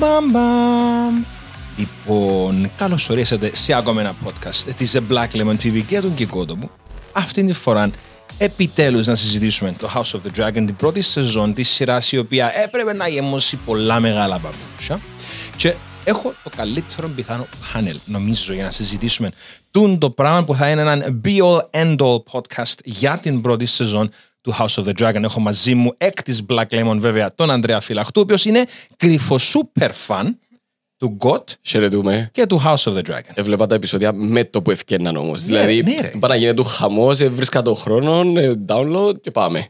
Μπαμ, μπαμ, μπαμ. Λοιπόν, καλώς ορίσατε σε ακόμα ένα podcast της The Black Lemon TV και τον Κικότο μου. Αυτή τη φορά επιτέλους να συζητήσουμε το House of the Dragon, την πρώτη σεζόν της σειράς η οποία έπρεπε να γεμώσει πολλά μεγάλα παπούτσια. Και έχω το καλύτερο πιθανό πάνελ, νομίζω, για να συζητήσουμε τούν το πράγμα που θα είναι έναν be-all end-all podcast για την πρώτη σεζόν του House of the Dragon. Έχω μαζί μου εκ της Black Lemon βέβαια τον Ανδρέα Φυλαχτού, ο οποίος είναι κρυφο super fan του God Χαιρετούμε. και του House of the Dragon. Έβλεπα τα επεισόδια με το που ευκαιρναν όμως. δηλαδή, ναι, ρε. para να γίνεται χαμός, βρίσκα το χρόνο, ε, download και πάμε.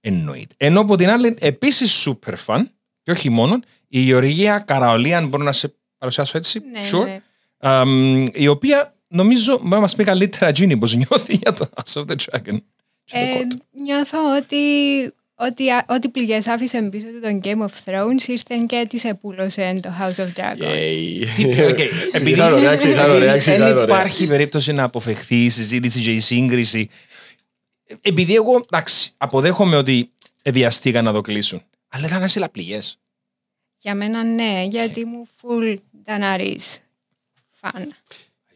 Εννοείται. Ενώ από την άλλη, επίσης super fan, και όχι μόνο, η Γεωργία Καραολή, αν μπορώ να σε παρουσιάσω έτσι. Ναι, sure. ναι. Αμ, η οποία νομίζω μπορεί να μας πει καλύτερα Τζίνι πώς νιώθει για το House of the Dragon. Και το Ε, God. νιώθω ότι ότι, ό,τι πληγές άφησε πίσω του το Game of Thrones ήρθε και τις επούλωσε το House of Dragons. Yay. OK, Επειδή Ξεκινάνε ωραία, ξεκινάνε ωραία, δεν ξεκινάνε ωραία. υπάρχει περίπτωση να αποφευχθεί η συζήτηση και η σύγκριση. Επειδή εγώ εντάξει, αποδέχομαι ότι βιαστήκαν να το κλείσουν. Αλλά ήταν άφησε πληγές. Για μένα ναι, γιατί ήμουν full Daenerys fan.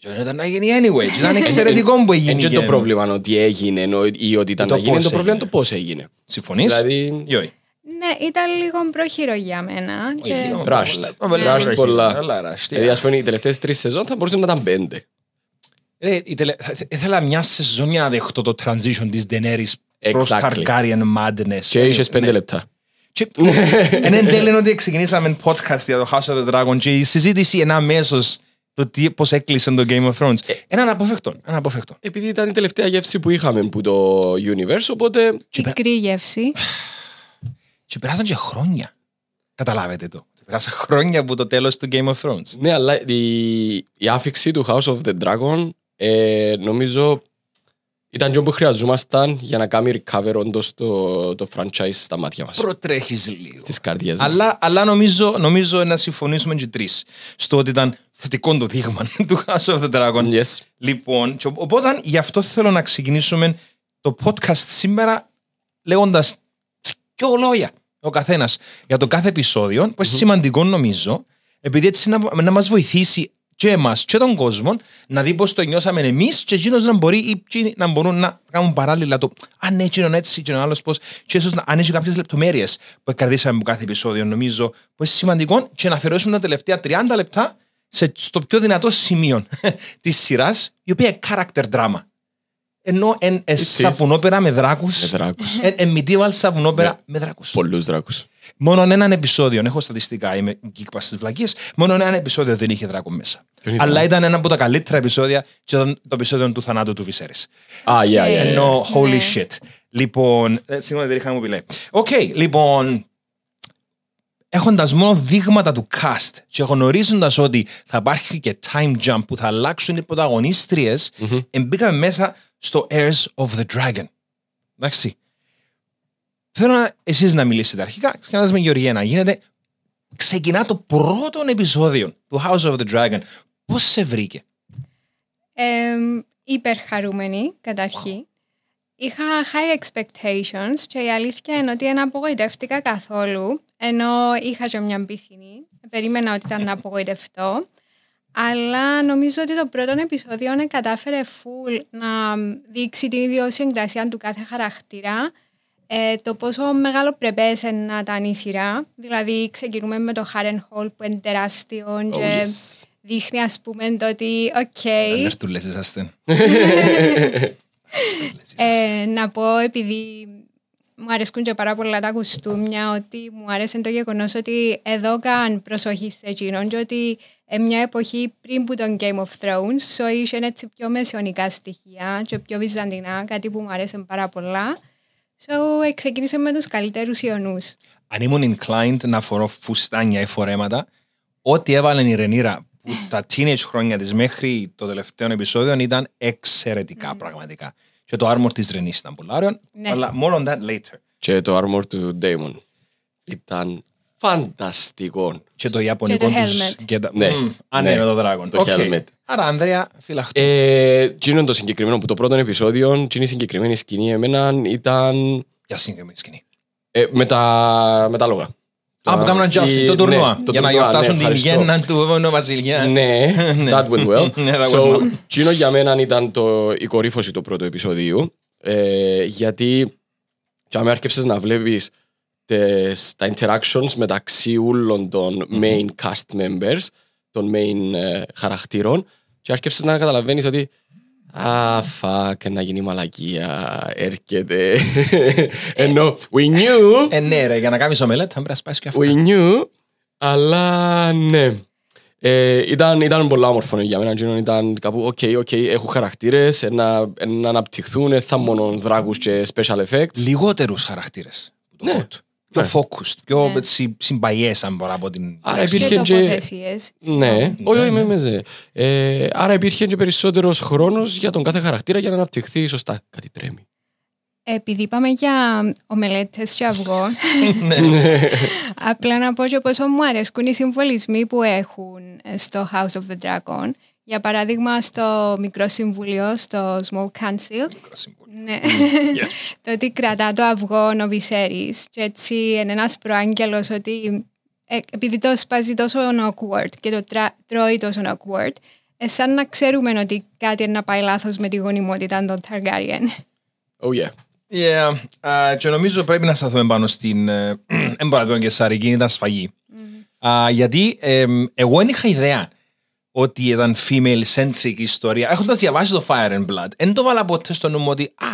Δεν ήταν να γίνει anyway. και Ήταν εξαιρετικό που έγινε. Είναι και και- το πρόβλημα ότι έγινε ενώ- ή ότι ήταν Το να γίνει, πώς το πρόβλημα έγινε. είναι το πώς έγινε. Συμφωνείς Δηλαδή, ή όχι. Ναι, ήταν λίγο πρόχειρο για μένα. Και... λίγο. Rushed. Πολλά- Rushed πολλά- πολλά. πολλά rushed, Δηλαδή, α πούμε, οι τελευταίε τρει σεζόν θα μπορούσαν να ήταν πέντε. Ρε, η τελε- θα- Ήθελα μια σεζόν για να δεχτώ το transition της Daenerys προς Exactly. Targaryen madness. Και είχε πέντε Ναι. λεπτά. Και- Εν εν τέλει είναι ότι ξεκινήσαμε podcast για το House of the Dragon και η συζήτηση είναι αμέσως το τι, πώς έκλεισε το Game of Thrones. Ένα αναποφευκτό. Ένα αναποφευκτό. Επειδή ήταν η τελευταία γεύση που είχαμε που το universe, οπότε. Πικρή γεύση. Και περάσαν και χρόνια. Καταλάβετε το. Περάσαν χρόνια από το τέλος του Game of Thrones. Ναι, αλλά η, η άφηξη του House of the Dragon ε, νομίζω ήταν και που χρειαζόμασταν για να κάνει recover όντως το, το franchise στα μάτια μας. Προτρέχεις λίγο. Στις καρδιές μας. Αλλά, αλλά νομίζω, νομίζω να συμφωνήσουμε και τρεις στο ότι ήταν θετικό το δείγμα του House of the Dragon. Yes. Λοιπόν, και ο- οπότε γι' αυτό θέλω να ξεκινήσουμε το podcast σήμερα λέγοντας δύο λόγια ο καθένας για το κάθε επεισόδιο, που είναι σημαντικό νομίζω, επειδή έτσι να, να μας βοηθήσει και εμάς και τον κόσμο να δει πώς το νιώσαμε εμείς και εκείνος να μπορεί ή εκείνοι να μπορούν να κάνουν παράλληλα το αν ναι, εκείνον έτσι, εκείνον άλλος πώς, και ίσως να αν έχει κάποιες λεπτομέρειες που κρατήσαμε από κάθε επεισόδιο, νομίζω που είναι σημαντικό και να αφιερώσουμε τα τελευταία 30 λεπτά σε, στο πιο δυνατό σημείο της σειράς, η οποία είναι character drama. Ενώ εν ε, is. σαπουνόπερα με δράκους. Με δράκους. Εν, εν medieval σαπουνόπερα Ναι. με δράκους. Πολλούς δράκους. Μόνο έναν επεισόδιο, έχω στατιστικά, είμαι geek πας στις βλακίες, μόνο ένα επεισόδιο δεν είχε δράκο μέσα. Ποιον ήταν; Αλλά ήταν ένα από τα καλύτερα επεισόδια και ήταν το επεισόδιο του θανάτου του Viserys. Α, yeah, yeah, yeah. Ενώ, holy Ναι. shit. Λοιπόν, ε, συγγνώμη, δεν είχα μου πει λέει. Οκ, λοιπόν, έχοντας μόνο δείγματα του cast και γνωρίζοντας ότι θα υπάρχει και time jump που θα αλλάξουν οι πρωταγωνίστριες, μπήκαμε μέσα στο Heirs of the Dragon. Εντάξει. Θέλω να, εσείς να μιλήσετε αρχικά, ξεκινάς με Γεωργία να γίνεται. Ξεκινά το πρώτο επεισόδιο του House of the Dragon. Πώς σε βρήκε; Εμ, υπερχαρούμενη καταρχήν. Είχα high expectations και η αλήθεια είναι ότι δεν απογοητεύτηκα καθόλου, ενώ είχα και μια πισινή. Περίμενα ότι ήταν να απογοητευτώ. Αλλά νομίζω ότι το πρώτο επεισόδιο κατάφερε full να δείξει την ιδιοσυγκρασία του κάθε χαρακτήρα, ε, το πόσο μεγαλοπρεπές να ήταν η σειρά. Δηλαδή ξεκινούμε με το Harrenhal που είναι τεράστιο Oh, και yes. δείχνει ας πούμε το ότι οκ, Ανέρτουλες είσαστε. ε, να πω επειδή μου αρέσκουν και πάρα πολλά τα κουστούμια ότι μου άρεσε το γεγονός ότι εδώκαν προσοχή σε εκείνον και ότι ε, μια εποχή πριν που τον Game of Thrones so είχε έτσι πιο μεσαιωνικά στοιχεία και πιο βυζαντινά, κάτι που μου άρεσε πάρα πολλά. So, ε, ξεκίνησε με τους καλύτερους ιονούς. αν ήμουν inclined να φορώ φουστάνια ή φορέματα, ό,τι έβαλε η Ρενίρα που τα teenage χρόνια της μέχρι το τελευταίο επεισόδιο ήταν εξαιρετικά πραγματικά. Και το armor της Ρενής ήταν πολύ ωραίο, Ναι. αλλά more on that later. Και το armor του Damon ήταν φανταστικό. Και το ιαπωνικό Και το τους... helmet. Και τα... Ναι. Μμμ, Α, ναι, Ναι. με το Dragon. Το Οκ. helmet. Άρα, Ανδρέα, φυλαχτώ. Ε, τι είναι το συγκεκριμένο που το πρώτο επεισόδιο, τι είναι η συγκεκριμένη σκηνή, εμένα ήταν Για συγκεκριμένη σκηνή. ε, με, τα, με τα λόγα. Α, που κάνουν jousting, το τουρνουά. Ναι, το Για να τουρνουά, γιορτάσουν ναι, την ευχαριστώ. γέννα του Βόνου Βασιλιά. Ναι, that went well. Ναι, that went so, well. Τσίνο για μένα ήταν το, η κορύφωση του πρώτου επεισοδίου. Ε, γιατί και άρκεψες να βλέπεις τις, τα interactions μεταξύ όλων των main cast members, των main ε, χαρακτήρων και άρκεψες να καταλαβαίνεις ότι Α, fuck, να γίνει μαλακία, έρχεται. Ενώ, we knew, Ε, ναι, ρε, για να κάνεις ομελέτ θα πρέπει να σπάσεις και αυτό. we knew, αλλά ναι. Ε, ήταν, ήταν πολλά όμορφο για μένα. Τζείνον ήταν κάπου, OK, OK, έχουν χαρακτήρες, να, να αναπτυχθούν, δεν θα μόνο δράκους και special effects. Λιγότερους χαρακτήρες. του Ναι. Πρώτου. Πιο Ναι. focused, πιο Ναι. έτσι, συμπαγιές αν μπορώ από την... Άρα Και υπήρχε και... τοποθεσίες. Ναι, όχι, όχι, με, με, με. Ε, άρα υπήρχε και περισσότερος χρόνος για τον κάθε χαρακτήρα για να αναπτυχθεί σωστά. Κάτι τρέμει. Επειδή είπαμε για ομελέτες και αυγό, Ναι. απλά να πω και πόσο μου αρέσκουν οι συμβολισμοί που έχουν στο House of the Dragon. Για παράδειγμα, στο μικρό συμβουλίο, στο Small Council, ναι. το ότι κρατά το αυγό ο Βυσέρης και έτσι είναι ένας προάγγελος ότι ε, επειδή το σπάζει τόσο awkward και το τρα- τρώει τόσο awkward, ε, σαν να ξέρουμε ότι κάτι είναι να πάει λάθος με τη γονιμότητα των Targaryen. Oh yeah. Yeah. Uh, και νομίζω πρέπει να σταθούμε πάνω στην. Δεν μπορώ να το πω και σαρική, ήταν σφαγή. Uh, γιατί εμ, εγώ δεν είχα ιδέα ότι ήταν female-centric ιστορία. Έχοντας διαβάσει το Fire and Blood, δεν το βάλα ποτέ στο νου μου ότι α,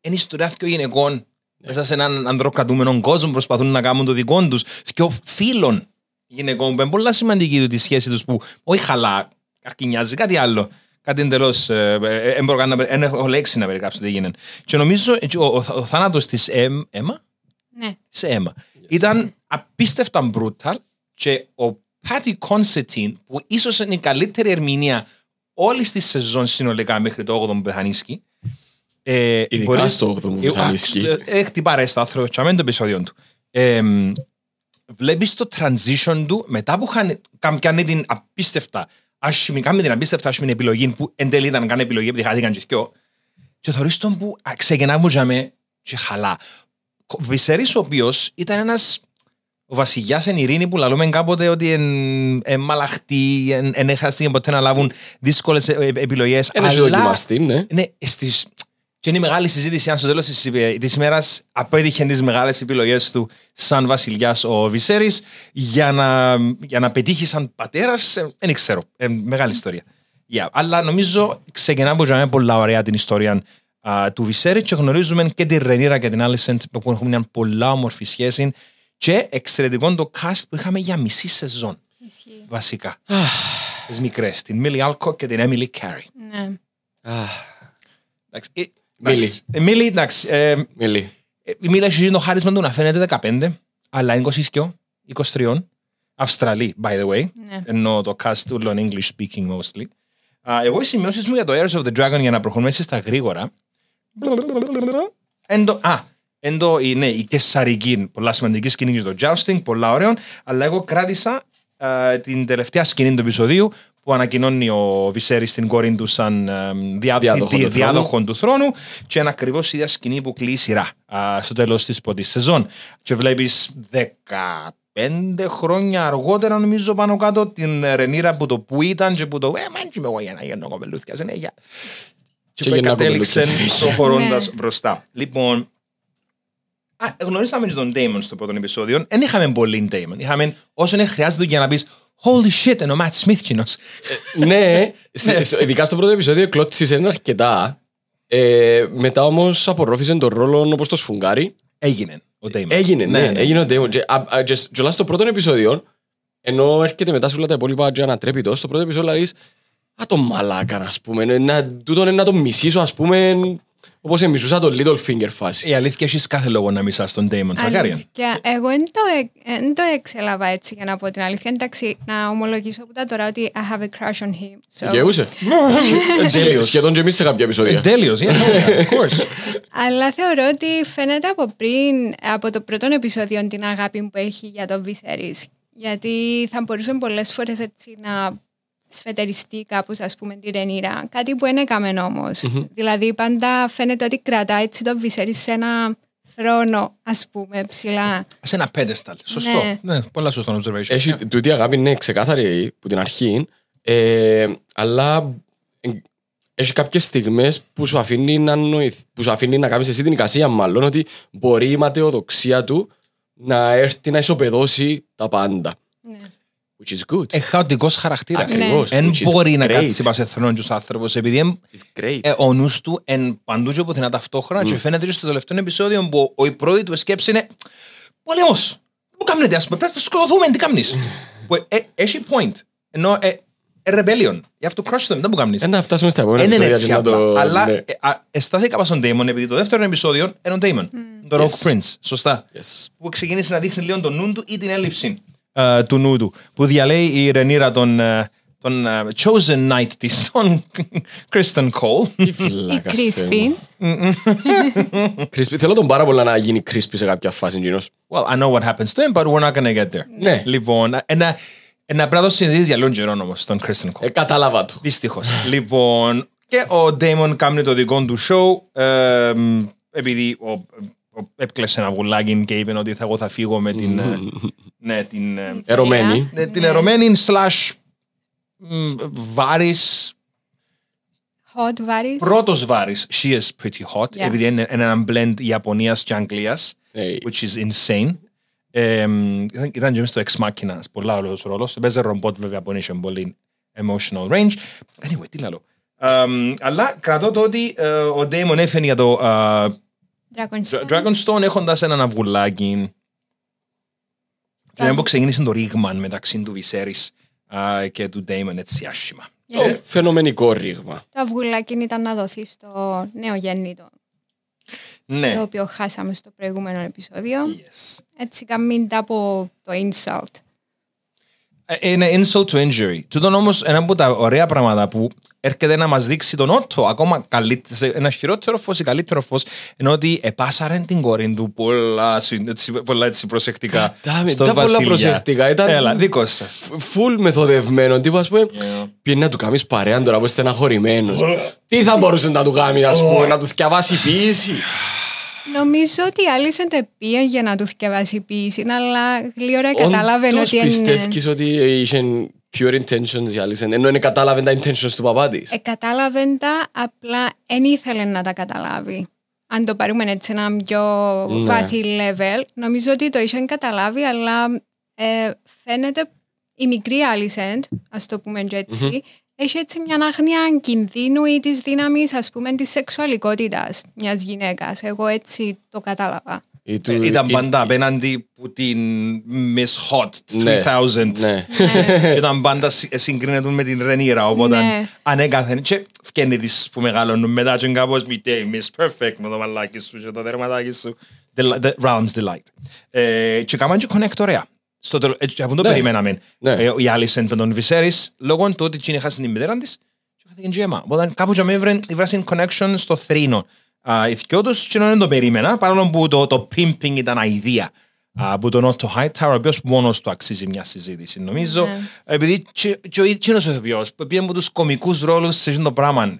είναι ιστορία δύο γυναικών μέσα σε έναν ανδροκρατούμενο κόσμο που προσπαθούν να κάνουν το δικό τους. Και φίλων γυναικών που είναι πολύ σημαντική του τη σχέση τους που όχι χαλά, καρκινιάζει, κάτι άλλο. Κάτι εντελώς. Δεν έχω λέξη να περιγράψω τι έγινε. Και νομίζω έτσι, ο, ο, ο θάνατος της Έμα, ναι. σε αίμα. Ήταν απίστευτα brutal και ο Πάτι Κόνσετιν που ίσως είναι η καλύτερη ερμηνεία όλης της σεζόν συνολικά μέχρι το 8ο που πεθανίσκει. Ε, Ειδικά μπορείς- στο 8ο που Ε, πεθανίσκει. α, ε, χτυπά ρε στα άθρο, τσαμέν το επεισόδιο του. Ε, βλέπεις το transition του μετά που είχαν καν- κάνει την απίστευτα άσχημη, κάνει την απίστευτα άσχημη επιλογή που εν τέλει ήταν καν επιλογή επειδή χάθηκαν και δυο και θωρείς τον που α, ξεκινά μου για με και χαλά. Ο Βυσέρης ο οποίος ήταν ένας ο βασιλιάς εν ειρήνη που λαλούμε κάποτε ότι εν, εν μαλαχτή, εν, εν έχαστηκε ποτέ να λάβουν δύσκολες ε, ε, επιλογές. Ένα έχει δοκιμαστεί, ναι. Ναι, στις... και είναι η μεγάλη συζήτηση αν στο τέλος της, της ημέρας απέτυχε τις μεγάλες επιλογές του σαν βασιλιάς ο Βυσέρης για να, για να πετύχει σαν πατέρας, ε, δεν ξέρω, ε, μεγάλη ιστορία. Yeah. Αλλά νομίζω ξεκινάμε από για μένα πολλά ωραία την ιστορία α, του Βυσέρη και γνωρίζουμε και τη Ρενίρα και την Άλισεντ που έχουν μια πολλά όμορφη σχέση και εξαιρετικό το cast που είχαμε για μισή σεζόν Ισχύει. βασικά. Τις μικρές, την Milly Alcock και την Emily Carey. Ναι. Αχ, Εντάξει, ε, Μίλη. εντάξει. Ε, Μίλη, εντάξει. ε, Μίλη. ε, Η Μίλη έχει το χάρισμα του να φαίνεται 15, αλλά είναι 22, 23. Αυστραλή, by the way. Ναι. Ενώ το cast του είναι English speaking mostly. Α, εγώ οι σημειώσεις μου για το Heirs of the Dragon για να προχωρούμε έτσι στα γρήγορα. Εν το- α, εν το, η- ναι, η καισαρική, πολλά σημαντική σκηνή για το jousting, πολλά ωραίο, αλλά εγώ κράτησα α, την τελευταία σκηνή του επεισοδίου που ανακοινώνει ο Βυσέρη στην κόρη του σαν α, διά, Διάδοχο τη- του διάδοχο του θρόνου και είναι ακριβώς η ίδια σκηνή που κλείνει η σειρά α, στο τέλος της πρώτης σεζόν. Και βλέπεις 15 χρόνια αργότερα, νομίζω πάνω κάτω, την Ρενίρα που το που ήταν και που το Ε, μάντζι με εγώ για να γίνω κοπελούθια συνέχεια. Και, Και που γεννά κατέληξε κοπελούθια συνέχεια. προχωρώντας Ναι. μπροστά. Λοιπόν, Α, γνωρίσαμε και τον Damon στο πρώτο επεισόδιο. Δεν είχαμε πολύ Damon. Είχαμε όσο είναι χρειάζεται για να πεις Holy shit, ενώ Matt Smith κοινός. ναι, σε- σε- ειδικά στο πρώτο επεισόδιο κλώτσισε ένα αρκετά. Ε, μετά όμως απορρόφησε τον ρόλο όπως το σφουγγάρι. Έγινε ο Damon. Έγινε, ναι, έγινε ο Damon. Και, α, α, και, σ- και όλα στο πρώτο επεισόδιο, ενώ έρχεται μετά σε όλα τα υπόλοιπα και ανατρέπητος, στο πρώτο επεισόδιο λέει Α, το μαλάκα, ας πούμε. ε, Να, τούτον είναι να το μισήσω, ας πούμε, όπως μισούσα το Littlefinger φάση. Η αλήθεια έχεις κάθε λόγο να μισάς τον Damon Targaryen. Αλήθεια. Εγώ δεν το, ε- εν το εξέλαβα έτσι για να πω την αλήθεια. Εντάξει, να ομολογήσω που τα τώρα ότι I have a crush on him. So, Δικαιούσε. Τέλειος. Σχεδόν και εμεί σε κάποια επεισόδια. Τέλειο, yeah, of course. Αλλά θεωρώ ότι φαίνεται από πριν, από το πρώτο επεισόδιο, την αγάπη που έχει για τον Viserys. Γιατί θα μπορούσε πολλές φορές έτσι να σφετεριστεί κάπως ας πούμε τη Ρενίρα. Κάτι που δεν έκαμε όμως. Δηλαδή πάντα φαίνεται ότι κρατά έτσι τον Viserys σε ένα θρόνο, ας πούμε, ψηλά. Σε ένα pedestal. Σωστό. Ναι. Ναι, πολλά σωστό observation. Έχει, τούτη η αγάπη είναι ξεκάθαρη από την αρχή, ε, αλλά ε, έχει κάποιες στιγμές που σου αφήνει να, νοηθ, που σου αφήνει να κάνεις εσύ την εικασία μάλλον ότι μπορεί η ματαιοδοξία του να έρθει να ισοπεδώσει τα πάντα. Ναι. Which is good. Ε, χαοτικός χαρακτήρας. Ακριβώς. Εν Which is μπορεί να great. κάτσει πάνω σε θρόν τους άνθρωπος επειδή εν- It's great. ε, ο νους του εν παντού και πουθενά ταυτόχρονα και φαίνεται και στο τελευταίο επεισόδιο που ο- η πρώτη του σκέψη είναι πολέμος. Πού κάνετε ας πούμε, πρέπει να σκοτωθούμε, τι κάνεις. Που, ε, Έχει point. Ενώ ε, ε, rebellion. You have to crush them, δεν που κάνεις. Ε, να φτάσουμε στα επόμενα Δεν είναι επεισόδια έτσι για να απλά. το- Αλλά ναι. ε, α, αισθάθηκα πάνω στον Damon επειδή το δεύτερο επεισόδιο είναι ο Damon. Το Rogue Yes. Prince. Σωστά. Yes. Που ξεκίνησε να δείχνει λίγο τον νου του ή την έλλειψη ε, του νου του. Που διαλέει η Ρενίρα τον, ε, τον ε, chosen knight της, τον Kristen Cole. Τι Η φλάκας, Crispy. Θεέ μου. Crispy. Θέλω τον πάρα πολλά να γίνει crispy σε κάποια φάση εκείνος. Well, I know what happens to him, but we're not gonna get there. Ναι. Λοιπόν, ένα, ένα πράγμα συνειδητής για λόγω καιρό όμως, τον Kristen Cole. Ε, κατάλαβα το. Δυστυχώς. λοιπόν, και ο Damon κάνει το δικό του show, ε, μ, επειδή ο, ο, έπκλεσε ένα βουλάκι και είπε ότι θα, εγώ θα φύγω με την, ε, ναι, την, ε, Ερωμένη. ναι, την ερωμένη slash μ, βάρης, Hot Varys. πρώτος βάρης. She is pretty hot, Yeah. επειδή είναι είναι ένα blend Ιαπωνίας και Αγγλίας, Hey. which is insane. Ε, μ, ήταν- ήταν και μες στο Ex Machina, πολλά όλος ο ρόλος. Παίζει ρομπότ βέβαια που είχε πολύ emotional range. Anyway, τι λέω. Um, αλλά κρατώ το ότι ε, ο Damon έφερε για το ε, Dragonstone. Dragonstone έχοντας έναν αυγουλάκι. Και να που ξεκίνησε το ρήγμα μεταξύ του Viserys ε, και του Damon έτσι άσχημα. Το φαινομενικό ρήγμα. Το αυγουλάκι ήταν να δοθεί στο νέο γέννητο, το Ναι. οποίο χάσαμε στο προηγούμενο επεισόδιο. Yes. Έτσι καμίντα από το insult. Ε, Είναι insult to injury. Τούτον όμως ένα από τα ωραία πράγματα που έρχεται να μας δείξει τον Ότο ακόμα καλύτερο, σε ένα χειρότερο φως ή καλύτερο φως ενώ ότι επάσαρε την κόρη του πολλά, συ- έτσι, πολλά έτσι προσεκτικά Κατάμε, στον τα πολλά βασιλιά. προσεκτικά, ήταν- Έλα, δικό σας. Φουλ μεθοδευμένο. Τι ας πούμε, πήγαινε να του κάνεις παρέα τώρα που είσαι στεναχωρημένος. Τι θα μπορούσε να του κάνει, ας πούμε, να του θυκιαβάσει ποίηση. Νομίζω ότι η Άλισεν το πήγε για να του θυκευάσει ποιήση, αλλά γλύωρα κατάλαβε Όντως ότι είναι... πιστεύεις ότι είχε pure intentions η Alison, ενώ είναι κατάλαβε τα intentions του παπά της. Ε, κατάλαβε τα, απλά δεν ήθελε να τα καταλάβει. Αν το πάρουμε έτσι ένα πιο Ναι. βάθη level, νομίζω ότι το είχε καταλάβει, αλλά ε, φαίνεται η μικρή Άλισεν, ας το πούμε και έτσι, έχει έτσι μια άγνοια κινδύνου ή της δύναμης, ας πούμε, της σεξουαλικότητας μιας γυναίκας. Εγώ έτσι το κατάλαβα. Ή του- Ε, Ήταν ή- πάντα απέναντι που την Miss Hot Ναι. 3000 Ναι. και ήταν πάντα συ- συγκρίνεται με την Ρενίρα οπότε Ναι. ανέκαθεν και φκένει τις που μεγαλώνουν μετά και κάπως μη τέι Miss Perfect με το μαλάκι σου και το δερματάκι σου The, the Realms Delight ε, και κάμαν και connect ωραία στο τέλος, έτσι και αυτό το Ναι. περιμέναμε Ναι. ε, η Άλισεν με τον Viserys λόγω του ότι εκείνη έχασε την μητέρα της και χάθηκε και αίμα οπότε κάπου και με έβρασαν connection στο θρήνο Α, οι δυο τους και δεν το περίμενα παρόλο που το, το pimping ήταν αηδία Α, που τον Otto Hightower, ο οποίος μόνος του αξίζει μια συζήτηση, νομίζω. Ναι. Επειδή και, και ο ίδιος ο ηθοποιός, που πήγε από τους κομικούς ρόλους σε αυτό το πράγμα.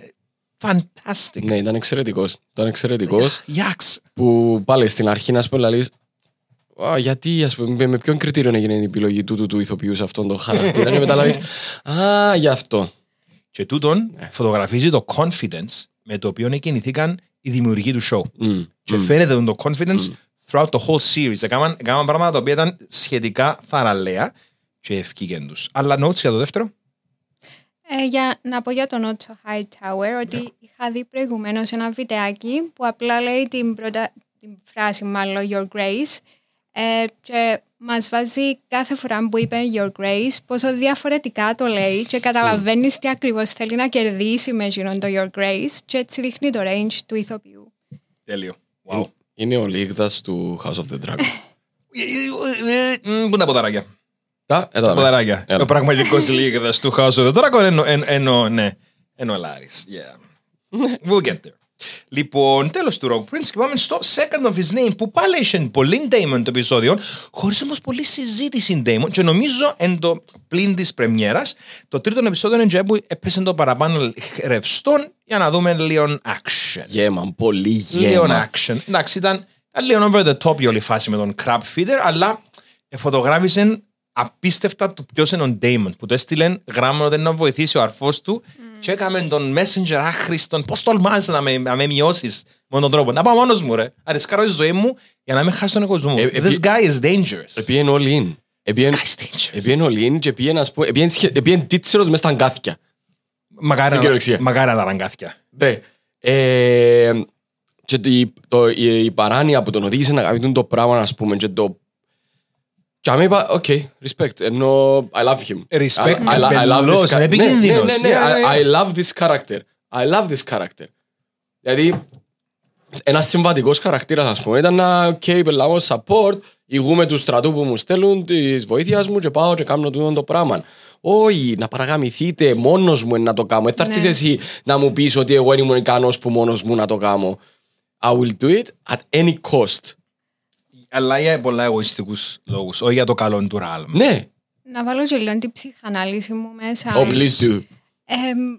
Fantastic. Ναι, ήταν εξαιρετικός. Ήταν εξαιρετικός. Γιάξ. που πάλι στην αρχή να σου πω λαλείς «Α, γιατί ας πούμε με ποιον κριτήριο έγινε η επιλογή του, του, του ηθοποιούς σε αυτόν τον χαρακτήρα και μετά λαλείς α γι' αυτό Και τούτον φωτογραφίζει το confidence με το οποίο κινηθήκαν οι δημιουργοί του show. Μμ, Και μμ. φαίνεται το confidence throughout the whole series. Έκαναν, έκαναν πράγματα τα οποία ήταν σχετικά θαραλέα και ευκήγεν τους. Αλλά notes για το δεύτερο; Ε, για να πω για τον Otto Hightower ότι είχα δει προηγουμένως ένα βιντεάκι που απλά λέει την, πρώτα, την φράση μάλλον Your Grace ε, και μας βάζει κάθε φορά που είπε Your Grace πόσο διαφορετικά το λέει και καταλαβαίνεις τι ακριβώς θέλει να κερδίσει με εκείνον το Your Grace και έτσι δείχνει το range του ηθοποιού. Τέλειο. Είναι- είναι ο λίγδας του House of the Dragon Μ, Πού είναι τα ποδαράκια. τα εδώ Τα ποδαράκια. Έλα. Ο πραγματικός λίγδας του House of the Dragon ενώ, εν- ενώ, ναι, ενώ Λάρης. Yeah. We'll get there. Λοιπόν, τέλος του Rogue Prince και πάμε στο Second of His Name που πάλι είχε πολύ Damon το επεισόδιο χωρίς όμως πολύ συζήτηση Damon και νομίζω εν το πλήν της πρεμιέρας το τρίτο επεισόδιο είναι και που έπεσε το παραπάνω ρευστό για να δούμε λίγο action. γέμα πολύ Λίγο γέμα action. Εντάξει, ήταν Ήταν λίγο over the top η όλη φάση με τον crab feeder, αλλά φωτογράφησε απίστευτα το ποιος είναι ο Damon που το έστειλε γράμμα ότι να βοηθήσει ο αρφός του και έκαμε τον messenger άχρηστον. Πώς τολμάζει να με, να με μειώσεις με τον τρόπο. Να πάω μόνος μου, ρε. Αρισκάρω τη ζωή μου για να μην χάσει τον κόσμο μου. Ε, This guy is dangerous. Επίεν all in. This Επίεν- guy is dangerous. Επίεν all in και επίεν, ας πούμε, επίεν σχε- επίεν τίτσερος μες στα αγκάθια. Μακάρι στην να- κυριολεξία. Μακάρι να τα ραγκάθια. Ναι. Ε, και η, το, η, η παράνοια που τον οδήγησε να κάνει το πράγμα, ας πούμε, και το... Και αμέ είπα, OK, respect, ενώ I love him. Respect, I, I, I love πελλός, this είναι character. επικίνδυνος. Ναι, ναι, ναι, Yeah, I, yeah. I love this character. I love this character. Δηλαδή, ένας συμβατικός χαρακτήρας, ας πούμε, ήταν να, οκ, πελάω support, ηγούμε του στρατού που μου στέλνουν της βοήθειας μου και πάω και κάνω τούτο το πράγμα. Όχι, να παραγαμηθείτε, μόνος μου είναι να το κάνω. Δεν θα έρθεις Ναι. εσύ να μου πεις ότι εγώ ήμουν ικανός που μόνος μου να το κάνω. I will do it at any cost. Αλλά για πολλά εγωιστικούς λόγους, όχι για το καλό του Ραλμ. Ναι, Να βάλω και λίγο την ψυχανάλυση μου μέσα. oh, please do. Εμ,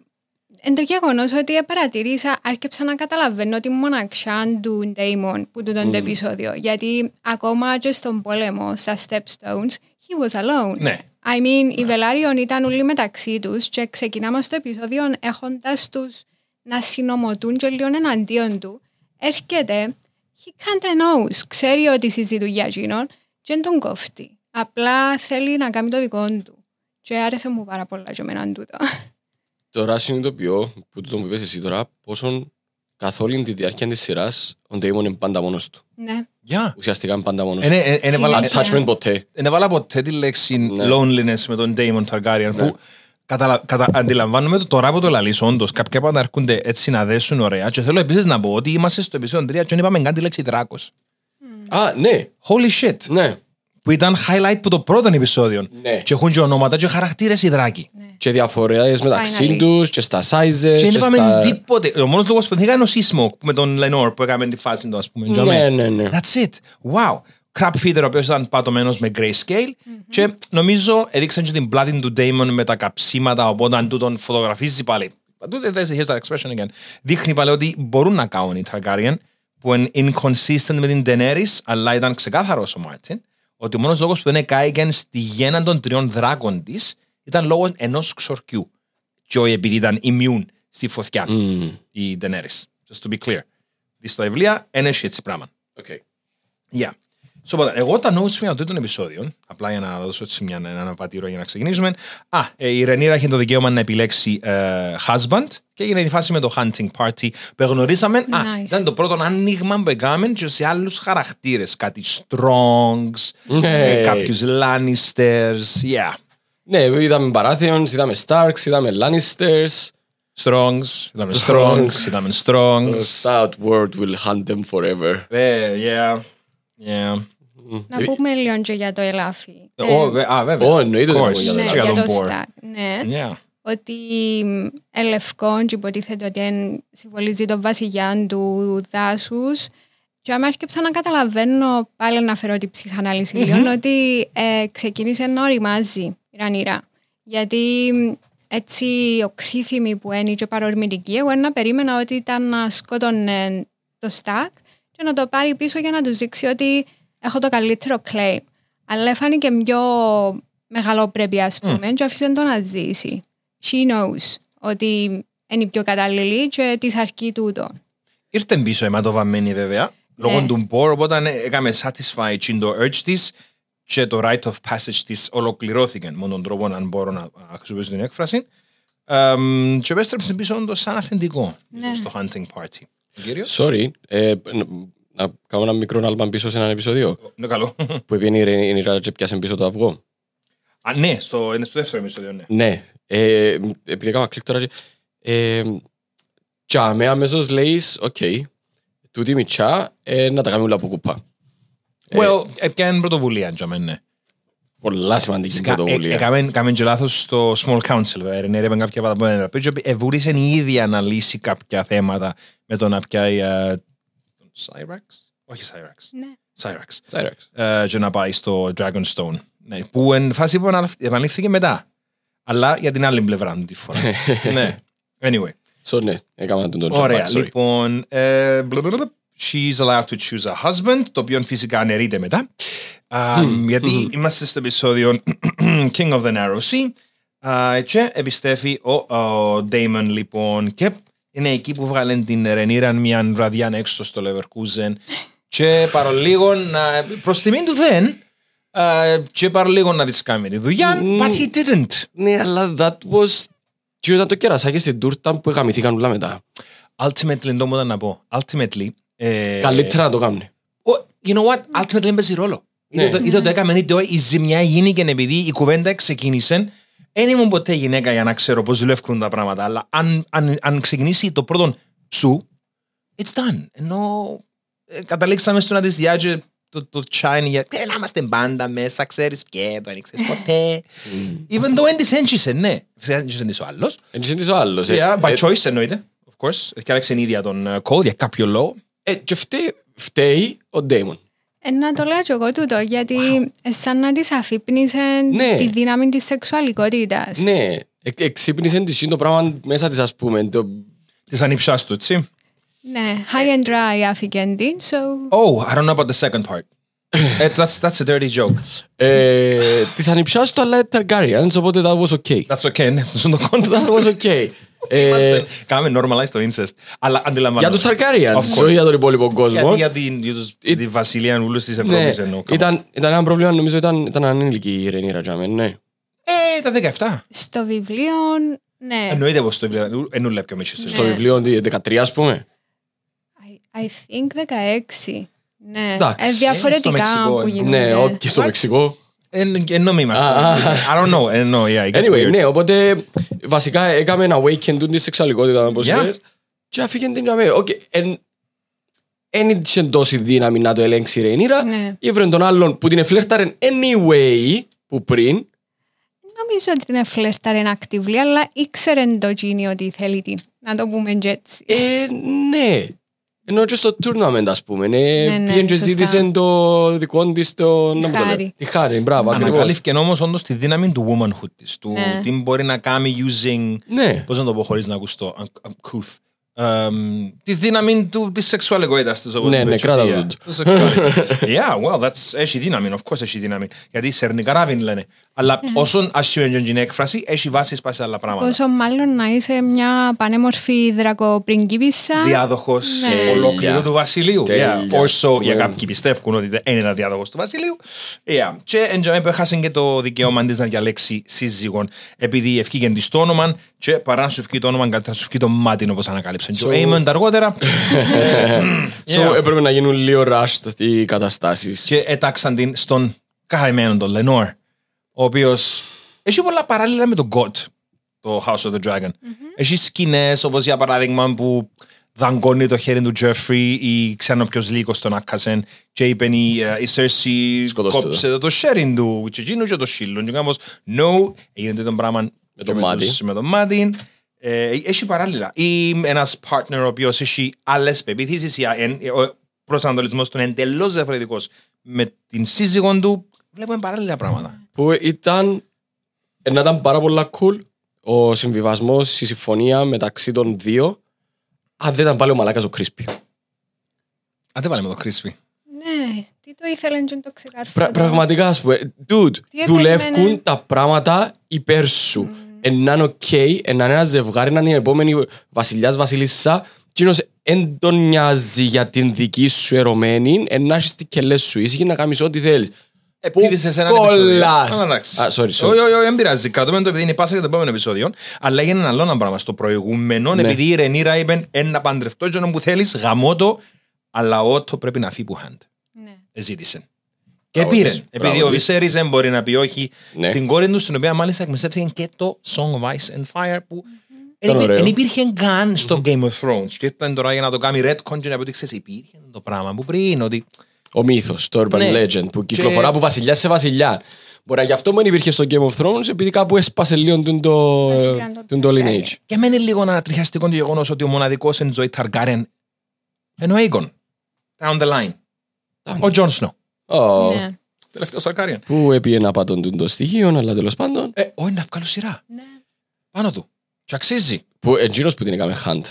εν το γεγονός ότι παρατηρήσα, άρχισα να καταλαβαίνω τη μοναξιά του Ντέιμον που του τον το επεισόδιο. Γιατί ακόμα και στον πόλεμο, στα Stepstones, he was alone. Ναι. I mean, οι Βελάριον ήταν όλοι μεταξύ τους και ξεκινάμε στο επεισόδιο έχοντας τους να συνομωτούν και λίγο εναντίον του. Έρχεται, he kind of knows, ξέρει ότι συζητούν για εκείνον και δεν τον κόφτει. Απλά θέλει να κάνει το δικό του. Και άρεσε μου πάρα πολλά και εμένα τούτο. Τώρα συνειδητοποιώ που το μου είπες εσύ τώρα πόσο καθ' όλη τη διάρκεια της σειράς ο Ντέιμον είναι πάντα μόνος του. ναι. Για. Ουσιαστικά είναι πάντα μόνος Εν- του. εν- εν έβαλα- Συνέχεια. Attachment ποτέ. Δεν έβαλα ποτέ τη λέξη Ναι. loneliness με τον Damon Targaryen Ναι. που καταλα- κατα- αντιλαμβάνομαι το τώρα που το λαλείς όντως κάποια πάντα έρχονται έτσι να δέσουν ωραία και θέλω επίσης να πω ότι είμαστε στο επεισόδιο 3 και δεν είπαμε καν τη λέξη δράκος. Α, ναι, Holy shit. ναι. Που ήταν highlight που το πρώτο επεισόδιο. Ναι. Και έχουν και ονόματα και χαρακτήρες οι δράκοι. Και διαφορές μεταξύ Finally. τους και στα sizes Και δεν και είπαμε στα... τίποτε. Ο μόνος λόγος που δεν είχαν ο Seasmoke με τον Lenore που έκαμε τη φάση του ας πούμε. Ναι, ναι, ναι. That's it. Wow. Crab feeder ο οποίος ήταν πατωμένος με grayscale και νομίζω έδειξαν και την πλάτη του Damon με τα καψίματα οπότε αν τούτον φωτογραφίζει πάλι. Τούτε δεν here's that expression again. Δείχνει πάλι ότι μπορούν να κάνουν οι Targaryen που είναι inconsistent με την Daenerys αλλά ήταν ξεκάθαρος ο Μάρτιν ότι ο μόνος λόγος που δεν έκαιγαν στη γέννα των τριών δράκων της ήταν λόγω ενός ξορκιού και όχι επειδή ήταν immune στη φωτιά Μμμ. η Daenerys. Just to be clear. Δεις στα βιβλία, είναι έτσι έτσι πράγμα. OK. Yeah. So, οπότε, εγώ τα notes μου για το τρίτο επεισόδιο, απλά για να δώσω έτσι μια, ένα αναπατήρο για να ξεκινήσουμε. Α, ε, η Ρενίρα είχε το δικαίωμα να επιλέξει ε, husband και έγινε η φάση με το hunting party που γνωρίσαμε. Α, Nice. ήταν το πρώτο άνοιγμα που έκαμε και σε άλλους χαρακτήρες. Κάτι Strongs, Ναι. ε, κάποιους Lannisters, yeah. Ναι, είδαμε Baratheons, είδαμε Starks, είδαμε Lannisters. Strongs, είδαμε Strongs. strongs, είδαμε strongs. The outward will hunt them forever. Ε, yeah, yeah. Να πούμε λίγο και για το ελάφι. Ε, Ε, ω, βε- α, βέβαια. Ω, εννοείται Of ότι course. είναι για ναι, το Και για τον το Boar. Stack. Ναι. Yeah. ότι μ, ελευκόν και υποτίθεται ότι εν συμβολίζει τον βασιλιά του δάσους και άμα έρχεψα να καταλαβαίνω πάλι να φέρω την ψυχανάλυση λίγο ότι ε, ξεκίνησε να οριμάζει η Ρανίρα. Γιατί μ, έτσι οξύθυμη που είναι και παρορμητική, εγώ να περίμενα ότι ήταν να σκότωνε το στάκ και να το πάρει πίσω για να του δείξει ότι έχω το καλύτερο claim. Αλλά φάνηκε πιο μεγαλόπρεπη, ας πούμε, και άφησε το να ζήσει. She knows ότι είναι η πιο κατάλληλη και της αρκεί τούτο. Ήρθε πίσω αιματοβαμμένη βέβαια, λόγω Ναι. του Μπορ, οπότε ναι, έκαμε satisfy και το urge της και το rite of passage της ολοκληρώθηκε με τον τρόπο αν μπορώ να να χρησιμοποιήσω την έκφραση. Εμ, και επέστρεψε πίσω όντως σαν αυθεντικό Ναι. στο hunting party. Ο κύριος. Sorry, ε, να κάνω ένα μικρό άλμα πίσω σε ένα επεισόδιο Ναι, καλό. που πήγαινε η Ρε- η Ρεζά και πιάσε πίσω το αυγό. Α, ναι, στο, είναι στο δεύτερο επεισόδιο, ναι. Ναι, ε, επειδή έκανα κλικ τώρα, ε, και αμέ αμέσως λέεις, οκ, τούτη η μητσά ε, να τα κάνουμε όλα από κουπά. Ε, Well, έπιανε πρωτοβουλία, για μένα, ναι. Πολλά σημαντική πρωτοβουλία. Έκαμε έκαμε και λάθος στο Small Council, βέβαια. Ενέρευε κάποια πράγματα που δεν Εβούρισε η ίδια να λύσει κάποια θέματα με το να πιάει ε, τον Cyrax; Όχι Cyrax. Ναι. Cyrax. Σάιραξ. Ε, και να πάει στο Dragonstone. Ναι, που εν φάση που αναλ- επαναλήφθηκε μετά. Αλλά για την άλλη πλευρά του τη φορά. ναι. Anyway. So, ναι, έκανα τον τον Ωραία. jump back, sorry. Λοιπόν, ε, μπλε, μπλε, μπλε. she's allowed to choose a husband, το οποίο φυσικά αναιρείται μετά. Α, γιατί είμαστε στο επεισόδιο King of the Narrow Sea α, και επιστρέφει ο, ο Damon λοιπόν και είναι εκεί που βγάλε την Ρενίρα μια βραδιά έξω στο Leverkusen και παρολίγο να, προς τιμήν του δεν α, και παρολίγο να της κάνει τη δουλειά but he didn't. Ναι, αλλά that was... Και ήταν το κερασάκι στην τούρτα που γαμηθήκαν όλα μετά. Ultimately, το μου ήταν να πω. Ultimately, ε, Καλύτερα να το κάνουν. Ο- You know what? Ultimately δεν παίζει ρόλο. Ναι. Είτε το- Είτε το έκαμε είτε όχι, η ζημιά γίνηκε επειδή η κουβέντα ξεκίνησε. Δεν ήμουν ποτέ γυναίκα για να ξέρω πώς δουλεύουν τα πράγματα. Αλλά αν, αν, αν ξεκινήσει το πρώτο σου, it's done. Ενώ ε, καταλήξαμε στο να τη διάγει το, το chine για «Ε, να είμαστε μπάντα μέσα, ξέρεις και το ανοίξες ποτέ. Even though δεν της έντυχε, ναι. Έντυχε της ο άλλος. Έτσι είναι ο άλλος. ε. Yeah, by Ε, choice εννοείται. Of course. Και άρεξε η ίδια τον ε, Cole για κάποιο λόγο. Ε, Και φταίει- φταίει ο Ντέιμον. Ε, να το λέω και εγώ τούτο, γιατί ε, σαν να της αφύπνισε Ναι. τη δύναμη της σεξουαλικότητας. Ναι, ε- εξύπνησε τη το πράγμα μέσα της ας πούμε. Το... Της ανυψάς του, έτσι. Ναι, high and dry άφηκε την, so... Oh, I don't know about the second part. Eh, that's that's a dirty joke. Ε, της ανιψιάς του αλλά Targaryens, οπότε that was okay. That's okay, ναι, στον το That context. was okay. Ε, Είμαστε- Κάναμε normalize το incest. Αλλά για αντιλαμβάνομαι. τους Targaryens, Of course. όχι για τον υπόλοιπο κόσμο. Γιατί για την, για τους- It- τη βασιλεία ούλους της Ναι, Ευρώπης εννοώ. come on. ήταν, ήταν ένα πρόβλημα, νομίζω ήταν, ήταν ανήλικη η Ρενίρα Τζάμεν, ναι. Ε, τα 17. Στο βιβλίο, ναι. Εννοείται πως το βιβλίο εννοούλε πιο μίσο. Στο Ναι. βιβλίο τι, 13 ας πούμε; I, I think 16. Ναι, Εντάξει. ε, Ε, στο διαφορετικά Μεξικό, που εννοώ. γίνονται. Ναι, όχι και στο What? Μεξικό. Ενώ μη είμαστε. Α, I don't know. ε, no, yeah, it gets Anyway, weird. ναι, οπότε βασικά έκαμε ένα awaken του τη σεξουαλικότητα, όπως Yeah. λες, και αφήγε την αμέ. Οκ, εν- εν είχε τόση δύναμη να το ελέγξει η Ρενίρα, Ναι. ήβρε τον άλλον που την εφλέρταρε anyway, που πριν, Νομίζω ότι την εφλέρταρε actively, αλλά ήξερε το Gini ότι θέλει την. Να το πούμε και έτσι. ε, ναι. Ενώ και στο tournament, ας πούμε, ναι, Ναι, ναι, πήγαινε και σωστά. ζήτησε το δικό της το... να μου το λέω. χάρη. Τη χάρη, μπράβο, ακριβώς. Ανακαλύφθηκε όμως όντως τη δύναμη του womanhood της. Του Ναι. τι μπορεί να κάνει using Ναι. Πώς να το πω χωρίς να ακουστώ, I'm- I'm couth. Εμ, τη δύναμη του, της σεξουαλικότητας της, όπως Ναι, είπε ναι, και κράτα εσύ, το yeah. τούτο. Το sexuality. Yeah, well, that's, έχει δύναμη, of course έχει δύναμη. Γιατί σε αρνικά ράβιν λένε. Αλλά όσον άσχημη είναι την έκφραση, έχει βάση πάει σε άλλα πράγματα. Πόσο μάλλον να είσαι μια πανέμορφη δρακοπριγκίπισσα. Διάδοχος Ναι. ολόκληρου Τέλεια. του βασιλείου. Τέλεια. Yeah. Όσο για Ναι. κάποιοι πιστεύουν ότι δεν είναι διάδοχος του βασιλείου. Yeah. Και εντιαμέ που έχασε και το δικαίωμα της να διαλέξει σύζυγον επειδή ευκήγε της το όνομα και παρά να σου ευκεί το όνομα καλύτερα να σου ευκεί το μάτι όπως ανακάλυψε. Και ο So- Aemond αργότερα So, Yeah. έπρεπε να γίνουν λίγο rushed οι καταστάσεις. και έταξαν την στον καημένο τον Λενόρ, ο οποίος έχει πολλά παράλληλα με τον God, το House of the Dragon. Έχει σκηνές όπως για παράδειγμα που δαγκώνει το χέρι του Τζέφρι ή ξέρω ποιος λύκος τον άκασεν και είπε η, ε, η Σέρση Σκοτώστε το. κόψε το χέρι του και εκείνο και το σύλλον και κάπως no, έγινε το πράγμα Με το και μάτι. Τους- με το μάτι. Ε, έχει παράλληλα. Ή ένας partner ο οποίος έχει άλλες πεπίθησεις ή εν- ο προσανατολισμός του είναι εντελώς διαφορετικός με την σύζυγον του. Βλέπουμε παράλληλα πράγματα. Που ήταν, ε, να ήταν πάρα πολλά cool ο συμβιβασμός, η συμφωνία μεταξύ των δύο, αν δεν ήταν πάλι ο μαλάκας ο Κρίσπι. Αν δεν βάλουμε το κρίσπι. Ναι, τι το ήθελε και το ξεκάρφω. Πρα, πραγματικά, ας πούμε, dude, Τι δουλεύουν επέμενε. τα πράγματα υπέρ σου. Εν να είναι οκ, εν να είναι ένα ζευγάρι, να είναι η επόμενη βασιλιάς, βασιλίσσα, εκείνος εν τον νοιάζει για την δική σου ερωμένη, εν να έχεις τις κελές σου ήσυχη να κάνεις ό,τι θέλεις. Επίδησε σε ένα κολλάς. επεισόδιο. Α, εντάξει. Α, sorry, sorry. Όχι, όχι, όχι, δεν πειράζει. Κρατούμε το επειδή είναι πάσα για το επόμενο επεισόδιο. Αλλά έγινε ένα άλλο ένα πράγμα. Στο προηγούμενο, Ναι. επειδή η Ρενίρα είπε ένα παντρευτό τζόνο που θέλεις, γαμώ το, αλλά ότο πρέπει να φύγει που hand. Ναι. Ζήτησε. Και Μπράβο πήρε. της. Επειδή Μπράβο ο της. Βυσέρης δεν μπορεί να πει όχι Ναι. στην κόρη του, στην οποία μάλιστα εκμεταλλεύτηκε και το Song of Ice and Fire που Ήταν ωραίο. δεν υπήρχε καν στο Game of Thrones. Και ήταν τώρα για να το κάνει Redcon και να πει ότι ξέρεις, υπήρχε το πράγμα που πριν, ότι Ο μύθος, το urban Ναι. legend, που κυκλοφορά από βασιλιάς σε βασιλιά. Μπορεί να γι' αυτό δεν υπήρχε στο Game of Thrones, επειδή κάπου έσπασε λίγο τον το, Βασιλιά το τον το Targaryen. lineage. Και μένει λίγο ανατριχιαστικό το γεγονός ότι ο μοναδικός εν ζωή Ταργκάρεν είναι ο Aegon. Down the line. Ο Τζον Σνο. Ω, Ναι. Τελευταίο Ταργκάρεν. Που έπιε να πατών του το στοιχείο, αλλά τέλος πάντων. Ε, όχι να βγάλω σειρά. Ναι. Πάνω του. Και αξίζει. Που εντζήρως που την έκαμε hunt.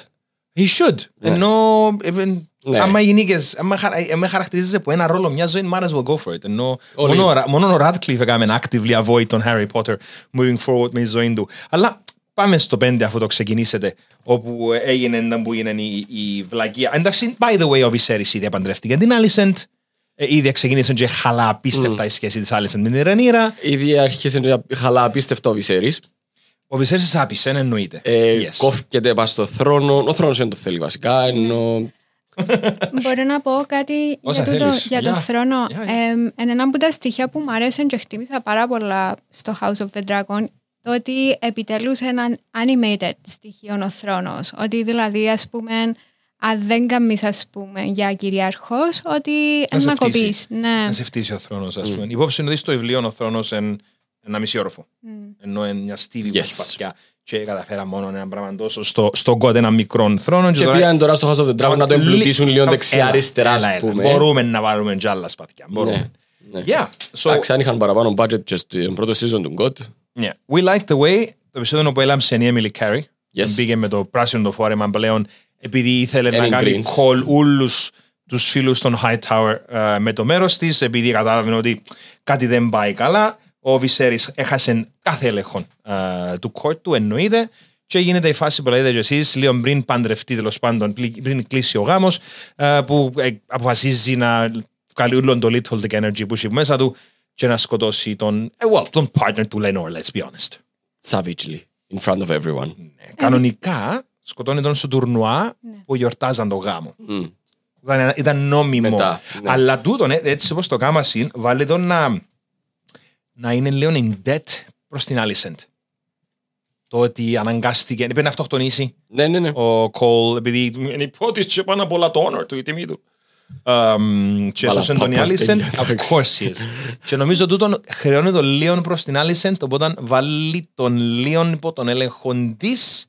He should. Ναι. Ενώ even Ναι. Άμα οι γυναίκες, άμα, χαρα- άμα χαρακτηρίζεσαι από ένα ρόλο μια ζωή, might as well go for it. Ενώ Όλοι. μόνο, ο Ra- μόνο ο Radcliffe έκαμε actively avoid τον Harry Potter moving forward με τη ζωή του. Αλλά πάμε στο 5 αφού το ξεκινήσετε, όπου έγινε ήταν που έγινε η, η βλακεία. Εντάξει, by the way, ο Viserys ήδη επαντρεύτηκε την Alicent. Ε, ήδη ξεκίνησε και χαλά απίστευτα η σχέση της Alicent με την Ρενίρα. Ήδη άρχισε να χαλά απίστευτο ο Βυσέρης. Ο Viserys άπησε, εννοείται. Ε, Yes. Κόφκεται πας στο θρόνο. Ο θρόνος δεν το θέλει βασικά. Ενώ Μπορώ να πω κάτι Όσα για, τούτο, θέλεις. για τον Yeah. θρόνο. Yeah, yeah. Εμ, εν ένα από τα στοιχεία που μου αρέσαν και χτίμησα πάρα πολλά στο House of the Dragon το ότι επιτελούσε έναν animated στοιχείο ο θρόνος. Ότι δηλαδή, ας πούμε, αν δεν καμείς, ας πούμε, για κυριαρχός, ότι Να σε να φτύσει. κοπείς. Ναι. Να σε φτύσει ο θρόνος, ας πούμε. Υπόψη είναι ότι στο βιβλίο ο θρόνος είναι ένα μισή όροφο. Μμ. Ενώ είναι μια στίβη Yes. yes. σπαθιά. Και καταφέρα μόνο ένα πράγμα τόσο στο, στο God ένα μικρό θρόνο. και πήγαν τώρα στο House of the Dragon να το εμπλουτίσουν λίγο Έλα, δεξιά-αριστερά, έλα, ας έλα. πούμε. Μπορούμε να βάλουμε κι άλλα σπαθιά. Μπορούμε. Ναι. Yeah. So, Εντάξει, αν είχαν παραπάνω budget και στο πρώτο season του God. yeah. We like the way το επεισόδιο που έλαμψε η Emily Carey. Yes. Μπήκε με το πράσινο το φόρεμα πλέον επειδή ήθελε να Erin κάνει Greens. call όλους τους φίλους των Hightower ε, με το μέρος της επειδή κατάλαβε ότι κάτι δεν πάει καλά. Ο Viserys έχασε κάθε έλεγχο ε, του court του εννοείται και γίνεται η φάση που λέτε και εσείς λίγο πριν παντρευτεί τέλος πάντων πλη- πριν κλείσει ο γάμος ε, που ε, αποφασίζει να βγάλει όλο το little dick energy που έχει μέσα του και να σκοτώσει τον, ε, well, τον partner του Lenore, let's be honest. Savagely. In front of everyone. Ναι. Κανονικά σκοτώνει τον στο τουρνουά Ναι. που γιορτάζαν το γάμο. Μμ. Ήταν, ήταν νόμιμο. Μετά, ναι. Αλλά τούτον, ε, έτσι όπως το κάμασιν, βάλει τον να, να είναι λίγο in debt προς την Alicent. Το ότι αναγκάστηκε, πρέπει να αυτοκτονήσει Ναι, ναι, ναι. ο Κόλ, επειδή είναι υπότιτλοι πάνω από όλα το honor του, η τιμή του. Um, και Βάλα έσωσε τον η παπάς, Alicent, παιδιά, of εντάξει. course he is. και νομίζω τούτον χρεώνει τον Λίον προς την Alicent, οπότε βάλει τον Λίον υπό τον έλεγχο της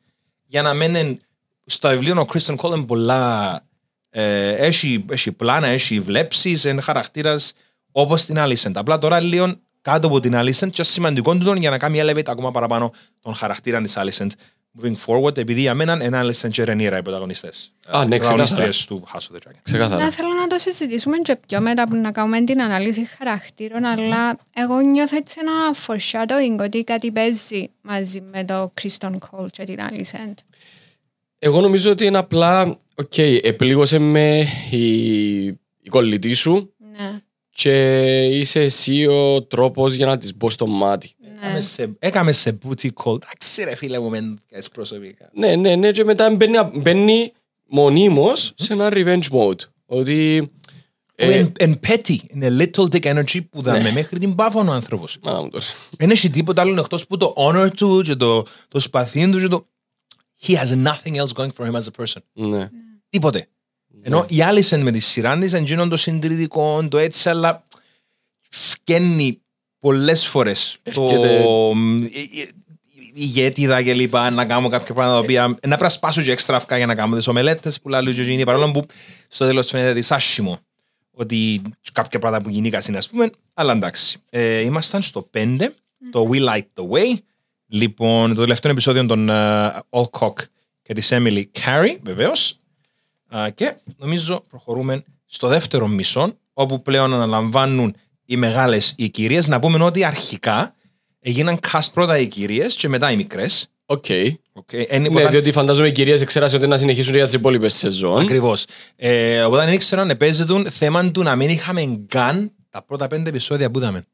για να μένει στο βιβλίο ο Κρίστον Κόλ είναι πολλά ε, έχει, έχει πλάνα, έχει βλέψεις, είναι χαρακτήρας όπως την Alicent. Απλά τώρα Λίον κάτω από την Alicent και σημαντικό του τον για να κάνει elevate ακόμα παραπάνω τον χαρακτήρα της Alicent moving forward, επειδή για μένα είναι Alicent και Rhaenyra οι πρωταγωνιστές. Α, ναι, Οι ξεκάθαρα. πρωταγωνιστρίες του House of the Dragon. Ξεκάθαρα. Να θέλω να το συζητήσουμε και πιο μετά που να κάνουμε την ανάλυση χαρακτήρων, αλλά εγώ νιώθω έτσι ένα foreshadowing ότι κάτι παίζει μαζί με το Criston Cole και την Alicent. Εγώ νομίζω ότι είναι απλά, οκ, επλήγωσε με η, η κολλητή σου Ναι, και είσαι εσύ ο τρόπος για να της μπω στο μάτι. Έκαμε ναι. σε- Έκαμε σε booty call. Εντάξει ρε φίλε μου, μεν κάνεις προσωπικά. Ναι, ναι, ναι, και μετά μπαίνει, μπαίνει μονίμως σε ένα revenge mode. Ότι... Που Ε, εν- εν petty, είναι little dick energy που δάμε Ναι. μέχρι την πάφων ο άνθρωπος. μάνα μου τώρα. Δεν έχει τίποτα άλλο εκτός που το honor του και το, το σπαθί του και το... He has nothing else going for him as a person. Ναι. Τίποτε. Ενώ η Άλισεν με τη σειρά της εντζήνων το συντηρητικό, το έτσι, αλλά φκένει πολλές φορές. Το Έρχεται- η- η- ηγέτιδα και λοιπά, να κάνω κάποια πράγματα τα οποία να πρασπάσω και έξτρα αυκά για να κάνω τις ομελέτες που λέει ο Γιωγίνη, παρόλο που στο τέλος φαίνεται της άσχημο ότι κάποια πράγματα που γυναίκα είναι ας πούμε, αλλά εντάξει. Ε, ήμασταν στο 5, το We Light the Way, λοιπόν το τελευταίο επεισόδιο των uh, Alcock και της Emily Carey, βεβαίως, Α, και νομίζω προχωρούμε στο δεύτερο μισό, όπου πλέον αναλαμβάνουν οι μεγάλες οι κυρίες. Να πούμε ότι αρχικά έγιναν cast πρώτα οι κυρίες και μετά οι μικρές. Οκ. Okay. Εν, Ναι, διότι φαντάζομαι οι κυρίες εξέρασαν ότι να συνεχίσουν για τις υπόλοιπες σεζόν. Ακριβώς. Ε, οπότε δεν ήξερα αν παίζεται θέμα του να μην είχαμε καν τα πρώτα πέντε επεισόδια που είδαμε.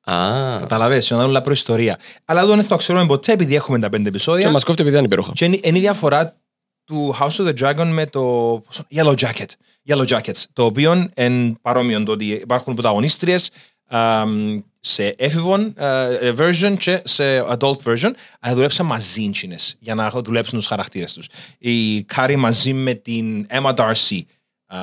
Α, Καταλαβες, να δούμε όλα προϊστορία. Αλλά δεν θα ξέρουμε ποτέ επειδή έχουμε τα πέντε και επεισόδια. μας κόφτει επειδή ήταν υπέροχα. Και είναι, είναι η διαφορά του House of the Dragon με το πόσο- Yellow Jacket. Yellow Jackets. Το οποίο είναι παρόμοιο το ότι υπάρχουν πρωταγωνίστριες αμ, σε έφηβον ε, version και σε adult version, αλλά δουλέψαν μαζί τζείνες για να δουλέψουν τους χαρακτήρες τους. Η Κάρι μαζί με την Emma D'Arcy, α,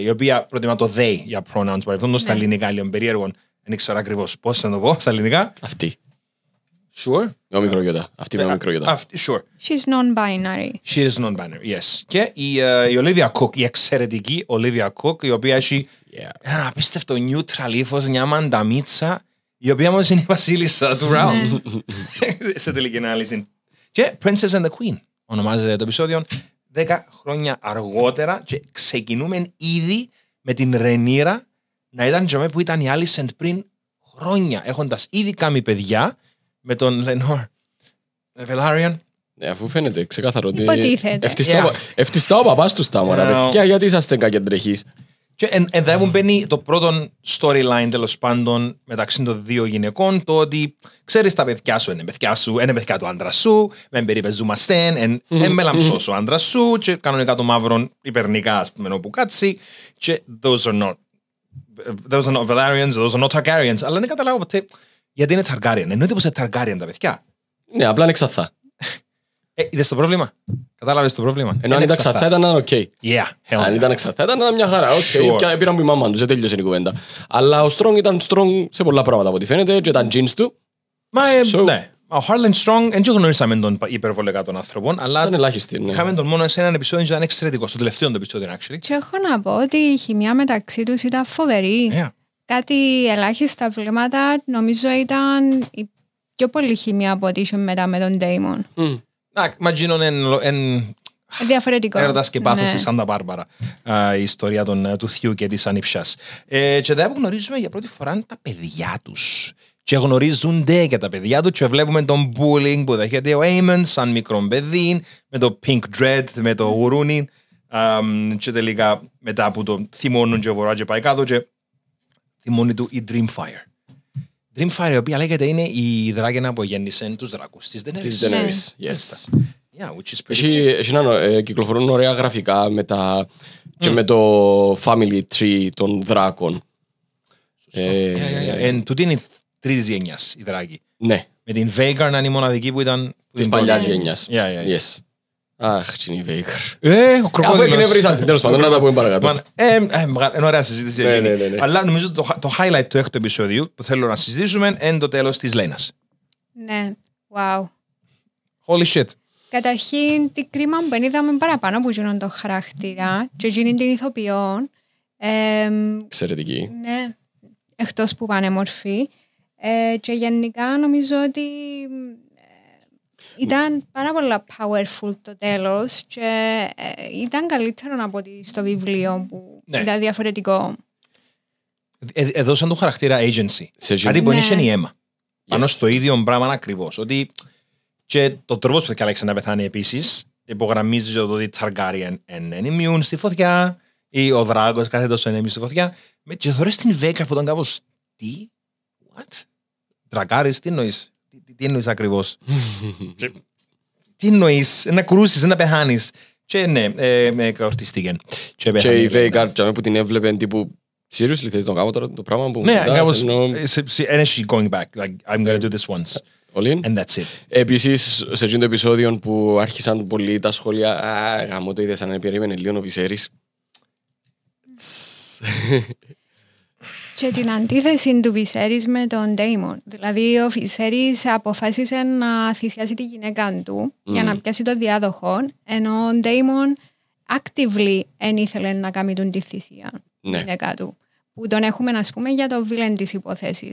η οποία προτιμά το they για pronouns, παρεπτόντως στα Ναι. ελληνικά λίγο περίεργο. Δεν ξέρω ακριβώς πώς θα το πω στα ελληνικά. Αυτή. Sure. Με μικρό γιώτα. Αυτή με μικρό γιώτα. Αυτή- Sure. She's non-binary. She is non-binary, yes. Και η, ε, η Olivia Cook, η εξαιρετική Olivia Cook, η οποία έχει Yeah. ένα απίστευτο neutral ύφος, μια μανταμίτσα, η οποία όμως είναι η βασίλισσα του round. Σε τελική ανάλυση. Και Princess and the Queen ονομάζεται το επεισόδιο. 10 χρόνια αργότερα και ξεκινούμε ήδη με την Ρενίρα να ήταν τζαμέ που ήταν η Άλισεντ πριν χρόνια, έχοντας ήδη κάνει παιδιά με τον Λενόρ Βελάριον. Ναι, αφού φαίνεται ξεκάθαρο ότι. Υποτίθεται. Ευτιστά Yeah. ο- Ευτιστά ο παπάς του τα μωρά. Yeah. Παιδιά, γιατί είσαστε κακεντρεχεί. Και εν, εν δέ μου μπαίνει το πρώτο storyline τέλος πάντων μεταξύ των δύο γυναικών το ότι ξέρεις τα παιδιά σου είναι παιδιά σου, είναι παιδιά του άντρα σου, με περιπεζούμαστε, εν, εν μελαμψός ο άντρας σου και κανονικά το μαύρο υπερνικά ας πούμε όπου κάτσει και those are not those are not Velaryons, those are not Targaryens αλλά δεν καταλάβω ποτέ γιατί είναι Targaryen, εννοείται πως είναι Targaryen τα παιδιά. Ναι, απλά είναι ξαθά. Ε, είδες το πρόβλημα, κατάλαβες το πρόβλημα; Ενώ αν Είναι ήταν ξαθά. ξαθά ήταν οκ. Yeah, hell Αν yeah. ήταν ξαθά ήταν μια χαρά. Οκ, Sure. και πήραν που η μάμα τους, δεν τέλειωσε η κουβέντα. Αλλά ο Strong ήταν strong σε πολλά πράγματα από ό,τι φαίνεται και ήταν genes του. Μα ε, So- ναι, ο Harwin Strong δεν γνωρίσαμε τον υπερβολικά των άνθρωπων, αλλά Ήταν ελάχιστη. ναι. είχαμε τον μόνο σε έναν επεισόδιο και ήταν εξαιρετικό, στο τελευταίο του επεισόδιο actually. Και έχω να πω ότι η χημεία μεταξύ τους ήταν φοβερή. Yeah. Κάτι ελάχιστα βλέμματα νομίζω ήταν η πιο πολύ χημεία από ό,τι είχε μετά με τον Damon. Μμ. Να, μαγίνον εν Διαφορετικό. έρωτας και πάθος Ναι. στη Σάντα Μπάρμπαρα α, η ιστορία των, ε, του θείου και της ανήψιας. Ε, και εδώ γνωρίζουμε για πρώτη φορά τα παιδιά τους. Και γνωρίζονται και τα παιδιά τους και βλέπουμε τον bullying που δέχεται ο Aemon σαν μικρό παιδί με το pink dread, με το γουρούνι αμ, και τελικά μετά που το θυμώνουν και ο Βορρά και πάει κάτω και θυμώνει του η Dreamfire. Dreamfire η οποία λέγεται είναι η δράγαινα που γέννησε τους δράκους της Της Daenerys. Daenerys. Ναι. Yes. Yeah, which is pretty Έχει, έχει να, ε, κυκλοφορούν ωραία γραφικά με τα, και με το family tree των δράκων. Ε, Εν τούτη είναι η τρίτη γενιάς η δράκη. Ναι, Με την Veigar να είναι η μοναδική που ήταν. που της την παλιάς πρώτη. γενιάς. Yeah, yeah, yeah. Yes. Αχ, τι είναι η Veigar. Ε, ο Αφού κροκόδιλος. εκνεύρισαν την τέλος πάντων, να τα πούμε παρακάτω. Μαν- Ε, ε, μεγάλη- είναι ωραία συζήτηση. Ναι, εκείνη. ναι, ναι, ναι. Αλλά νομίζω το, το highlight του έκτου επεισοδίου που θέλω να συζητήσουμε είναι το τέλος της Λένας. Ναι, wow. Holy shit. Καταρχήν, τι κρίμα που δεν είδαμε παραπάνω που γίνονται το χαρακτήρα και γίνει την ηθοποιό. Ε, Εξαιρετική. ναι, εκτός που πάνε μορφή. Ε, και γενικά νομίζω ότι ε, ήταν πάρα πολλά powerful το τέλος και ε, ήταν καλύτερο από ότι στο βιβλίο που Ναι. ήταν διαφορετικό. Ε, έδωσαν το χαρακτήρα agency. Σε Κάτι που Ναι. είναι η αίμα. Πάνω Yes. στο ίδιο πράγμα ακριβώς. Ότι και το τρόπος που διάλεξε να πεθάνει επίσης υπογραμμίζει το ότι η Targaryen είναι immune στη φωτιά ή ο δράκος κάθε τόσο είναι immune στη φωτιά. Με και θωρέ την Veigar που ήταν κάπως. Τι, what, Δρακάρι, τι εννοείς, τι, τι, τι εννοείς ακριβώς; τι εννοείς, να κρούσεις, να πεθάνεις. Και ναι, ε, με εορτίστηκε. Και, Και πέθανε η Veigar. Veigar, τζάμε που την έβλεπε τύπου Seriously, θες να κάνω τώρα το πράγμα που μου Ναι, ζητάς, κάπως, ενώ- ε, σε- σε- and she's going back. Like, I'm gonna do this once. Όλοι. And that's it. Επίσης, σε εκείνο το επεισόδιο που άρχισαν πολύ τα σχόλια «Α, γαμώ το είδες αν περίμενε λίγο ο Βυσέρης». Και την αντίθεση του Βυσέρης με τον Ντέιμον. Δηλαδή, ο Βυσέρης αποφάσισε να θυσιάσει τη γυναίκα του για να πιάσει το διάδοχο, ενώ ο Ντέιμον actively δεν ήθελε να κάνει τον τη θυσία τη Ναι. γυναίκα του. Που τον έχουμε, ας πούμε, για το βίλεν της υπόθεση.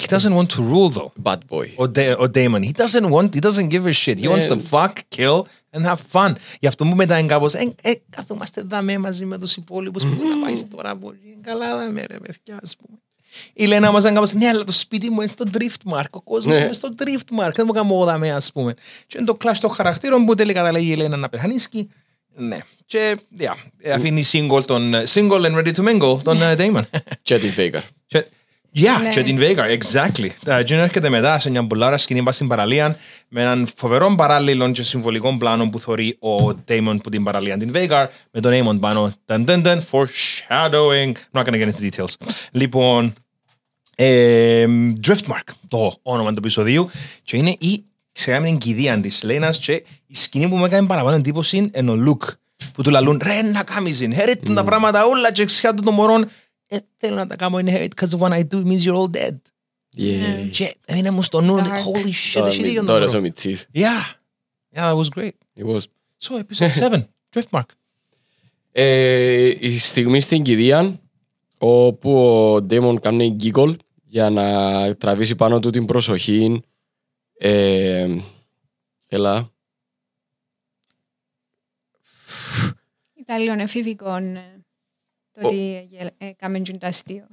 He doesn't want to rule though. Bad boy. Ο, Da- ο Damon. He doesn't want, he doesn't give a shit. He wants to fuck, kill and have fun. Γι' αυτό μου μετά είναι κάπως, ε, ε, καθόμαστε δάμε μαζί με τους υπόλοιπους που να πάει τώρα πολύ. Καλά δάμε ρε παιδιά, ας πούμε. Η Λένα μας ήταν κάπως, ναι, αλλά το σπίτι μου είναι στο Driftmark. Ο κόσμος Ναι. είναι στο Driftmark. Δεν μου κάνω εγώ δάμε, ας πούμε. Και είναι το clash των χαρακτήρων που τελικά τα λέγει η Λένα να πεθανίσκει. Ναι. Και, yeah, αφήνει single τον, single and ready to mingle τον ε, Damon. Και την Veigar. Και- Yeah, Ναι. και την Veigar, exactly. Τα Junior έρχεται μετά σε μια πολλά ώρα σκηνή πας στην παραλία με έναν φοβερό παράλληλο και συμβολικό πλάνο που θωρεί ο Damon που την παραλία την Veigar με τον Aemon πάνω. Dun, dun, dun, foreshadowing. I'm not gonna get into details. Λοιπόν, ε, Driftmark, το όνομα του επεισοδίου και είναι η ξεκάμενη κηδεία της Λένας και η σκηνή που μου έκανε παραπάνω εντύπωση είναι ο Λουκ που του λαλούν ρε να κάνεις inherit τα πράγματα όλα και ξιάτω των μωρών ε, θέλω να τα κάνω inherit because when I do it means you're all dead. Yeah. και έμεινε μου στο νου Dark. holy shit Τώρα έχει μη- δίκιο το Τώρα μωρό ο Μιτσής. yeah. Yeah that was great. It was. so episode 7 Driftmark Ε, η στιγμή στην κηδεία όπου ο Ντέμον κάνει γκίγκολ για να τραβήσει πάνω του την προσοχή. Ε, έλα. Τα λίγο εφηβικών ε, το Ο- ότι ε, έκαμε τζουν το αστείο.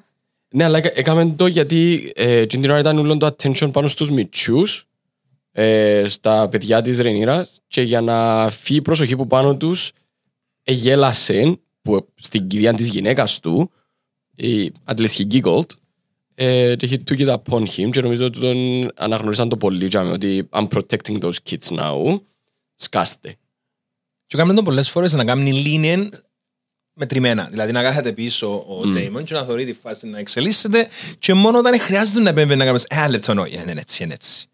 Ναι, αλλά έκα- έκαμε το γιατί ε, την ώρα ήταν όλο το attention πάνω στους μητσούς, ε, στα παιδιά της Ρενίρας και για να φύγει η προσοχή που πάνω τους εγέλασε που, στην κηδεία της γυναίκας του η at least he giggled ε, και he took it upon him και νομίζω ότι τον αναγνωρίσαν το πολύ τζάμε, ότι I'm protecting those kids now σκάστε Και κάνουμε το πολλές φορές να κάνει λίνιεν μετρημένα. Δηλαδή να κάθεται πίσω ο Μμ. Damon και να θεωρεί τη φάση να εξελίσσεται και μόνο όταν χρειάζεται να επέμβει να κάνεις ένα λεπτό νόη. Είναι έτσι, είναι έτσι.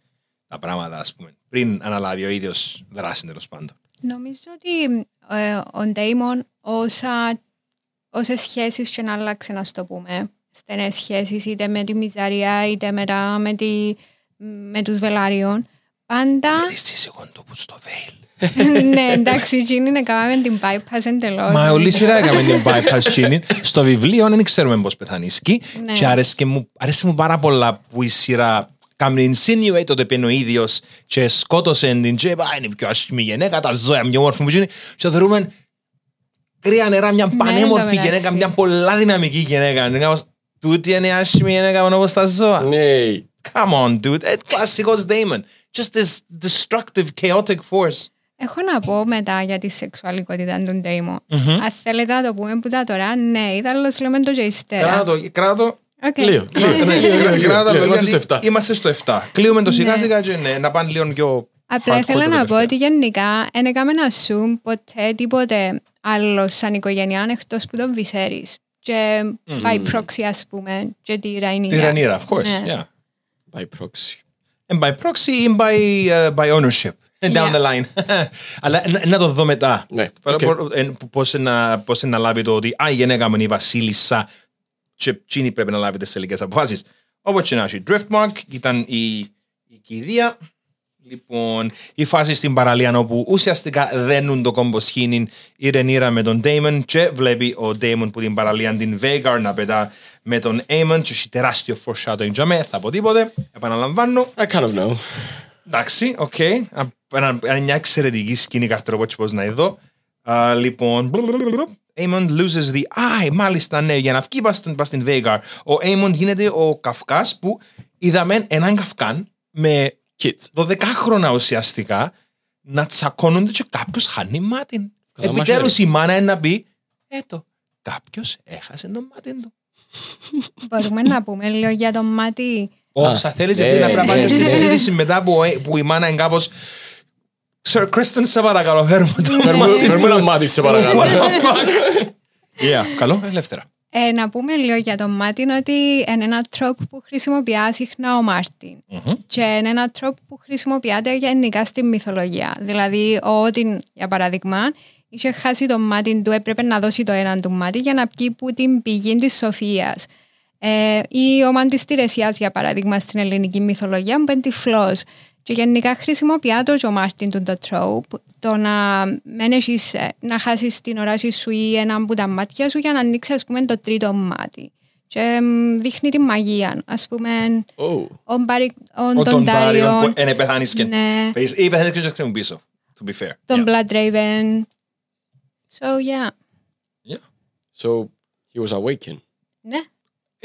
Τα πράγματα ας πούμε. Πριν αναλάβει ο ίδιος δράση τέλος πάντων. Νομίζω ότι ε, ο Ντέιμον όσα, όσες σχέσεις και να άλλαξε να στο πούμε, στενές σχέσεις είτε με τη Μιζαρία είτε με, τα, με, τη, με τους Βελάριον, πάντα, This is a κοντό που στο veil. ναι εντάξει, εκείνη να κάνουμε την bypass εντελώς. Μα όλη η σειρά έκαμε την bypass chini. Στο βιβλίο δεν ξέρουμε πώς πεθάνει η σκη Ναι. και άρεσε μου, άρεσε μου πάρα πολλά που η σειρά κάνει insinuate ότι πήγαινε ο ίδιος και σκότωσε την και είπα «Α, είναι η πιο άσχημη γυναίκα, τα ζώα πιο όμορφη μου γίνει και θεωρούμε κρύα νερά μια πανέμορφη εντωμεταξύ. γυναίκα, μια πολλά δυναμική γυναίκα. Είναι κάπως, Τούτη είναι η άσχημη γυναίκα πάνω όπως τα ζώα. ναι Come on, dude. Ε, Κλασικός Damon. Just this destructive, chaotic force. Έχω να πω μετά για τη σεξουαλικότητα του Ντέιμον. Αν θέλετε να το πούμε που τωρά, ναι, είδα λέμε το και ύστερα. Κράτα το, κράτα το. Οκ. Λίγο, Ναι, λίγο, ναι, λίγο, κράτα- λίγο, κράτα λίγο, το, Είμαστε γιατί στο 7 Είμαστε στο 7. Κλείουμε το σιγά Ναι. σιγά και ναι, να πάνε λίγο πιο Απλά hardcore ήθελα το να πω τελευταίο. ότι γενικά δεν έκαμε να σου ποτέ τίποτε άλλος σαν οικογένεια εκτός που τον Βυσέρης. Και by proxy ας πούμε και τη Ραϊνίρα. Τη Ρανίρα, of course. Ναι. Yeah. by proxy And by proxy ή by, uh, by ownership. And down Yeah. the line. Αλλά να, να το δω μετά. Ναι, Πο- οκ. πο- εν- Πώς να, πώς να λάβει το ότι α, η γυναίκα μου είναι η βασίλισσα και εκείνη πρέπει να λάβει τις τελικές αποφάσεις. Όπως και να έχει. Driftmark ήταν η, η κηδεία. Λοιπόν, η φάση στην παραλία όπου ουσιαστικά δένουν το κόμπο σχήνιν η Ρενίρα με τον Damon και βλέπει ο Damon που την παραλία την Vhagar να πετά με τον Aemon και έχει τεράστιο foreshadowing για μέ, θα πω τίποτε, επαναλαμβάνω. I kind of know Εντάξει, οκ. Α, ένα- ένα- Μια εξαιρετική σκηνή καρτεροπότσι πώς να εδώ. Α, Λοιπόν, Aemon loses the eye. Μάλιστα, ναι, για να βγει πας στην, πας στην Vhagar. Ο Aemon γίνεται ο Καυκάς που είδαμε έναν Καυκάν με kids 12 χρόνια ουσιαστικά να τσακώνονται και κάποιος χάνει μάτι. Καλά Επιτέλους η μάνα είναι να πει «Έτω, κάποιος έχασε το μάτι του». Μπορούμε να πούμε λίγο για το μάτι. Όσα θέλεις ναι, γιατί να πρέπει να ναι, πάμε στη ναι. συζήτηση μετά που, που η μάνα είναι κάπως Sir Kristen, σε παρακαλώ, φέρουμε το Φέρουμε μάτι φέρουμε του». ένα μάτι σε παρακαλώ What the fuck? Yeah, καλό, ελεύθερα. Ε, να πούμε λίγο για το μάτι ότι είναι ένα τρόπο που χρησιμοποιεί συχνά ο Μάρτιν. Και είναι ένα τρόπο που χρησιμοποιείται γενικά στη μυθολογία. Δηλαδή, ο Ότιν, για παράδειγμα, είχε χάσει το μάτι του, έπρεπε να δώσει το έναν του μάτι για να πιει που την πηγή της Σοφίας. Ε, ή ο μάτι τη Τηρεσία, για παράδειγμα, στην ελληνική μυθολογία, που είναι τυφλό. Και γενικά χρησιμοποιεί το ο Μάρτιν του το τρόπ, το να, μην έχεις, ε, να χάσεις την οράση σου ή ένα από τα μάτια σου για να ανοίξεις, ας πούμε, το τρίτο μάτι. Και μ, δείχνει τη μαγεία. Ας πούμε, Oh. ο, Μπάρι, ο, Ο τον τον Τάριον Τάριον, που είναι πεθάνεις και ναι, Πες, ή πεθάνεις και δεν πίσω. To be fair. τον Yeah. Blood Raven. So, yeah. Yeah. So he was awakened. Ναι.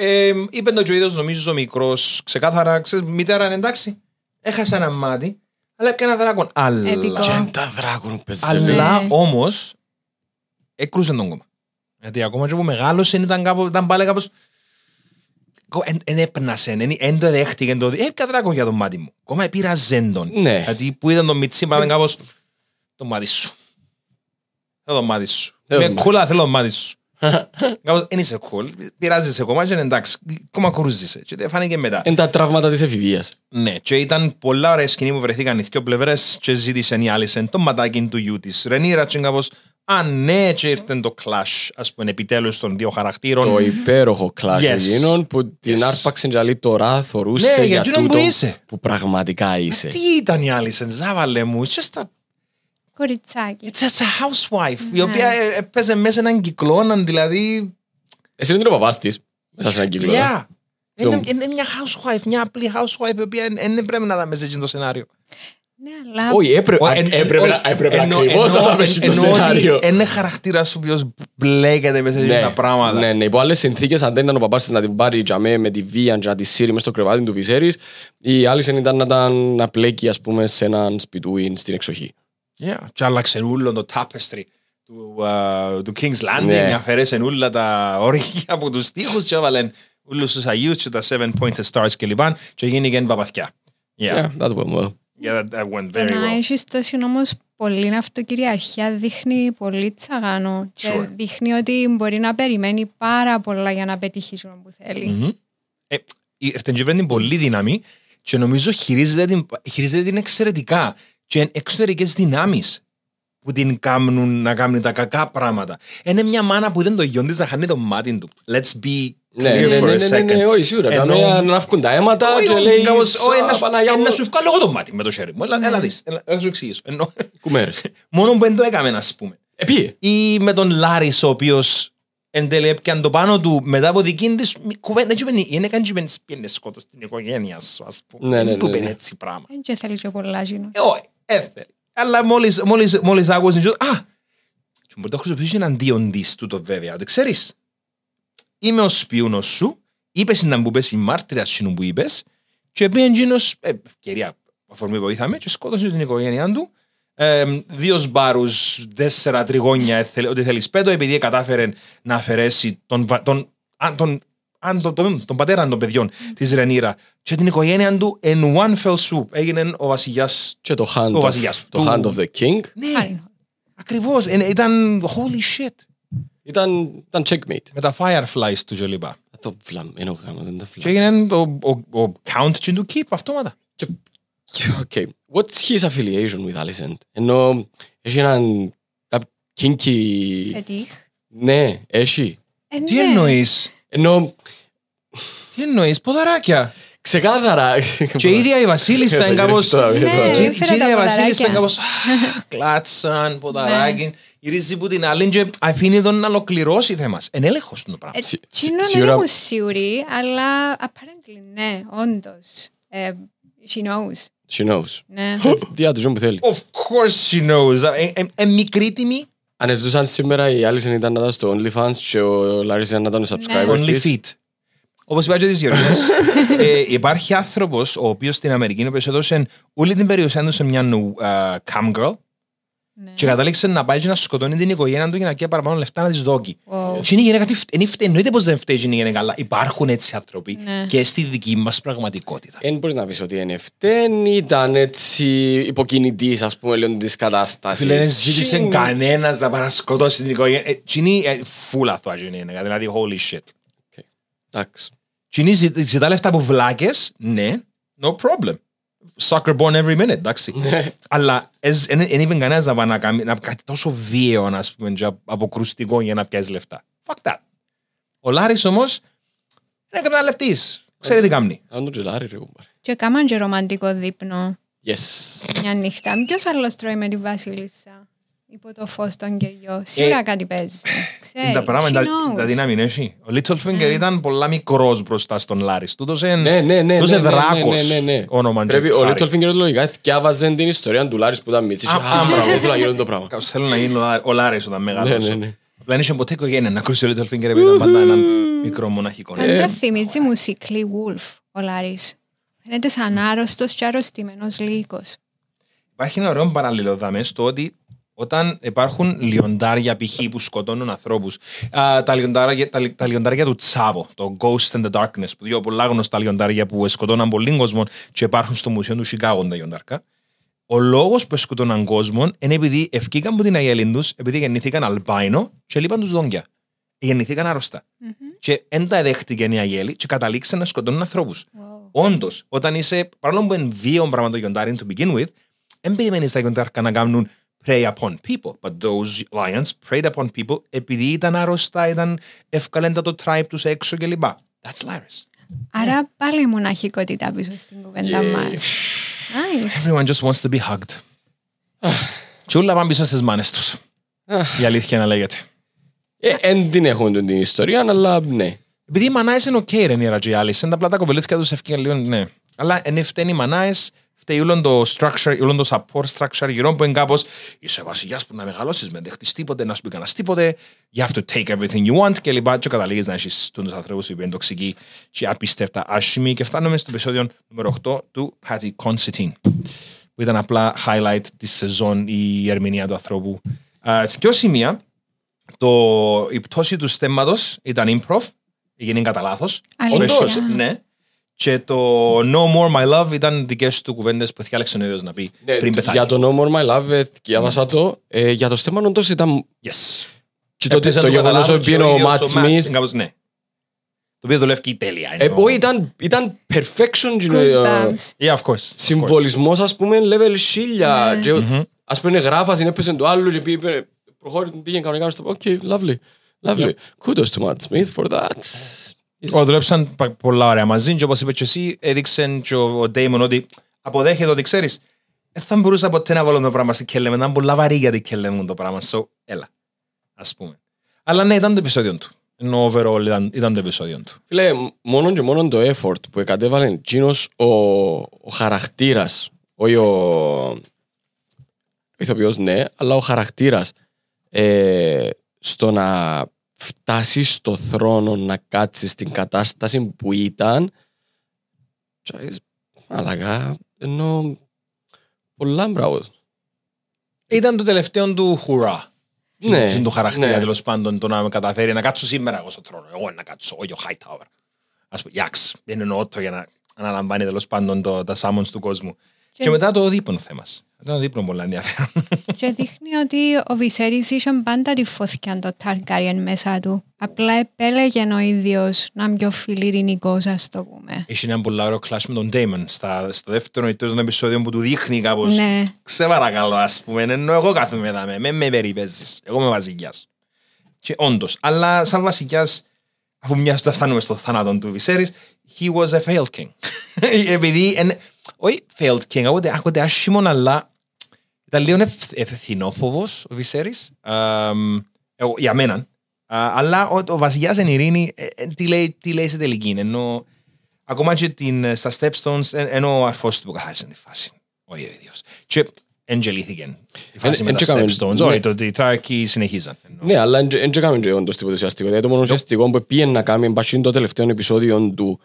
Ε, είπε το και ο ίδιος νομίζω ο μικρός ξεκάθαρα, ξέρεις, μητέρα είναι εντάξει, έχασε ένα μάτι, αλλά έπιανε ένα δράκον. Αλλά, Επικό. Και είναι τα δράκον παίζει. αλλά Ναι. όμως, έκρουσε τον κόμμα. Γιατί ακόμα και που μεγάλωσε ήταν, κάπου, ήταν πάλι κάπως, εν έπνασε, εν το δέχτηκε το ότι έπια δράκον για το μάτι μου. Ακόμα επήραζε τον. Ναι. Γιατί που είδαν τον Μιτσί, ήταν κάπως, το μάτι σου. Θέλω το μάτι σου. Θέλω Είμαι το cool, αλλά θέλω το μάτι σου. Κάπως, δεν είσαι cool. Πειράζεσαι ακόμα και είναι εντάξει. Ακόμα κρούζεσαι. Και δεν φάνηκε μετά. Είναι τα τραύματα της εφηβείας. Ναι, και ήταν πολλά ωραία σκηνή που βρεθήκαν οι δύο πλευρές και ζήτησε η Άλισεν το ματάκι του γιού της. Ρενίρα και κάπως, α ναι, και ήρθε το clash, ας πούμε, επιτέλους των δύο χαρακτήρων. Το υπέροχο κλάσο Yes. εκείνον που την Yes. άρπαξε και άλλη τώρα θωρούσε Ναι, για για εκείνον που τούτο είσαι. που πραγματικά είσαι. Τι ήταν η Άλισεν, ζάβαλε μου, it's just a, Κοριτσάκι. it's just a housewife, η Ναι. οποία ε, έπαιζε μέσα έναν κυκλώναν, δηλαδή, Εσύ είναι ο παπάς της, μέσα σε έναν κύκλο. ε. yeah. Το- Είναι, είναι μια housewife, μια απλή housewife, η οποία δεν πρέπει να δάμε σε εκείνο το σενάριο. Ναι, αλλά Όχι, έπρεπε, Ο- α, εν- εν- έπρεπε, να- όχι, έπρεπε εννοώ- ακριβώς να εννοώ- τα πέσει το εννοώ ότι σενάριο. Είναι χαρακτήρα ο οποίο μπλέκεται μέσα σε Ναι, τα πράγματα. ναι, ναι, υπό άλλες συνθήκες αν δεν ήταν ο παπάς της να την πάρει για μέ, με τη βία και να τη σύρει μες στο κρεβάτι του Βυσέρης η άλλη ήταν να, ήταν να πλέκει ας πούμε σε έναν σπιτούι στην εξοχή. Yeah. Και άλλαξε όλο το tapestry του, α, του King's Landing, Ναι. αφαιρέσαν όλα τα όρια από τους τοίχους και έβαλαν όλους τους Αγίους και τα seven pointed stars και λοιπά και γίνηκε παπαθιά. Yeah, Yeah, that went well. yeah that, that went το very να well. έχει τόση όμως πολύ αυτοκυριαρχία δείχνει πολύ τσαγάνο. Και Sure. δείχνει ότι μπορεί να περιμένει πάρα πολλά για να πετύχει αυτό που θέλει. Μμμ. Ε, η Ερτεντζεβρέ είναι πολύ δύναμη και νομίζω χειρίζεται την, χειρίζεται την εξαιρετικά και εξωτερικές δυνάμεις που την κάνουν να κάνει τα κακά πράγματα. Είναι μια μάνα που δεν το γιον της να χάνει το μάτι του. Let's be Ναι, clear ναι, for ναι, a ναι, ναι, ναι, second. όχι σίγουρα. Ενώ- Καμία να βγουν τα αίματα Όχι, και όχι, λέει κάπως, όχι, «Σα, να σου- Παναγιά ε, μου, να σου βγάλω εγώ το μάτι με το χέρι μου. Έλα, Ναι. έλα δεις, έλα, να σου εξηγήσω. Ενώ- κουμέρες». Μόνο που δεν το έκαμε, να πούμε. Ε, πήγε. Ή με τον Λάρης, ο οποίος εν τέλει έπιαν το πάνω του μετά από δική της μη- κουβέντα. Δεν είπε, είναι καν και πιένε σκότω στην οικογένεια σου, ας πούμε. Ναι, ναι, Δεν του ναι, είπε ναι. έτσι πράγμα. Δεν και θέλει και πολλά ζήνος. Ε, όχι, έφερε. Αλλά μόλις, μόλις, μόλις άκουσες, α, και μπορεί να το χρησιμοποιήσεις εναντίον της τούτο βέβαια, ότι ξέρεις, είμαι ο σπιούνος σου, είπες να μου πες η μάρτυρα σου που είπες, και πήγε εκείνος, ε, ευκαιρία, αφορμή βοήθαμε, και σκότωσε την οικογένειά του, ε, δύο σπάρους, τέσσερα τριγώνια, ε, θέλ- ό,τι θέλεις πέτω, επειδή κατάφερε να αφαιρέσει τον, βα- τον, αν, τον, αν, τον, τον, τον πατέρα των παιδιών της Ρενίρα και την οικογένεια του in one fell swoop. Έγινε ο βασιλιάς Και το hand, Ο of, βασιλιάς το του- hand of the king ναι, Χάρη. ακριβώς. Ε, Ήταν holy shit. ήταν, ήταν checkmate. Με τα fireflies του και λοιπά. Το βλαμμένο γάμος, δεν τα Και βλαμμένο. έγινε ο, ο, ο count και του keep αυτόματα. Okay. What's his affiliation with Alicent? Ενώ έχει έναν κάπ- kinky... Πετύχ. Ναι, έχει. Ε, Τι ναι. εννοείς, Ενώ τι εννοείς, ποδαράκια. ξεκάθαρα... Και η ίδια η Βασίλισσα είναι κάπως... Τώρα, Ναι. τώρα. Και η έφερα και η τα ίδια η Βασίλισσα είναι ποδαράκια. κάπως... «Α, Κλάτσαν, ποδαράκι. Γυρίζει που την άλλη και αφήνει τον να ολοκληρώσει θέμας. Εν έλεγχος του το πράγμα. Ε, Σι- Τσίνο δεν σίγουρα- ήμουν σίγουρη, αλλά apparently ναι, όντως. Ε, She knows. She knows. Ναι. Τι άτομο που θέλει. Of course she knows. Ε, ε, ε, μικρή τιμή. Αν ζούσαν σήμερα η Alison ήταν να ήταν στο OnlyFans και ο Larry ήταν να ήταν ο subscriber Only της. feet. Όπως είπα και τις Γεωργίες, ε, υπάρχει άνθρωπος ο οποίος στην Αμερική ο οποίος έδωσε όλη την περιουσία του σε μια uh, cam girl Ναι. Και κατάληξε να πάει και να σκοτώνει την οικογένεια του για να κάνει παραπάνω λεφτά να της δόκει. Wow. Και είναι η γυναίκα, τι φταίει, φταίει, εννοείται πως δεν φταίει η γυναίκα, αλλά υπάρχουν έτσι άνθρωποι Ναι. και στη δική μας πραγματικότητα. Δεν μπορείς να πεις ότι είναι φταίν, ήταν έτσι υποκινητής ας πούμε λίγο της κατάστασης. Φίλε, δεν ζήτησε Συν- κανένας να παρασκοτώσει την οικογένεια. Ε, Τι είναι ε, φούλα αυτό η γυναίκα, δηλαδή holy shit. Εντάξει. Τι είναι ζη- ζητά λεφτά από βλάκες, ναι, no problem. Soccer born every minute, εντάξει. Αλλά δεν είπε κανένας να πάει να κάνει να- κάτι τόσο βίαιο, ας πούμε, και αποκρουστικό για να πιάσεις λεφτά. Fuck that. Ο Λάρης όμως είναι εκμεταλλευτής. Ξέρει τι κάνει. Αν τον τζελάρι ρε κουμπάρε. Και κάμαν και ρομαντικό δείπνο Yes. μια νύχτα. Ποιος άλλος τρώει με τη Βασίλισσα; Υπό το φως των κεριών. Σίγουρα κάτι παίζεις. Ξέρει. Είναι τα πράγματα, she τα- knows. τα δύναμη είναι εσύ. Ο Littlefinger ήταν πολλά μικρός μπροστά στον Λάρης. Τούτος είναι Ναι, ναι, ναι. τούτος ναι, είναι ναι, δράκος. ναι, ναι, ναι. όνομα και Πρέπει ο χάρη. Littlefinger λογικά θυκιάβαζε την ιστορία του Λάρης που ήταν μίτσις. Α, Α, α, μπράβο, θέλω να γίνω το πράγμα. Κάπως Θέλω να γίνω ο Λά- ο Λάρης όταν Ναι, μεγαλώσω. ναι, ναι. Απλά δεν είχε ποτέ οικογένεια να ακούσεις ο Littlefinger επειδή ήταν πάντα έναν μικρό μοναχικό. Αν δεν θυμίζει μουσικλή Wolf ο Λάρης. Φαίνεται σαν άρρωστος και αρρωστημένος λύκος. Υπάρχει ένα ωραίο παράλληλο δάμε στο ότι όταν υπάρχουν λιοντάρια π.χ. που σκοτώνουν ανθρώπους, α, τα, λιοντάρια, τα, λι- τα λιοντάρια του Τσάβο, το Ghost in the Darkness, που δύο πολλά γνωστά λιοντάρια που σκοτώναν πολύ κόσμο και υπάρχουν στο Μουσείο του Σικάγο τα λιοντάρκα, ο λόγος που σκοτώναν κόσμο είναι επειδή ευκήκαν από την αγέλη τους, επειδή γεννήθηκαν αλμπάινο και λείπαν τους δόντια. Γεννήθηκαν άρρωστα. Και δεν τα δέχτηκε η αγέλη και καταλήξαν να σκοτώνουν ανθρώπους. Wow. Όντως, όταν είσαι, παρόλο που είναι βίαιο πράγμα το λιοντάρι to begin with, δεν περιμένεις τα λιοντάρια να κάνουν prey upon people. But those lions preyed upon people επειδή ήταν άρρωστα, ήταν εύκολα το tribe τους έξω κλπ. That's Larys. Άρα πάλι η μοναχικότητα πίσω στην κουβέντα μας. Nice. Everyone just wants to be hugged. Και όλα πάνε πίσω στις μάνες τους. Η αλήθεια να λέγεται. Ε, Εν την έχουμε την ιστορία, αλλά ναι. Επειδή οι μανάες είναι οκ, Ρενίρα και οι άλλοι. Σαν τα πλάτα κοπελούθηκα τους ευκαιρία λίγο, ναι. Αλλά εν φταίνει οι μανάες, φταίει όλο το structure, όλο το support structure γύρω που είναι κάπως είσαι βασιλιάς που να μεγαλώσεις, με δεχτείς τίποτε, να σου πει κανένας τίποτε, you have to take everything you want και λοιπά και καταλήγεις να έχεις τους ανθρώπους που είναι τοξικοί και απίστευτα άσχημοι και φτάνουμε στο επεισόδιο νούμερο 8 του Patty Considine που ήταν απλά highlight της σεζόν η ερμηνεία του ανθρώπου. Uh, δύο σημεία, το, η πτώση του στέμματος ήταν improv, έγινε κατά λάθος. Αλήθεια. Ναι. Και το No More My Love ήταν δικές του κουβέντες που διάλεξε ο ίδιο να πει Ναι, πριν πεθάνει. για το No More My Love, ε, διάβασα το. Ε, για το στέμμα όντως ήταν... Yes. Και το, Έπαιζε το κατά γεγονός λάθος ότι και είναι ο ίδιος Matt Matt Smith... κάπως, ναι. Το οποίο δουλεύει τέλεια. Ε, εννοώ. όχι, ήταν, ήταν perfection. ε, Goosebumps. Yeah, of course. of course. Συμβολισμός, ας πούμε, level 1000. Ναι. Και, Ας πούμε, γράφας, είναι έπαιζε το άλλο και πήγε, προχώρησε, πήγε κανονικά στο... Οκ, lovely, lovely. Kudos to Matt Smith for that. Ο, δουλέψαν πα- πολλά ωραία μαζί και όπως είπε και εσύ έδειξε και ο, ο Damon ότι αποδέχεται ότι ξέρεις δεν θα μπορούσα ποτέ να βάλω το πράγμα στην κκελλέ μου ήταν πολλά βαρύ για την κκελλέ μου το πράγμα so έλα ας πούμε αλλά ναι ήταν το επεισόδιο του. Ενώ overall ήταν, ήταν το επεισόδιο του. Φίλε, μόνο και μόνο το effort που εκατέβαλε εκείνος ο, ο χαρακτήρας, όχι ο, ο ηθοποιός ναι, αλλά ο χαρακτήρας ε, στο να φτάσεις στο θρόνο να κάτσεις στην κατάσταση που ήταν. Και, μαλακά, ενώ πολλά μπράβο. ήταν το τελευταίο του χουρά. Ναι, ναι, του χαρακτήρα ναι. τέλος πάντων το να με καταφέρει να κάτσω σήμερα εγώ στον θρόνο. Εγώ να κάτσω όχι ο Hightower. Ας πούμε Ιάξ δεν εννοώ το για να αναλαμβάνει τέλος πάντων το, τα summons του κόσμου. Και, Και- μετά το δείπνο θέμας ήταν το δείπνο πολύ ενδιαφέρον Και δείχνει ότι ο Βυσέρης είχε πάντα τη φωτιά το Targaryen μέσα του. Απλά επέλεγε ο ίδιος να είναι πιο φιλιρινικός, ας το πούμε. Έχει ένα πολύ ωραίο κλάσ με τον Damon στα, στο δεύτερο ή τρίτο επεισόδιο που του δείχνει κάπως Ναι. «Σε παρακαλώ ας πούμε, ενώ εγώ κάθομαι εδώ, με, με, με περιπέζεις, εγώ είμαι βασιλιάς». Και όντως, αλλά σαν βασιλιάς, αφού μια στο φτάνουμε στο θάνατο του Βυσέρης, he was a failed king. Επειδή, εν, όχι failed king, ακούγεται, ακούγεται άσχημον, αλλά ήταν λίγο ευθ- ευθυνόφοβος ο Βυσέρης, Αμ, εγώ, για μένα. Α, αλλά ο, ο βασιλιάς εν ειρήνη, ε, ε, τι, λέει, τι λέει σε τελική, ενώ ακόμα και την, ε, στα Stepstones, ε, ενώ ο αρφός του που καθάρισε τη φάση, όχι ο ίδιος. Και εγγελήθηκε η φάση Εν- με εν τα και κάμε- Stepstones, ναι. όχι, το ότι οι Τράκοι συνεχίζαν. Ενώ- Ναι, αλλά δεν έκαμε και όντως τίποτα ουσιαστικό. Δηλαδή το μόνο ουσιαστικό που πήγε να κάνει μπασίν το τελευταίο επεισόδιο του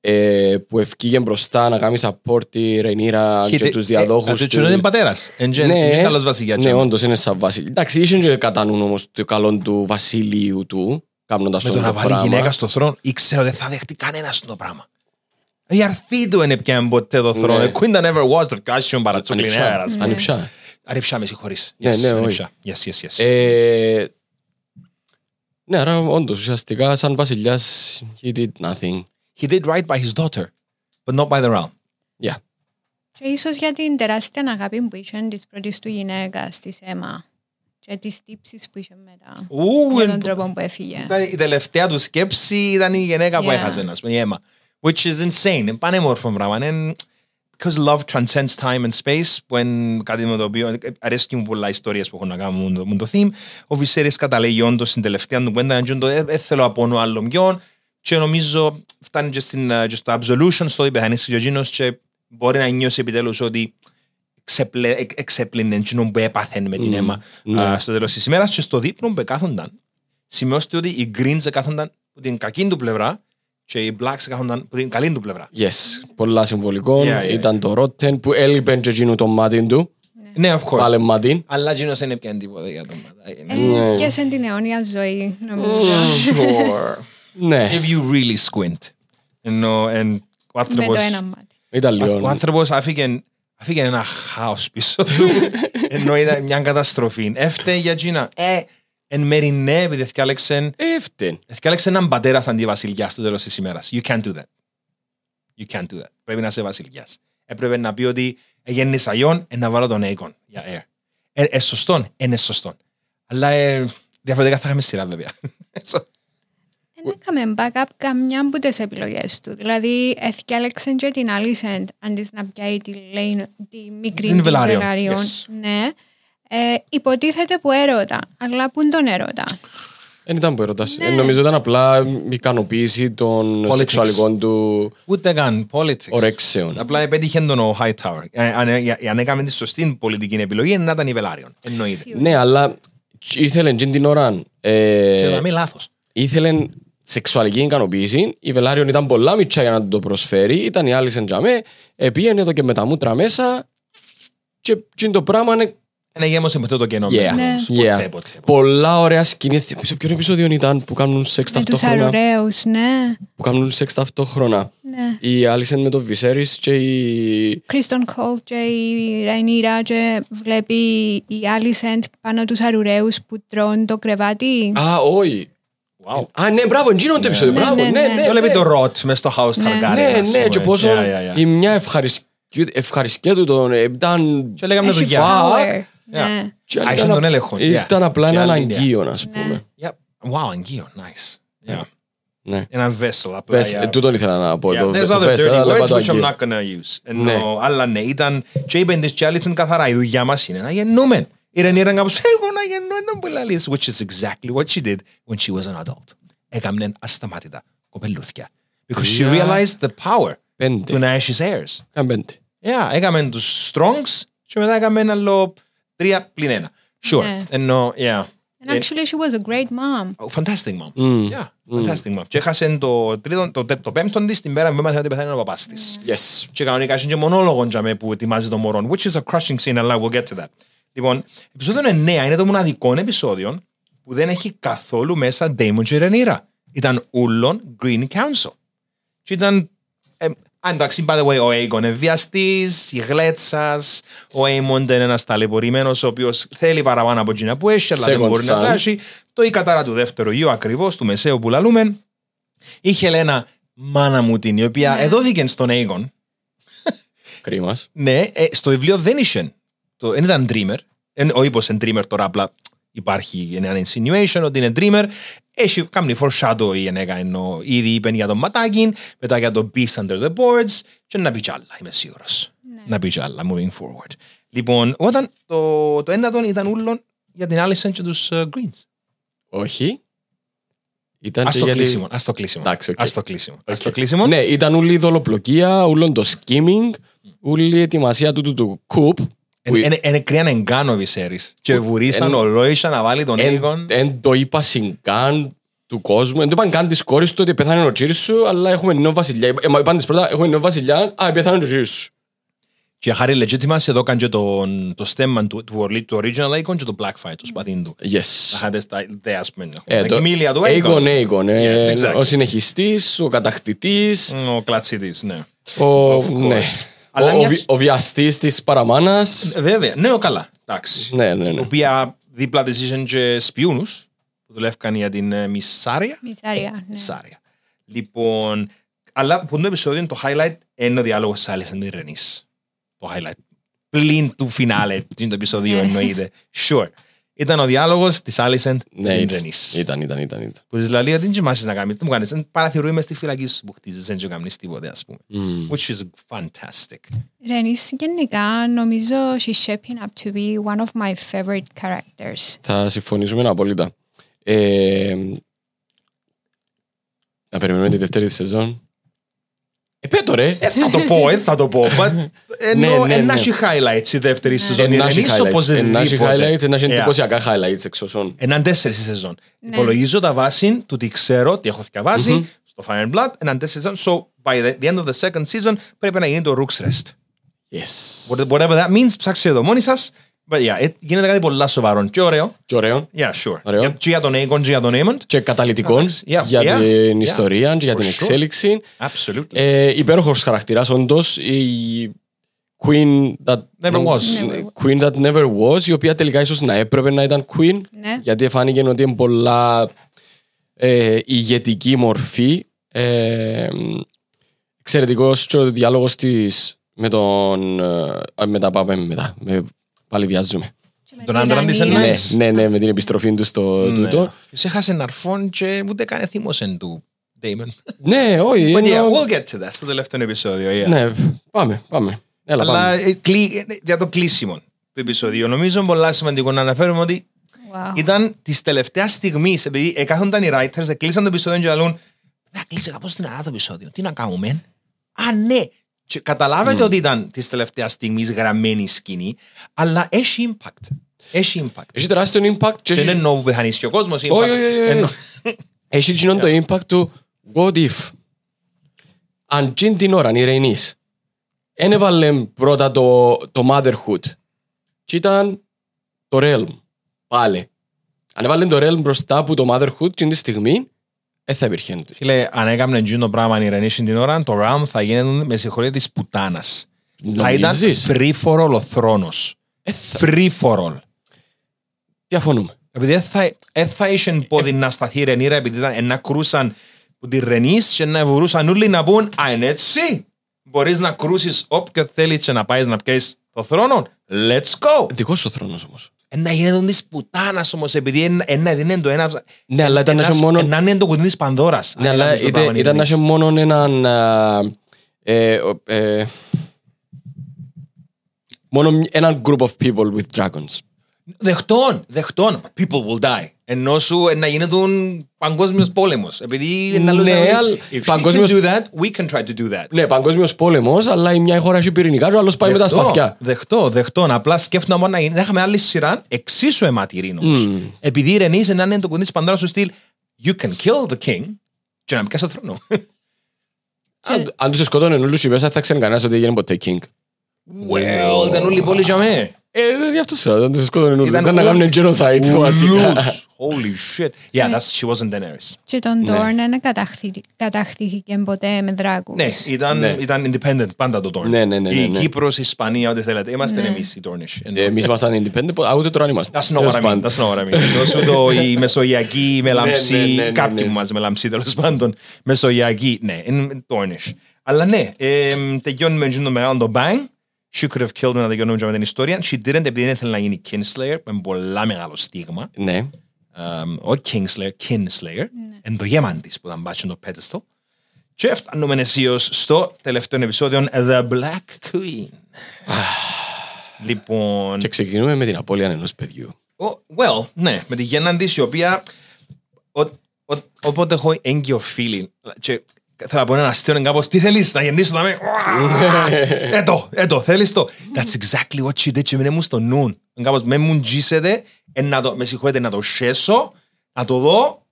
ε, που ευκήγε μπροστά να κάνει support τη Ρενίρα και Χειτε- τους ε, διαδόχους ε, και είναι πατέρας. Εν γεν- Είναι καλός βασιλιάς. Ναι, όντως είναι σαν βασίλειο. Εντάξει, είχε και κατά νου όμως το καλό του βασίλειου του, κάνοντας Με το το να βάλει πράγμα. γυναίκα στο θρόνο, ήξερε ότι δεν θα δεχτεί κανένας το πράγμα. Η αρφή του είναι πια ποτέ το θρόνο. Ναι. The queen that never was, το κάσιον παρατσούκλινε Ανιψά. αέρας. Ανιψά. Αρριψά, με συγχωρείς. Ναι, Yes, ναι, όχι. ανιψά. Yes, yes, yes. Ε, Ναι, άρα όντως ουσιαστικά σαν βασιλιάς he did nothing. He did right by his daughter, but not by the realm. Yeah. Και ίσως για την τεράστια αγάπη που είχε της πρώτης του γυναίκας, της Έμα. Και τις τύψεις που είχε μετά. Ου, Για εν- τον τρόπο που έφυγε. Ήταν η τελευταία του σκέψη ήταν η γυναίκα που Yeah. έχασε, ας πούμε, η αίμα. Which is insane. Είναι πανέμορφο πράγμα. Είναι because love transcends time and space, που είναι κάτι με το οποίο αρέσκει μου πολλά ιστορίες που έχουν να κάνουν με το, με το theme. Ο Βυσέρης καταλέγει όντως στην τελευταία του κουβέντα, «Ε, το «Ε, δεν θέλω από πόνο άλλον ποιον και νομίζω φτάνει και, στην, ε, και στο absolution, στο ότι πεθανείς και ο Γίνος και μπορεί να νιώσει επιτέλους ότι εξεπλε- εξ- εξέπλυνε εκείνο που έπαθεν με την Μμμ, αίμα ναι. α, στο τέλος της ημέρας και στο δείπνο που κάθονταν σημειώστε ότι οι Greens κάθονταν από την κακή του πλευρά και οι Blacks κάθονταν από την καλή του πλευρά. Yes, πολλά συμβολικό. Yeah, yeah, Ήταν το Rotten που έλειπε και εκείνο το μάτι του. Ναι, of course. Πάλε μάτι. Αλλά εκείνος δεν έπιανε τίποτα για το μάτι. Ε, Ναι. Και σε την αιώνια ζωή, νομίζω. Sure. Ναι, If you really squint; Ενώ εν, ο Με άνθρωπος, το ένα μάτι. ήταν ο λίγο. άνθρωπος άφηκε, άφηκε ένα χάος πίσω του. ενώ ήταν μια καταστροφή. Έφταιγε για εκείνα. Ε, εν μέρη ναι, επειδή θυκάλεξεν Έφτεν. Θυκάλεξε έναν πατέρας αντί βασιλιάς στο τέλος της ημέρας. You can't do that. You can't do that. Πρέπει να είσαι βασιλιάς. Έπρεπε να πει ότι γέννησα γιον, ε, να βάλω τον Aegon για air. Ε, ε, σωστόν, ε, είναι σωστόν. Αλλά ε, διαφορετικά θα είχαμε σειρά βέβαια. Δεν έκαμε backup καμιά από τις επιλογές του. Δηλαδή, εθιάλεξαν και την Alicent αντί να πιάει τη, Lane, τη μικρή Την Velaryon, Velaryon. yes. Ναι. Ε, υποτίθεται που έρωτα, αλλά πού είναι τον έρωτα. Δεν ήταν που ερωτάς. Ναι. Ε, Νομίζω ήταν απλά η ικανοποίηση των Politics. σεξουαλικών του Ούτε καν politics. ορέξεων. Απλά πέτυχε τον ο Hightower. Ε, αν, ε, αν έκαμε τη σωστή πολιτική επιλογή, να ήταν η Βελάριον. Εννοείται. Ναι, αλλά ήθελε εκείνη την ώρα. ε, Και να μην λάθος. ήθελε σεξουαλική ικανοποίηση. Η Βελάριον ήταν πολλά μητσά για να του το προσφέρει. Ήταν η άλλη Σεντζαμέ. Επήγαινε εδώ και με τα μούτρα μέσα. Και εκείνο το πράγμα είναι. Είναι γέμωσε με αυτό το κενό. Yeah. μέσα Ναι. μας. Yeah. Ποτέ, ποτέ. Πολλά ωραία σκηνή. Σε ποιο επεισόδιο ήταν που κάνουν σεξ Με τους ταυτόχρονα; αρουραίους, ναι. Που κάνουν σεξ ταυτόχρονα. ναι. Η Άλισεν με τον Βυσέρης και η. Κρίστον Κόλ και η Ραϊνίρα και βλέπει η Άλισεντ πάνω τους αρουραίους που τρώνε το κρεβάτι. Α, όχι. Wow. Α, ναι, μπράβο, εκείνο το επεισόδιο. Ναι, Μπράβο, ναι, ναι, ναι. ναι. Το βλέπει ναι. το Ροτ μες στο House Ναι. Targaryen. Ναι, ας ναι, πούμε. και πόσο Yeah, yeah, yeah. η μια ευχαριστική ευχαριστία του τον ε, ήταν... Και λέγαμε Έχει δουλειά. power. Ναι. Yeah. και Α, ήταν είχε τον απ- έλεγχο, yeah. Ήταν απλά Και ένα άλλη, yeah. αναγκαίο, ας πούμε. Yep. Wow, αγγείο. Nice. Yeah. Ναι. Ένα vessel. απλά Πες, για- ε, τούτον ήθελα να πω. Yeah, το- there's το other πες, dirty αλλά είπα words το which I'm αγγείο. not gonna use. Ενώ, Ναι. αλλά ναι, ήταν και είπεν της και αλήθουν καθαρά, η δουλειά μας είναι να γεννούμε. Η Ρενίρα κάπως, εγώ να γεννώ, δεν που λαλείς, which is exactly what she did when she was an adult. Έκαμνε ασταμάτητα κοπελούθια. Because she Yeah. realized the power Πέντε. του να έχεις heirs. Κάνε πέντε. Yeah, έκαμε τους strongs και μετά έκαμε ένα άλλο τρία πλην ένα. Sure. Ναι. Ενώ, yeah. And actually she was a great mom. Oh, fantastic mom. Μμ. Yeah, fantastic mom. Και έχασε το, τρίτο, το, το πέμπτον της την πέρα που έμαθε ότι πεθάνει ο παπάς της. Yes. Και κανονικά έχει και μονόλογο τζαμέ που ετοιμάζει το μωρό, which is a crushing scene, αλλά we'll get to that. Λοιπόν, επεισόδιο 9 είναι το μοναδικό επεισόδιο που δεν έχει καθόλου μέσα Damon και Rhaenyra. Ήταν ούλον Green Council. Και ήταν... Ε, α, εντάξει, by the way, ο Aegon είναι βιαστής, η γλέτσας, ο Aemond είναι ένας ταλαιπωρημένος, ο οποίος θέλει παραπάνω από εκείνα που έχει, αλλά δεν Second μπορεί να son. τα έχει. Το η κατάρα του δεύτερου γιου ακριβώς, του μεσαίου που λαλούμε. Η Χελένα, μάνα μου την, η οποία Ναι. εδόθηκε στον Aegon, Κρίμας. ναι, ε, στο βιβλίο δεν είχε. Το, δεν ήταν dreamer. Εν, όχι πως είναι dreamer τώρα, απλά υπάρχει ένα insinuation ότι είναι dreamer. Έχει κάνει foreshadow η ενέκα, ενώ ήδη είπε για τον Ματάκιν, μετά για τον Beast Under the Boards και να πει κι άλλα, είμαι σίγουρος. Να πει κι άλλα, moving forward. Λοιπόν, όταν το, το ένατον ήταν ούλον για την Alison και τους uh, Greens. Όχι. Ήταν Ας και το γιατί- κλείσιμο, ας το κλείσιμο. Εντάξει, οκ. Ας το κλείσιμο. Ας Οκ. το κλείσιμο. Ναι, ήταν όλη η δολοπλοκία, όλο το skimming, όλη η ετοιμασία του, του, του κουπ. Που Είναι κρύαν εγκάνω Βυσέρης. Και βουρήσαν εν- ολόισαν να βάλει τον εν, Aegon. εν το είπα συγκάν του κόσμου. Δεν το είπαν καν της κόρης του ότι πεθάνε ο τσίρις σου, αλλά έχουμε νέο βασιλιά. Ε, μα είπαν της πρώτα, έχουμε νέο βασιλιά, α, πεθάνε ο τσίρις σου. Και χάρη legitimacy εδώ κάνει και τον- το στέμμα του, του, ορι- του original Aegon και το Blackfire, το σπαθίν του. Yes. Να είχατε στα ιδέας που είναι. Ε, Τα το- κοιμήλια του Aegon, Aegon. Aegon. ε, Yes, exactly. Ο συνεχιστής, ο κατακτητής, Μ, Ο κλατσίτης, ναι. ο, Of course. ναι. Αλλά ο, ο, μια- βι- ο βιαστής της παραμάνας. Ε, Βέβαια, ναι, ο καλά. Εντάξει. Ναι, ναι, Η ναι. οποία δίπλα της είχαν και σπιούνους που δουλεύκαν για την ε, Μισάρια. Μισάρια. Ναι. Μισάρια. Λοιπόν, αλλά που το επεισόδιο το highlight είναι ο διάλογος της Άλισαν την Ρενής. Το highlight. Πλην του φινάλε, το επεισόδιο Ναι. εννοείται. Sure. Ήταν ο διάλογος της Άλισαν Ναι, την ήταν, Ρενής. ήταν, ήταν, ήταν. ήταν. Που της λέει ότι δεν κοιμάσαι να κάνεις, δεν μου κάνεις, παραθυρούει μες στη φυλακή σου που χτίζεις, δεν σου κάνεις τίποτε ας πούμε. Μμ. Which is fantastic. Ρενής γενικά νομίζω she's shaping up to be one of my favorite characters. Θα συμφωνήσουμε απόλυτα. Ε, να περιμένουμε τη δεύτερη της σεζόν. Ε, πέτω ρε. Ε, θα το πω, ε, θα το πω. But, ενώ ναι, ένα ναι. έχει highlights η δεύτερη σεζόν. Ένα έχει Εννοείς highlights, οπωσδήποτε. ένα έχει highlights, ένα έχει Yeah. εντυπωσιακά highlights εξ όσων. Έναν τέσσερις η σεζόν. Ναι. Υπολογίζω τα βάση του τι ξέρω, τι έχω θυκαβάσει στο Fire and Blood, έναν τέσσερις σεζόν. So, by the, the end of the second season, πρέπει να γίνει το Rook's Rest. Yes. What- Whatever that means, ψάξτε το μόνοι σας. But yeah, it, γίνεται κάτι πολλά σοβαρό και ωραίο. Και ωραίο. Yeah, sure. Ωραίο. Για- Και για τον Aegon και για τον Aemond. Και καταλητικών Εντάξει, yeah, για yeah, την yeah, ιστορία και για for την sure. εξέλιξη. Absolutely. Ε, υπέροχος χαρακτήρας όντως. Η Queen that Never was. Never Queen that never was, η οποία τελικά ίσως να έπρεπε να ήταν Queen. Ναι. γιατί φάνηκε ότι είναι πολλά ε, ηγετική μορφή. Ε, εξαιρετικός και ο διάλογος της με τον... ε, μετά πάμε μετά. Με, πάλι βιάζουμε. Και με Τον την άντρα της Ρανίρα. Ναι, Nice. ναι, ναι, με την επιστροφή του στο τούτο. Σε έχασε ναρφόν και ούτε καν θύμωσεν του Damon. Ναι, όχι. But yeah, εννοώ- we'll get to that στο τελευταίο επεισόδιο. Yeah. Ναι, πάμε, πάμε. Έλα, Αλλά πάμε. ε, κλεί- ε, για το κλείσιμο του επεισοδίου νομίζω είναι πολύ σημαντικό να αναφέρουμε ότι Wow. ήταν της τελευταίας στιγμής, επειδή εκάθονταν οι writers, κλείσαν το επεισόδιο και λαλούν Να κλείσει κάπως την το επεισόδιο. Τι να κάνουμε. Α, ναι. Και καταλάβετε ότι ήταν της τελευταίας στιγμής γραμμένη η σκηνή, αλλά έχει impact. Έχει impact. Έχει τεράστιο impact και Δεν έχει- εννοώ που πεθανίσει και ο κόσμος. Όχι, impact. όχι, όχι, όχι. Εννοώ- Έχει εκείνον το impact του what if. Αν τζιν την ώρα η Ρεϊνής δεν έβαλε πρώτα το, το motherhood και ήταν το realm πάλι. Αν έβαλε το realm μπροστά από το motherhood και τη στιγμή δεν θα υπήρχε. Φίλε, αν έκαμε εκείνο το πράγμα η Ρενίσιν την ώρα, το round θα γίνεται με συγχωρία της πουτάνας. Θα ήταν Νομίζεις; free for all ο θρόνος. Ε, θα- Free for all. Διαφωνούμε. Επειδή δεν θα, δεν θα είχε πόδι να σταθεί η Ρενίρα επειδή ήταν να κρούσαν που τη Ρενής και να βουρούσαν όλοι να πούν «Α, είναι έτσι». Μπορείς να κρούσεις όποιο θέλεις και να πάεις να πιάσεις το θρόνο. Let's go. Δικός ο θρόνος όμως. Ε, Να γίνεται της πουτάνας όμως επειδή ένα- ένα δίνει το ένα... Ναι, αλλά ήταν να ένας- έχει μόνο... Να είναι το κουτί της Πανδώρας. Ναι, αν αλλά έκαμες το είτε- πράγμα η ήταν να έχει Ρενής. μόνο έναν... α, ε, ο- ε, Μόνο έναν group of people with dragons. Δεχτών, δεχτών. People will die. Ενώ σου ε, να γίνεται παγκόσμιος πόλεμος. Επειδή είναι άλλος Ναι, να- αλλά If she can παγκόσμιος- do that, we can try to do that. Ναι, παγκόσμιος πόλεμος, αλλά η μια χώρα έχει πυρηνικά και ο άλλος πάει με τα Δεχτώ, σπαθιά. Δεχτώ, δεχτώ. Απλά σκέφτομαι μόνο να γίνει- να είχαμε άλλη σειρά εξίσου αιματηρή όμως. Μμμ. Επειδή η Ρενής να είναι το κουνί της Πανδώρα σου στυλ You can kill the king και να πιάσει το θρόνο. Αν- Αν τους σκοτώνουν όλους οι μέσα θα ξέρει κανένας ότι έγινε ποτέ king. Well, ήταν όλοι πολύ για μέ. Ε, γι' αυτό σου λέω, αν τους σκοτώνουν όλους. Ήταν Ήταν να όλοι- κάνουν genocide βασικά. Ουλούς. Holy shit. Yeah, that's, she wasn't Daenerys. Και τον Ναι. Dorn δεν καταχθεί- καταχθήκε ποτέ με δράκους. Ναι, ήταν, Ναι. ήταν independent πάντα το Dorne. Ναι, ναι, ναι, ναι, Η ναι. Κύπρος, η Ισπανία, ό,τι θέλετε. Είμαστε Ναι. εμείς οι Dornish. Ε, Εμείς ήμασταν independent, α, ούτε τώρα αν είμαστε. That's not what Τέλος I mean. πάντων. That's not what I mean. Δώσου το η μεσογειακή η μελαμψή, Ναι, ναι, ναι, ναι, κάποιοι ναι. μας μελαμψή τέλος πάντων, μεσογειακή, ναι, είναι Dornish. Αλλά ναι, εμ, τελειώνουμε με το μεγάλο το bang. She could have killed him να τελειώνουμε και με την ιστορία. She didn't επειδή δεν ήθελε να γίνει Kinslayer, με πολλά μεγάλο στίγμα. Ναι. Εμ, Όχι Kingslayer, Kinslayer. Εν το γέμαν της που ήταν μπάτσιο το pedestal. Και φτάνουμε αισίως στο τελευταίο επεισόδιο The Black Queen. λοιπόν, Και ξεκινούμε με την απώλεια ενός παιδιού. Ο- Well, ναι, με τη γέννα της η οποία ο- ο- όποτε έχω έγκυο φίλη και θέλω να πω ένα αστείο είναι κάπως τι θέλεις να γεννήσω να με Έτο, έτο, θέλεις το That's exactly what she did και μείνε μου στο νου Είναι κάπως με μου τζίσετε ε, να το- με συγχωρείτε να το σέσω να το δω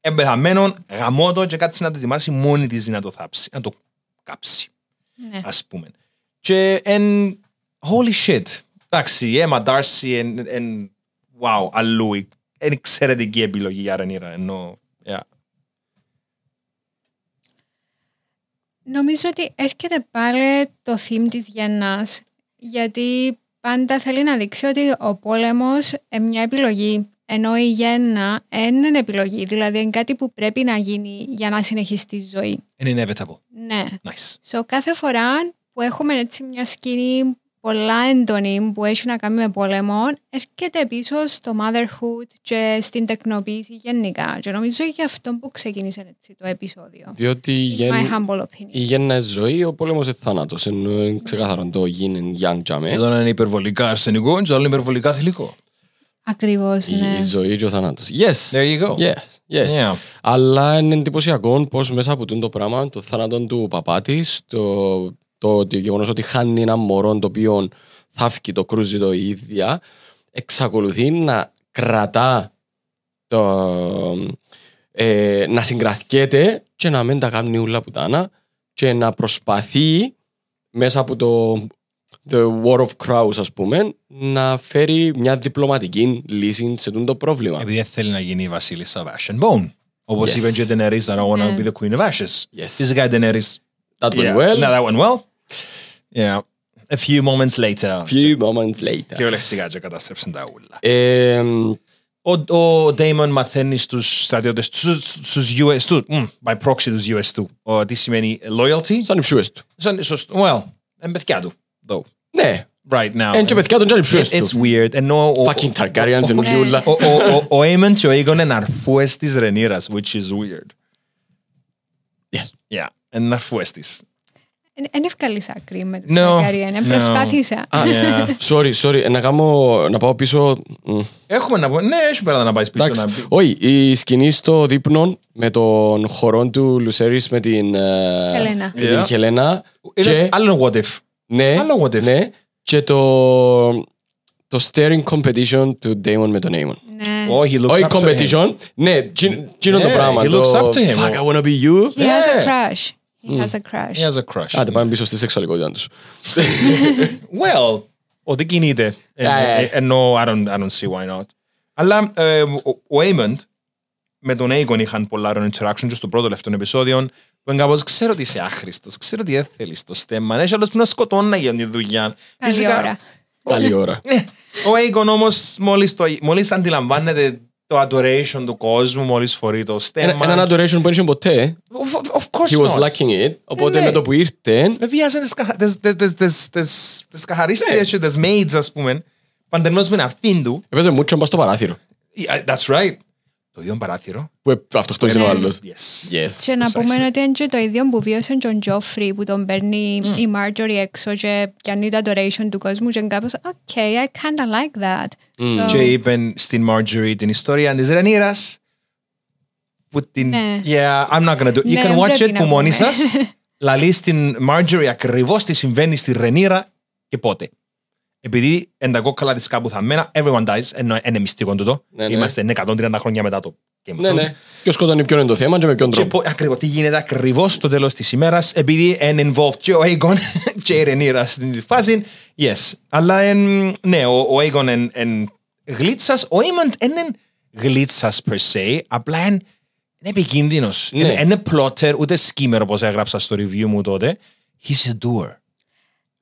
εμπεθαμένο γαμώ το και κάτσει να το ετοιμάσει μόνη της να το θάψει να το κάψει Ναι. ας πούμε. Και εν, holy shit. Εντάξει, η Emma Darcy εν, εν, wow, αλλού. Είναι εξαιρετική επιλογή για Ρενίρα, ενώ, Νομίζω ότι έρχεται πάλι το theme της γεννάς, γιατί πάντα θέλει να δείξει ότι ο πόλεμος είναι μια επιλογή, ενώ η γέννα δεν είναι επιλογή, δηλαδή είναι κάτι που πρέπει να γίνει για να συνεχίσει τη ζωή. Είναι inevitable. Ναι. Nice. So, κάθε φορά που έχουμε έτσι μια σκηνή πολλά έντονη που έχει να κάνει με πόλεμο, έρχεται πίσω στο motherhood και στην τεκνοποίηση γενικά. Και νομίζω γι' αυτό που ξεκίνησε έτσι το επεισόδιο. Διότι η My γεν- humble η opinion. γέννα είναι ζωή, ο πόλεμος είναι θάνατος. Ενώ είναι ξεκάθαρο το yin and yang τζαμέ. Εδώ είναι υπερβολικά αρσενικό και άλλο είναι υπερβολικά θηλυκό. Ακριβώς, Η ναι. η ζωή και ο θάνατος. Yes. There you go. Yes. Yes. Yeah. Αλλά είναι εντυπωσιακό πώς μέσα από τούτο το πράγμα, το θάνατο του παπά της, το, το, το γεγονός ότι χάνει ένα μωρό το οποίο θαύκει το κρούζει το η ίδια, εξακολουθεί να κρατά το, ε, να συγκραθιέται και να μην τα κάνει ούλα πουτάνα και να προσπαθεί μέσα από το the war of crows ας πούμε να φέρει μια διπλωματική λύση σε τούτο το πρόβλημα. Επειδή δεν θέλει να γίνει η βασίλισσα of Ash and Bone. Όπως Yes. είπε και η Daenerys, I don't want to Ναι. be the queen of ashes. Yes. Φυσικά η Daenerys, That went yeah, well. no, that went well. Yeah. A few moments later. Few moments later. Κυριολεκτικά και κατάστρεψαν τα ούλα. Ε, Ο, ο Damon μαθαίνει στους στρατιώτες, στους, στους US, του, μ, by proxy τους US του, ο, τι σημαίνει loyalty. σαν οι ψούες του. Σαν, σωστό, well, είναι παιδιά του, though, Ναι. right now. Εν και παιδιά των και οι ψούες It- It's του. weird, ενώ ο, Fucking Targaryens εν Ναι. ουλιούλα. ο, ο, ο, ο Aemon και ο Aegon είναι αρφούες της Ρενίρας, which is weird. Yes. Yeah, είναι αρφούες της. Δεν ευκαλείς άκρη με τους No, Targaryen. no. Προσπάθησα. Α, Yeah. sorry, sorry. Να, κάνω, να πάω πίσω. Μμ. Έχουμε να πούμε. Ναι, έχει πέρα να πάεις πίσω Εντάξει. να πει. Όχι, η σκηνή στο δείπνο με τον χορό του Λουσέρης με την, ε, Χελένα. με την Yeah. Χελένα. Είναι Και, άλλο what if. ναι, άλλο what if. ναι, και το, το staring competition του Damon με τον Aemon. Ναι. Oh, he looks Όχι up to him. competition, ναι, εκείνο το Yeah, πράγμα. he το, looks up to him. Fuck, I wanna be you. He has a Yeah. crush. He has a crush. He has a crush. Άντε, πάμε πίσω στη σεξουαλικότητα τους. Well, ότι κινείται. Ε, Yeah, yeah. ε, Ενώ I don't, I don't see why not. Αλλά ε, ο- ο Aemond με τον Aegon είχαν πολλά ωραίο interaction και στο πρώτο τελευταίο επεισόδιο που είναι κάπως ξέρω ότι είσαι άχρηστος, ξέρω ότι δεν θέλεις το στέμμα, έχει άλλος που να σκοτώνα για τη δουλειά. Καλή Φυσικά, ώρα. Καλή ώρα. ε, Ο Aegon όμως μόλις, το, μόλις αντιλαμβάνεται το adoration του κόσμου, μόλις φορεί το στέμμα. Ένα- Έναν adoration που δεν είχε ποτέ. Of, of course He was not. lacking it. Οπότε ναι. με το που ήρθε, Με βίαζε τις, καθα- τις, τις, τις, τις, τις, τις καθαρίστριες και τις maids, ας πούμε, παντενός με αρθίν του. έπαιζε μούτσο μπας στο παράθυρο. Yeah, That's right. Το ίδιο παράθυρο. Που ε, αυτοκτόνησε ο άλλος. Yes. Yes. Και να Precisely. πούμε ότι είναι και το ίδιο που βίωσε τον Τζόφρι που τον παίρνει η Marjorie έξω και πιάνει το adoration του κόσμου και είναι κάπως «Okay, I kinda like that». So, Και είπε στην Marjorie την ιστορία της Ρενίρας. Που την... Ναι. Yeah, I'm not gonna do... You Ναι, can watch πρέπει it να που μόνοι πούμε. σας. Λαλείς στην Marjorie ακριβώς τι συμβαίνει στη Ρενίρα και πότε. Επειδή εν τα κόκκαλα της κάπου θαμμένα, everyone dies, ενώ είναι μυστικό τούτο. Ναι, ναι. Είμαστε 130 χρόνια μετά το Game of Ναι, Thrones. ναι. Ποιος σκοτώνει ποιον είναι το θέμα και με ποιον Και τρόπο. πω, ακριβώς, τι γίνεται ακριβώς στο τέλος της ημέρας, επειδή είναι involved και ο Aegon και η Ρενίρα στην φάση. Yes. Αλλά εν, ναι, ο, ο Aegon είναι εν γλίτσας. Ο Aemon είναι γλίτσας per se, απλά είναι είναι επικίνδυνος. Ναι. Είναι, είναι plotter, ούτε schemer όπως έγραψα στο review μου τότε. He's a doer.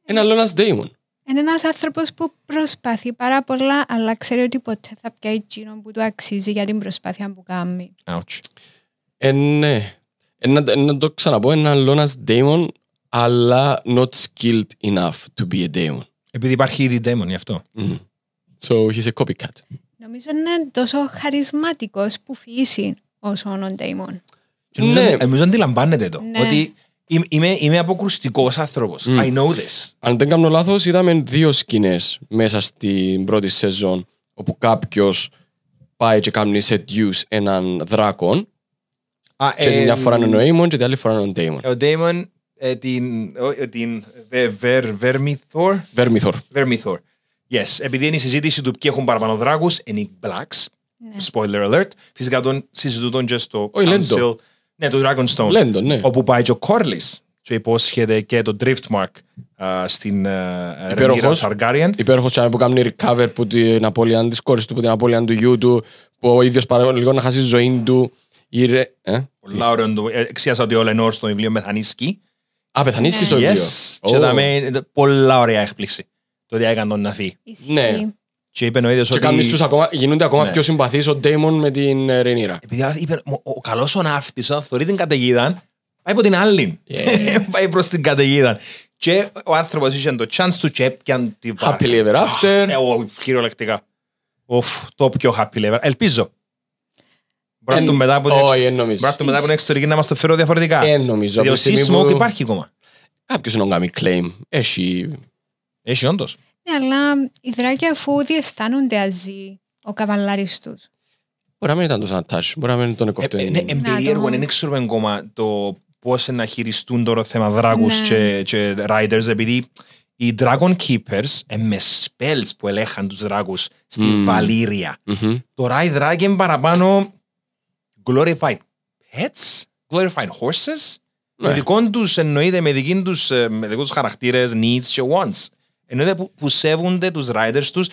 Ένα άλλο ένας Damon. Είναι ένας άνθρωπος που προσπαθεί πάρα πολλά αλλά ξέρει ότι ποτέ θα πιάει εκείνο που του αξίζει για την προσπάθεια που κάνει. Ouch. Ε, ναι. Ε, να, ε, να το ξαναπώ, ένα άλλο ένας Damon, αλλά not skilled enough to be a Damon. Επειδή υπάρχει ήδη demon γι' αυτό. So he's a copycat. Νομίζω είναι τόσο χαρισματικός που φύση όσο ο Ντέιμον. Και νομίζω- Ναι. Νομίζω αντιλαμβάνεται το. Ναι. Ότι είμαι, είμαι, είμαι αποκρουστικός άνθρωπος. I know this. Αν δεν κάνω λάθος, είδαμε δύο σκηνές μέσα στην πρώτη σεζόν, όπου κάποιος πάει και κάνει seduce έναν δράκον Α, και την μια φορά είναι ο Aemon και την άλλη φορά είναι ο Damon. Ο Damon ε, την, ο- ε, την Βε- Βερ- Vermithor. Vermithor. Vermithor. Yes, επειδή είναι η συζήτηση του ποιοι έχουν παραπάνω δράκους, είναι οι Blacks. Spoiler alert. Φυσικά τον συζητούν και στο Όχι, Lando. Council. Ναι, το Dragonstone. Lando, ναι. Όπου πάει και ο Corlys και υπόσχεται και το Driftmark α, στην Ρενίρα Υπέροχος. Targaryen. Υπέροχος τσάμε που κάνει recover που την απώλεια της κόρης του, που την απώλεια του γιού του, που ο ίδιος παρά λίγο να χάσει τη ζωή του. Η ρε... ε; Πολλά ωραίο το- ε, Εξίασα ότι ο Λενόρ στο βιβλίο μεθανίσκει. Α, πεθανίσκει στο Yes. βιβλίο. Και Ω. δαμε, είναι πολλά ωραία έκπληξη. Το ότι έκανε τον να φύγει. Ισχύει. Ναι. Και είπε ο ίδιος Και ότι... κάνεις τους ακόμα, γίνονται ακόμα Ναι. πιο συμπαθείς ο Damon με την ε, Ρενίρα. Επειδή είπε, ο, ο καλός ο ναύτης, όταν θεωρεί την καταιγίδα, πάει από την άλλη. Yeah. πάει προς την καταιγίδα. Και ο άνθρωπος είχε το chance του και έπιαν την Happily ever after. Ε, ο, κυριολεκτικά. Οφ, το πιο happy ever. Ελπίζω. Μπορεί να Εν- έρθουν μετά από την όχι, εξ- εν νομίζω. μπορεί να έρθουν μετά από την εξωτερική να μας το φέρω διαφορετικά. Εν νομίζω. Διότι Από ο τη στιγμή Sea Smoke που υπάρχει ακόμα. Κάποιος να κάνει claim. Έχει... Έχει όντως. Ναι, αλλά οι δράκοι αφού διαισθάνονται αζή ο καβαλάρης τους. Μπορεί να μην ήταν το σαν touch. Μπορεί να μην τον Ε, έκοφτε. ε, ναι, εν περίεργο, το- δεν ξέρουμε ακόμα το πώς να χειριστούν τώρα θέμα δράκους Ναι. και, και riders, επειδή οι Dragon Keepers ε, με spells που ελέγχαν τους δράκους στη Μμμ. Βαλήρια. Μμμ. Τώρα οι δράκοι είναι παραπάνω glorified pets, glorified horses, με Ναι. δικών τους εννοείται, με, δική τους, ε, με δικούς τους χαρακτήρες, needs και wants. Εννοείται που, που σέβονται τους riders τους,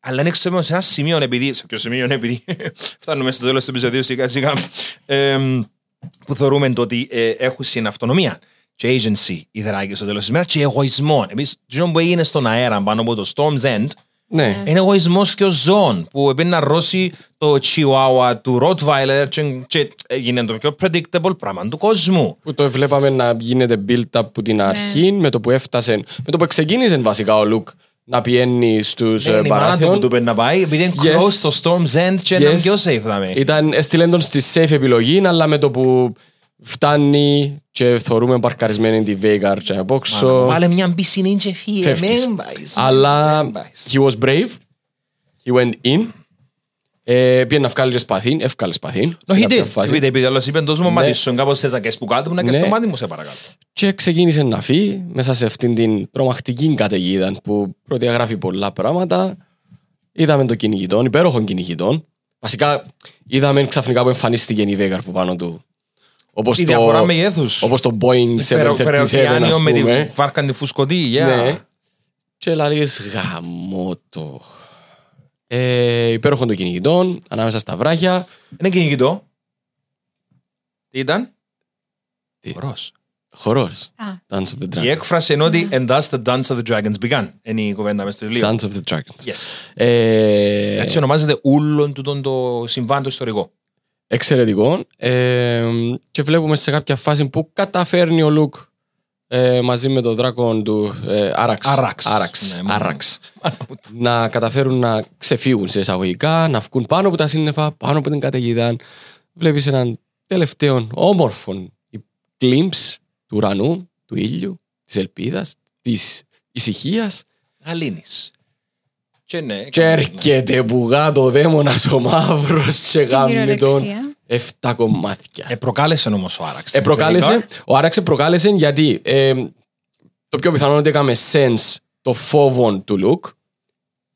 αλλά είναι ξέρουμε σε ένα σημείο, επειδή, σε ποιο σημείο, επειδή φτάνουμε στο τέλος του επεισοδίου σιγά σιγά, εμ, που θεωρούμε το ότι ε, έχουν στην αυτονομία και agency οι δράκοι στο τέλος της ημέρας και εγωισμό. Εμείς, το που έγινε στον αέρα πάνω από το Storm's End, Ναι. είναι εγωισμός και ο ζώων που έπαιρνε να ρώσει το chihuahua του Rottweiler και, και έγινε το πιο predictable πράγμα του κόσμου. Που το βλέπαμε να γίνεται build-up από την αρχή, με το που έφτασε, με το που ξεκίνησε βασικά ο Λουκ να πιένει στους Ναι, ε, είναι η μάνα του που παράθυρων. του πρέπει να πάει, επειδή είναι Yes. close στο Storm's End και Yes. είναι πιο safe δάμε. Ήταν, έστειλε τον στη safe επιλογή, αλλά με το που Φτάνει και θεωρούμε παρκαρισμένη τη Veigar και από έξω. Βάλε μια πισινή και φύγε. Φεύγεις. Μην πάεις. Αλλά Μην πάεις. he was brave. He went in. Ε, πήγε να βγάλει και σπαθήν. Εύκαλε σπαθήν. No, σε he κάποια did. φάση. Επειδή επειδή όλος είπε τόσο μου Ναι. μάτι σου, κάπως θες να καίς που κάτω μου, να καίς Ναι. το μάτι μου, σε παρακαλώ. Και ξεκίνησε να φύγει μέσα σε αυτήν την τρομακτική καταιγίδα που προδιαγράφει πολλά πράγματα. Είδαμε το κυνηγητόν, υπέροχο κυνηγητόν. Βασικά είδαμε ξαφνικά που εμφανίστηκε η Veigar που πάνω του. Όπως Η το, διαφορά μεγέθους. όπως το Boeing 737 Περοκεάνιο ας με τη πούμε. βάρκα τη φουσκωτή. yeah. Ναι. Και λαλείς γαμώτο. Ε, υπέροχο το κυνηγητόν, ανάμεσα στα βράχια. Είναι κυνηγητό. Τι ήταν; Τι; Χορός. Χορός. Α, Dance of the Η Dragons. έκφραση είναι ότι and thus the dance of the dragons began. Είναι η κουβέντα μες στο βιβλίο. Dance of the Dragons. Yes. Ε, Έτσι ονομάζεται ούλον του το συμβάν το ιστορικό. Εξαιρετικό. Ε, και βλέπουμε σε κάποια φάση που καταφέρνει ο Λουκ ε, μαζί με τον δράκον του ε, Άραξ. Άραξ. Άραξ. Ναι, μόνο. Άραξ. να καταφέρουν να ξεφύγουν σε εισαγωγικά, να βγουν πάνω από τα σύννεφα, πάνω από την καταιγίδα. Βλέπεις έναν τελευταίο όμορφο glimpse του ουρανού, του ήλιου, της ελπίδας, της ησυχίας Γαλήνης. Και ναι. και έρχεται πουγά το δαίμονας ο μαύρος και στην γάμει τον κυριολεξία. 7 κομμάτια. Ε, προκάλεσε όμως ο Άραξ. Ε, προκάλεσε, ο Άραξε προκάλεσε γιατί ε, το πιο πιθανό είναι ότι έκαμε sense το φόβο του Λουκ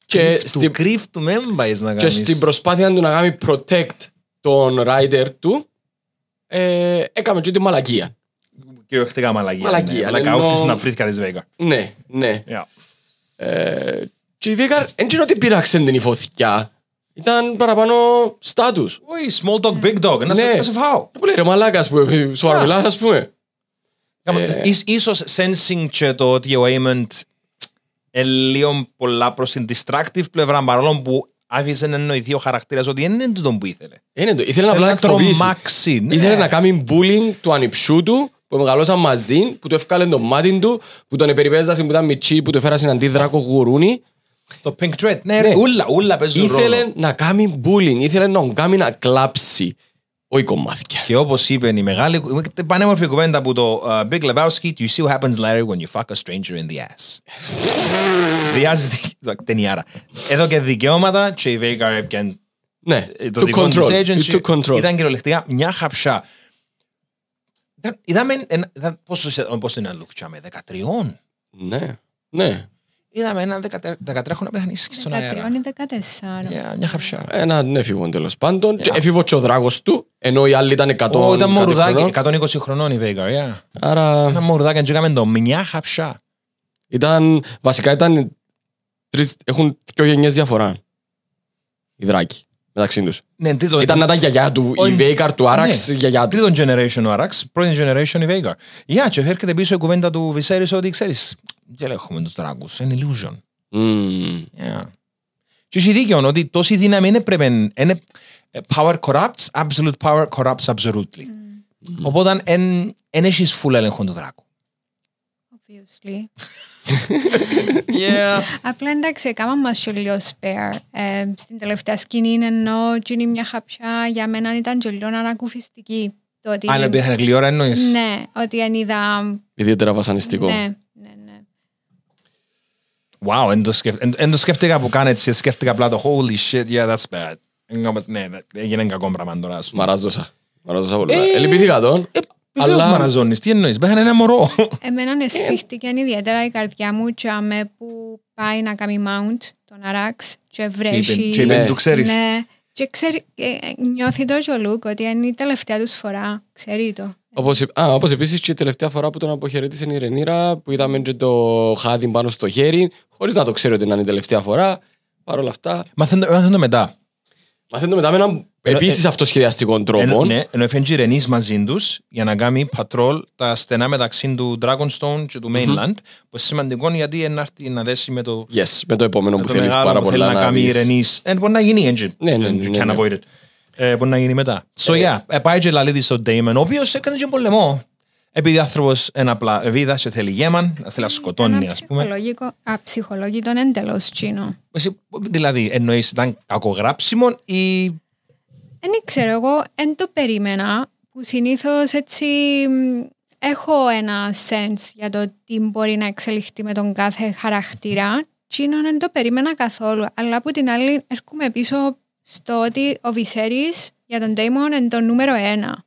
και, Του στην, κρύφ του μέμπαεις να και κάνεις. στην προσπάθεια του να κάνει protect τον rider του ε, έκαμε και τη μαλακία. Κυριολεκτικά μαλακία. Μαλακία, ναι. Μαλακά, ενώ- όχι στην Αφρίκα της Βέγα. Ναι, ναι. Yeah. Ε, και η Βίγαρ δεν είναι ότι πειράξε την η φωτιά. Ήταν παραπάνω status. Όχι, small dog, big dog. Να Ναι. σε- να σε φάω. Που λέει ρε μαλάκα, ας πούμε, σου Α. μιλάς, ας πούμε. Ε. Ίσ- Ίσως sensing και το ότι ο Aemond ε, λίγο πολλά προς την distractive πλευρά παρόλο που άφησε να εννοηθεί ο χαρακτήρας ότι δεν είναι τούτο που ήθελε. Είναι το, ήθελε να Θέλει απλά να να εκφοβήσει. τρομάξει. ναι. Ήθελε να κάνει bullying του ανιψού του που μεγαλώσαν μαζί, που του έφκαλε το μάτι του, που τον επεριπέζασε που ήταν μητσί, που του έφερασε έναν αντίδρακο γουρούνι. Το Pink Dread. Ναι, Ναι. ρε, ούλα, ούλα παίζουν Ήθελε ρόλο. να κάνει bullying, ήθελε να τον κάνει να κλάψει. Όχι κομμάτια. Και όπως είπε η μεγάλη, την πανέμορφη κουβέντα που το uh, Big Lebowski, you see what happens Larry when you fuck a stranger in the ass; Διάζει ταινιάρα. Εδώ και δικαιώματα και η Veigar έπιαν Ναι, ε, το to δικό της control. agency. To control. Ήταν κυριολεκτικά μια χαψά. Ήταν- Είδαμε, ένα- είδα- πόσο, σε- πόσο είναι ένα look, τσάμε, 13. Ναι, ναι. Είδαμε ένα 13 να πεθανεί στον αέρα. 13 ή 14. Yeah, μια χαψά. Έναν έφηβο τέλος πάντων. Και Έφηβο και ο δράκο του, ενώ οι άλλοι ήταν 100 Ω, ήταν κάτι μορουδάκι, χρονών. 120 χρονών η Veigar, yeah. Άρα Ένα μορουδάκι και έκαμε το μια χαψά. ήταν, βασικά ήταν, τρεις, έχουν δύο γενιές διαφορά. Οι δράκοι μεταξύ τους. Ναι, τρίτο, Ήταν να ήταν γιαγιά του, η Όχι. Veigar του Άραξ, Ναι. γιαγιά του. Τρίτον generation ο Arax, πρώτη generation η Veigar. Yeah, και έρχεται πίσω η κουβέντα του Viserys ότι ξέρεις, δεν έχουμε τους δράκους, είναι illusion. Μμμ. Yeah. Και έχει δίκιο ότι τόση δύναμη είναι πρέπει είναι ε, power corrupts, absolute power corrupts absolutely. Οπότε εν, εν έχεις full έλεγχο του δράκου. Obviously. Yeah. Απλά εντάξει, έκανα μας και λίγο spare. Ε, στην τελευταία σκηνή είναι ενώ γίνει μια χαψιά για μένα ήταν και λίγο ανακουφιστική. Το ότι... Αν έπαιχε γλυόρα εννοείς. Ναι, ότι αν είδα... Ιδιαίτερα βασανιστικό. Ναι, ναι, ναι. Wow, εν το, σκεφ, εν, εν το σκέφτηκα που κάνει έτσι, σκέφτηκα απλά το holy shit, yeah, that's bad. Εν όμως, Ναι, δε- έγινε κακό πράγμα τώρα. ας πούμε. Μαράζωσα. Μαράζωσα πολλά. Ε, Ελυπήθηκα τον. Αλλά... Αλλά Μαραζώνεις, τι εννοείς, πέθανε ένα μωρό. Εμένα εσφίχτηκε ιδιαίτερα η καρδιά μου και αμέ που πάει να κάνει mount τον Αράξ και βρέχει. και είπε, Ναι. του ξέρεις. Ναι. Και ξέρει, ε, ε, νιώθει το και ο Λουκ ότι είναι η τελευταία τους φορά. Ξέρει το. Όπως, α, όπως επίσης και η τελευταία φορά που τον αποχαιρέτησε η Ρενίρα, που είδαμε και το χάδι πάνω στο χέρι, χωρίς να το ξέρει ότι είναι η τελευταία φορά. Παρ' όλα αυτά, Μαθαίνω μαθαίνω μετά. μαθαίνουμε μετά με έναν επίσης αυτοσχεδιαστικό τρόπο. Ενώ, ναι, ενώ έφυγε η Ρενής μαζί τους για να κάνει πατρόλ τα στενά μεταξύ του Dragonstone και του Mainland, που είναι σημαντικό γιατί είναι να έρθει να δέσει με το, Yes, με το επόμενο με που το θέλεις μεγάλο πάρα που θέλει πολλά να να κάνει η δεις. Ρενής. Ε, μπορεί να γίνει engine. Ναι, ναι, You ναι, can't ναι. Avoid it. Ε, μπορεί να γίνει μετά. So yeah, ε, πάει και λαλεί της στον Damon, ο οποίος έκανε και πολεμό. Επειδή άνθρωπος είναι απλά βίδας και θέλει γέμαν, θέλει να σκοτώνει Ένα ας πούμε. ψυχολογικό, αψυχολόγητο εντελώς τσίνο. Εσύ, Δηλαδή, εννοείς ήταν κακογράψιμο ή Δεν ξέρω, εγώ δεν το περίμενα που συνήθως έτσι μ, έχω ένα sense για το τι μπορεί να εξελιχθεί με τον κάθε χαρακτήρα. Τσίνο δεν το περίμενα καθόλου. Αλλά από την άλλη έρχομαι πίσω στο ότι ο Viserys για τον Daemon είναι το νούμερο ένα.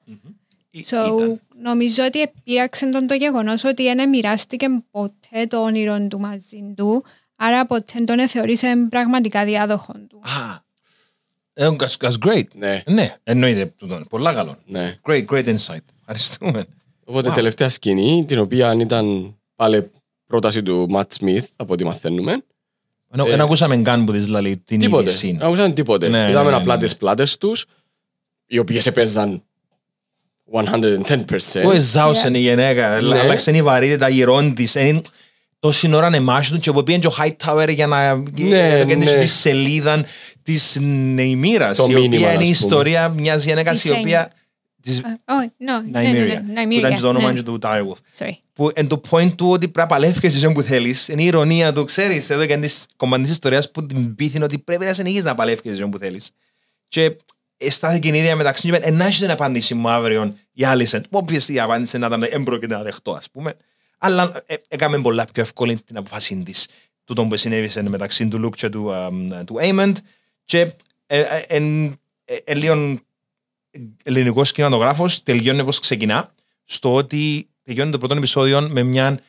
Ή- So, ήταν. νομίζω ότι επήραξε τον το γεγονός ότι δεν μοιράστηκε ποτέ το όνειρο του μαζί του, άρα ποτέ τον θεωρήσε πραγματικά διάδοχο του. Α, ε, that's, that's great. Ναι, Ναι, εννοείται. τούτο. Πολλά καλό. ναι. Great, great insight. Ευχαριστούμε. Οπότε Wow. τελευταία σκηνή, την οποία ήταν πάλι πρόταση του Ματ Σμιθ, από ό,τι μαθαίνουμε. Ενώ- Δεν ακούσαμε καν που της δηλαδή την Τίποτε. είδηση. Δεν ακούσαν τίποτε. Ναι, Είδαμε ναι, ναι, απλά ναι. τις πλάτες τους, οι οποίες έπαιζαν 110%. Ω εζάουσεν η γυναίκα, Ναι. άλλαξε η βαρύτητα γυρών της. Είναι τόση ώρα να μάχη τους και που πήγαινε και ο Hightower για να Ναι, κάνει ναι. τη σελίδα της Νεημύρας, Το η μήνυμα, οποία είναι η ας πούμε. ιστορία μιας γυναίκας η Της οποία... της Α, Όχι, no, ναι, ναι, Ναϊμύρια, ναι, που ήταν και το όνομα ναι. του Direwolf. Sorry. που εν το point του ότι πρέπει να παλεύεις εσύ που θέλεις, είναι η ηρωνία του, ξέρεις, εδώ και της κομμάτι της ιστορίας που την πείθει ότι πρέπει να συνεχίσεις να παλεύεις εσύ που θέλεις. Και στάθηκε η ίδια μεταξύ του, να έχει την απάντηση μου αύριο η Άλισεν. Obviously η απάντηση να ήταν έμπροκειται να δεχτώ, ας πούμε. Αλλά ε, έκαμε πολλά πιο εύκολη την αποφασή της. Τούτο που συνέβησε μεταξύ του Λουκ και του, αμ, του Aemond. Και ε, ε, εν, ε, ε, λίγο ελληνικός κινηματογράφος τελειώνει όπως ξεκινά, στο ότι τελειώνει το πρώτο επεισόδιο με μια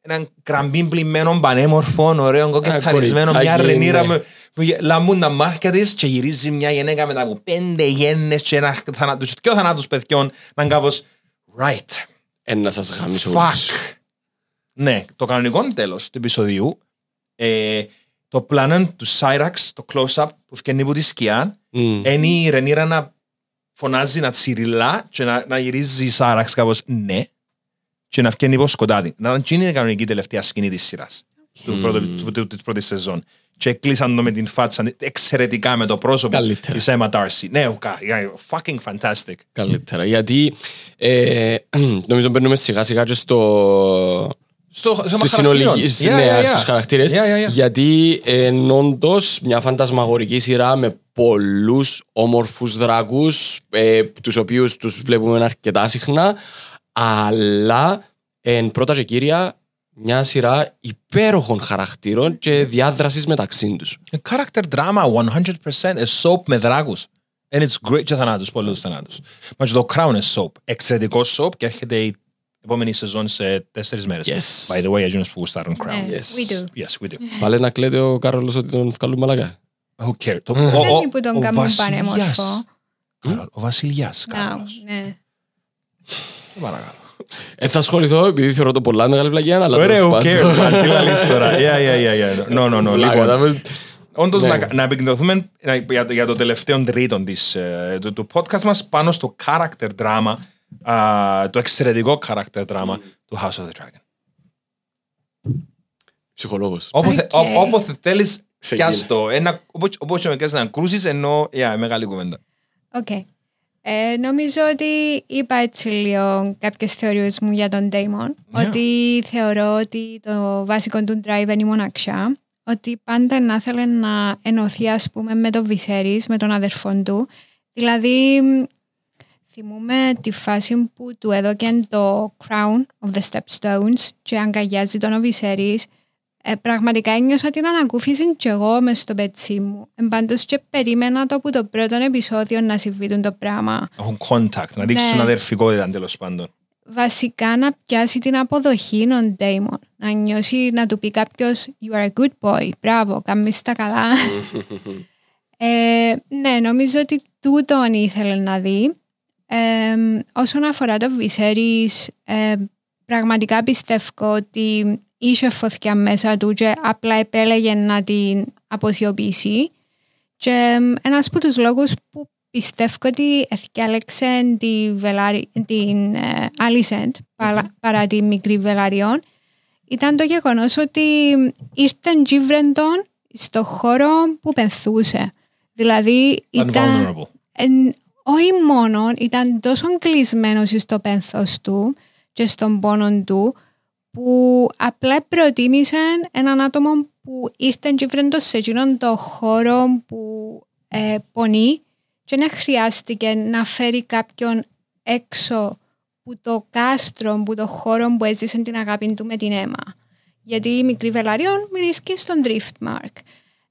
έναν κραμπίμπλημμένο, πανέμορφο, ωραίο, κοκκεταρισμένο, μια κοριτσάκι, ρενίρα ναι. με, που γε- λάμπουν τα μάτια της και γυρίζει μια γυναίκα μετά από πέντε γέννες και ένας θανάτου, και ο θανάτους παιδιών, να είναι κάπως right. Ένα σας γαμίσω Fuck. όλους. Ναι, το κανονικό τέλος του επεισοδίου, ε, το πλάνο του Cyrax, το close-up που φτιάχνει από τη σκιά, Μμ. είναι η Ρενίρα να φωνάζει, να τσιριλά και να, να γυρίζει η Σάραξ κάπως ναι και να βγαίνει από σκοτάδι. Να ήταν εκείνη η κανονική τελευταία σκηνή της σειράς του πρώτου, του, του, της πρώτης σεζόν. Και κλείσαν το με την φάτσα εξαιρετικά με το πρόσωπο Καλύτερα. της Emma Darcy. Ναι, ο κα- fucking fantastic. Καλύτερα. Γιατί ε, νομίζω μπαίνουμε σιγά σιγά και στο, Στο, στο στη χαρακτήρων. συνολική, Yeah, ναι, yeah, yeah. στους χαρακτήρες. Yeah, yeah, yeah. Γιατί ε, όντως μια φαντασμαγορική σειρά με πολλούς όμορφους δράκους, ε, τους οποίους τους βλέπουμε αρκετά συχνά, αλλά εν πρώτα και κύρια μια σειρά υπέροχων χαρακτήρων και διάδρασης μεταξύ τους. Character drama 100% a soap με δράκους. And it's great και θανάτους, πολλούς θανάτους. Μα και το Crown είναι soap. Εξαιρετικό soap και έρχεται η επόμενη σεζόν σε τέσσερις μέρες. Yes. By the way, εκείνος που γουστάρουν Crown. Ναι, Yes. we do. Yes, we do. Πάλι να κλαίτε ο Κάρολος ότι τον βγάλουν μαλακά. Who cares; Το- Δεν ο- ο- είναι που τον ο κάνουν Βασιλιάς. πανέμορφο. Κάρολ, Ο Βασιλιάς Να, Κάρολος. ναι. Σε παρακαλώ. Ε, θα ασχοληθώ επειδή θεωρώ το πολλά μεγάλη βλαγιά, αλλά Ωραία, τέλος who πάντων. cares, man; Τι λαλείς τώρα; Yeah, yeah, yeah, yeah. No, no, no. Βλάκα, Λοιπόν, θα πες- Όντως Ναι. να, να επικεντρωθούμε να- για, το- για το τελευταίο τρίτο της, ε, του, του podcast μας πάνω στο character drama, α, το εξαιρετικό character drama του House of the Dragon. Ψυχολόγος. Όποτε, Οκ. ό- όποτε θέλεις, Ξεκίνα. πιάστο. Ένα, όπως, όπως και με κάνεις να κρούσεις, ενώ, yeah, μεγάλη κουβέντα. Οκ. Ε, νομίζω ότι είπα έτσι λίγο κάποιες θεωρίες μου για τον Daemon. Ναι. Ότι θεωρώ ότι το βασικό του drive είναι η μοναξιά. Ότι πάντα να ήθελε να ενωθεί ας πούμε με τον Viserys, με τον αδερφό του. Δηλαδή μ, θυμούμε τη φάση που του έδωκε το Crown of the Stepstones και αγκαλιάζει τον ο Viserys ε, πραγματικά ένιωσα την ανακούφιση και εγώ μες στο πετσί μου. Εν πάντως και περίμενα το από το πρώτο επεισόδιο να συμβεί το πράγμα. Έχουν contact, να δείξουν Ναι. αδερφικότητα τέλος πάντων. Βασικά να πιάσει την αποδοχή των Damon. Να νιώσει να του πει κάποιος You are a good boy. Μπράβο, κάνεις τα καλά. ε, ναι, νομίζω ότι τούτον ήθελε να δει. Ε, όσον αφορά το Viserys, ε, πραγματικά πιστεύω ότι είχε φωτιά μέσα του και απλά επέλεγε να την αποσιωπήσει. Και ε, ένας από τους λόγους που πιστεύω ότι εθιάλεξε τη Βελάρι, την ε, Alicent παρά, παρά τη μικρή Βελαριόν ήταν το γεγονός ότι ήρθε τζίβρεντον στο χώρο που πενθούσε. Δηλαδή ήταν, Unvulnerable. εν, όχι μόνο ήταν τόσο κλεισμένος στο πένθος του και στον πόνο του που απλά προτίμησε έναν άτομο που ήρθε και βρέντο σε εκείνον το χώρο που ε, πονεί και να χρειάστηκε να φέρει κάποιον έξω που το κάστρο, που το χώρο που έζησε την αγάπη του με την αίμα. Γιατί η μικρή Βελαριόν μυρίσκει στον Driftmark.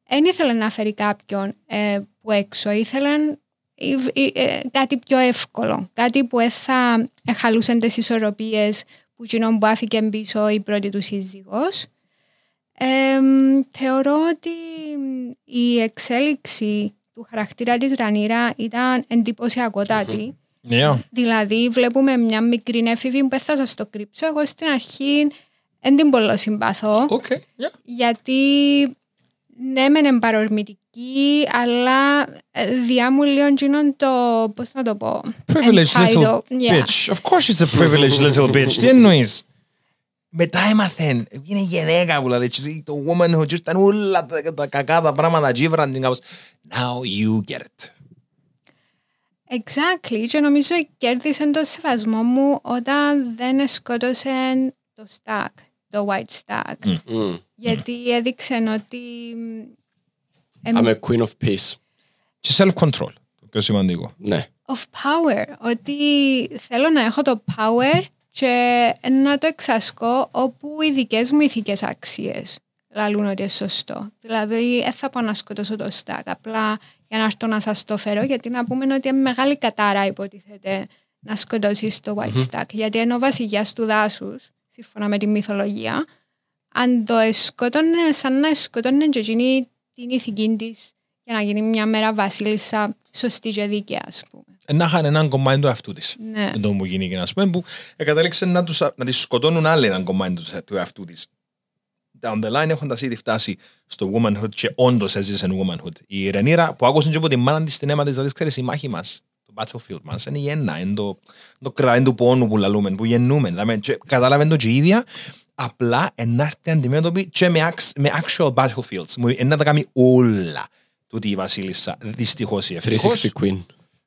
Δεν ήθελε να φέρει κάποιον ε, που έξω, ήθελε ε, κάτι πιο εύκολο. Κάτι που ε, θα χαλούσαν τις ισορροπίες που κοινών που άφηκε πίσω η πρώτη του σύζυγος. θεωρώ ότι η εξέλιξη του χαρακτήρα της Ρανίρα ήταν εντυπωσιακότατη. Yeah. Δηλαδή βλέπουμε μια μικρή έφηβη που θα σας το κρύψω. Εγώ στην αρχή δεν την πολύ συμπαθώ. Okay. Yeah. Γιατί ναι μεν είναι παρορμητική αλλά διά μου λίγο γίνον το, πώς να το πω, Privileged little entitled. Yeah. bitch. Of course she's a privileged little bitch. Τι εννοείς; Μετά έμαθεν, είναι γενέκα που λέει, «She's το womanhood, και ήταν όλα τα, τα κακά τα πράγματα, τζίβραν την κάπως. Now you get it. Exactly. Και νομίζω κέρδισε το σεβασμό μου όταν δεν σκότωσε το stack, το white stack. Μμ. Γιατί έδειξε ότι εμ, I'm a queen of peace. Και self-control, το πιο σημαντικό. Ναι. of power. Ότι θέλω να έχω το power και να το εξασκώ όπου οι δικές μου ηθικές αξίες λαλούν ότι είναι σωστό. Δηλαδή, δεν θα πάω να σκοτώσω το stack απλά για να έρθω να σας το φέρω, γιατί να πούμε ότι είναι μεγάλη κατάρα υποτίθεται να σκοτώσεις το white stack. Γιατί είναι ο βασιλιάς του δάσους, σύμφωνα με τη μυθολογία, αν το σκότωνε σαν να σκότωνε και εκείνη την ηθική της για να γίνει μια μέρα βασίλισσα σωστή και δίκαια, ας πούμε. Ε, Να είχαν έναν κομμάτι του εαυτού της. Ναι. Με το που γίνηκε, ας πούμε, που κατέληξε να, τους, να τις σκοτώνουν άλλοι έναν κομμάτι τους, του εαυτού της. Down the line έχοντας ήδη φτάσει στο womanhood και όντως έζησε womanhood. Η Ρενίρα που άκουσαν και από τη μάνα της στην αίμα της, δηλαδή ξέρεις η μάχη μας, το battlefield μας, είναι η ένα, είναι το, το κράτημα του πόνου που λαλούμε, που γεννούμε. Δηλαδή, και κατάλαβε το και η ίδια, απλά να έρθει αντιμέτωπη και με, acts- με actual battlefields. Μου, ε, να τα κάνει όλα τούτη η βασίλισσα, δυστυχώς ή ευτυχώς. 360 queen.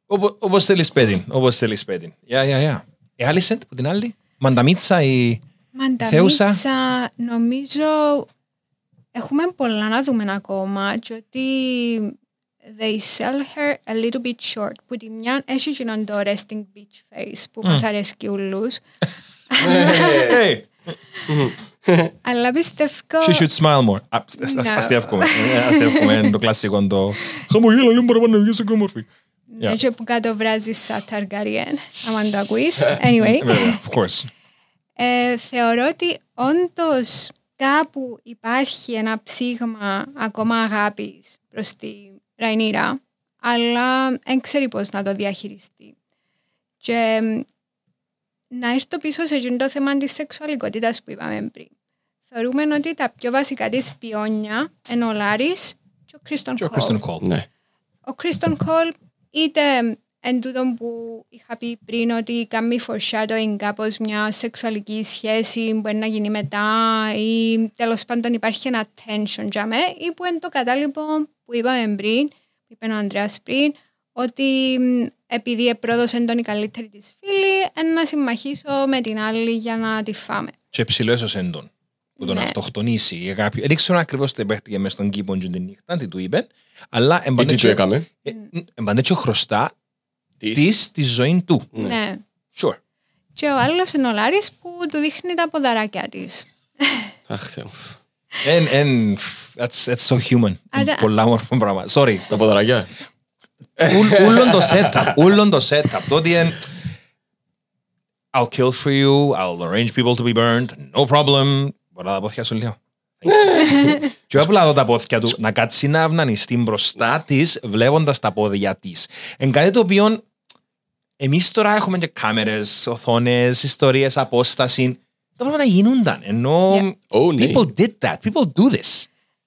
Όπω- Όπως θέλεις παιδί, όπως θέλεις παιδί. Γεια, γεια, γεια. Η Άλισεντ που την άλλη, Μανταμίτσα η... Θεούσα. Μανταμίτσα, νομίζω έχουμε πολλά να δούμε ακόμα και ότι they sell her a little bit short. Που τη μια έχει γίνον το resting beach face που μας αρέσκει ούλους. Hey, Αλλά πιστεύω... she should smile more. Α, ασ- ασ- Ναι. Αστείευκουμε. Ε, Αστείευκουμε είναι το κλασικό το... Χαμογέλα λίγο παραπάνω να βγεις και όμορφη. Ναι, Yeah. και που κάτω βράζει σαν Ταργαριέν, άμα το ακούεις. Anyway, Βέβαια, of course. Ε, θεωρώ ότι όντως κάπου υπάρχει ένα ψήγμα ακόμα αγάπης προς τη Ραϊνίρα, αλλά δεν ξέρει πώς να το διαχειριστεί. Και μ, να έρθω πίσω σε εκείνο το θέμα της σεξουαλικότητας που είπαμε πριν. Θεωρούμε ότι τα πιο βασικά της πιόνια είναι ο Λάρης και ο Κρίστον Και ο Κόλ. Kristen Cole. Ναι. Ο Κρίστον Κόλ είτε εν τούτον που είχα πει πριν ότι κάνει foreshadowing κάπως μια σεξουαλική σχέση που μπορεί να γίνει μετά ή τέλος πάντων υπάρχει ένα tension για με ή που είναι το κατάλοιπο που είπαμε πριν, που είπε ο Ανδρέας πριν, ότι μ, επειδή επρόδωσε τον η καλύτερη της φίλη, εν να συμμαχίσω με την άλλη για να τη φάμε. Και ψηλό έσωσεν τον. Που τον Ναι. αυτοκτονήσει ή κάποιο. Δεν ξέρω ακριβώς τι παίχτηκε μες στον κήπο και την νύχτα, τι του είπε. Αλλά Ή τι του έκαμε; εμπαντέτσιο χρωστά Της. της της ζωή του. Ναι. Ναι. Sure. Και ο άλλος είναι ο Λάρης που του δείχνει τα ποδαράκια της. Αχ, Θεέ μου. And, and that's, that's so human. Άρα- Πολλά όμορφο πράγμα. Sorry. Τα ποδαράκια. Ούλ- Ούλον το setup. Ούλον το setup. Το ότι είναι I'll kill for you, I'll arrange people to be burned, no problem. Μπορώ τα πόθια σου λίγο. Και απλά δω τα πόθια του να κάτσει να αυνανιστεί μπροστά τη, βλέποντα τα πόδια τη. Εν κάτι το οποίο εμεί τώρα έχουμε και κάμερε, οθόνε, ιστορίε, απόσταση. Τα πράγματα γίνονταν. Ενώ Oh, ναι. people did that. People do this.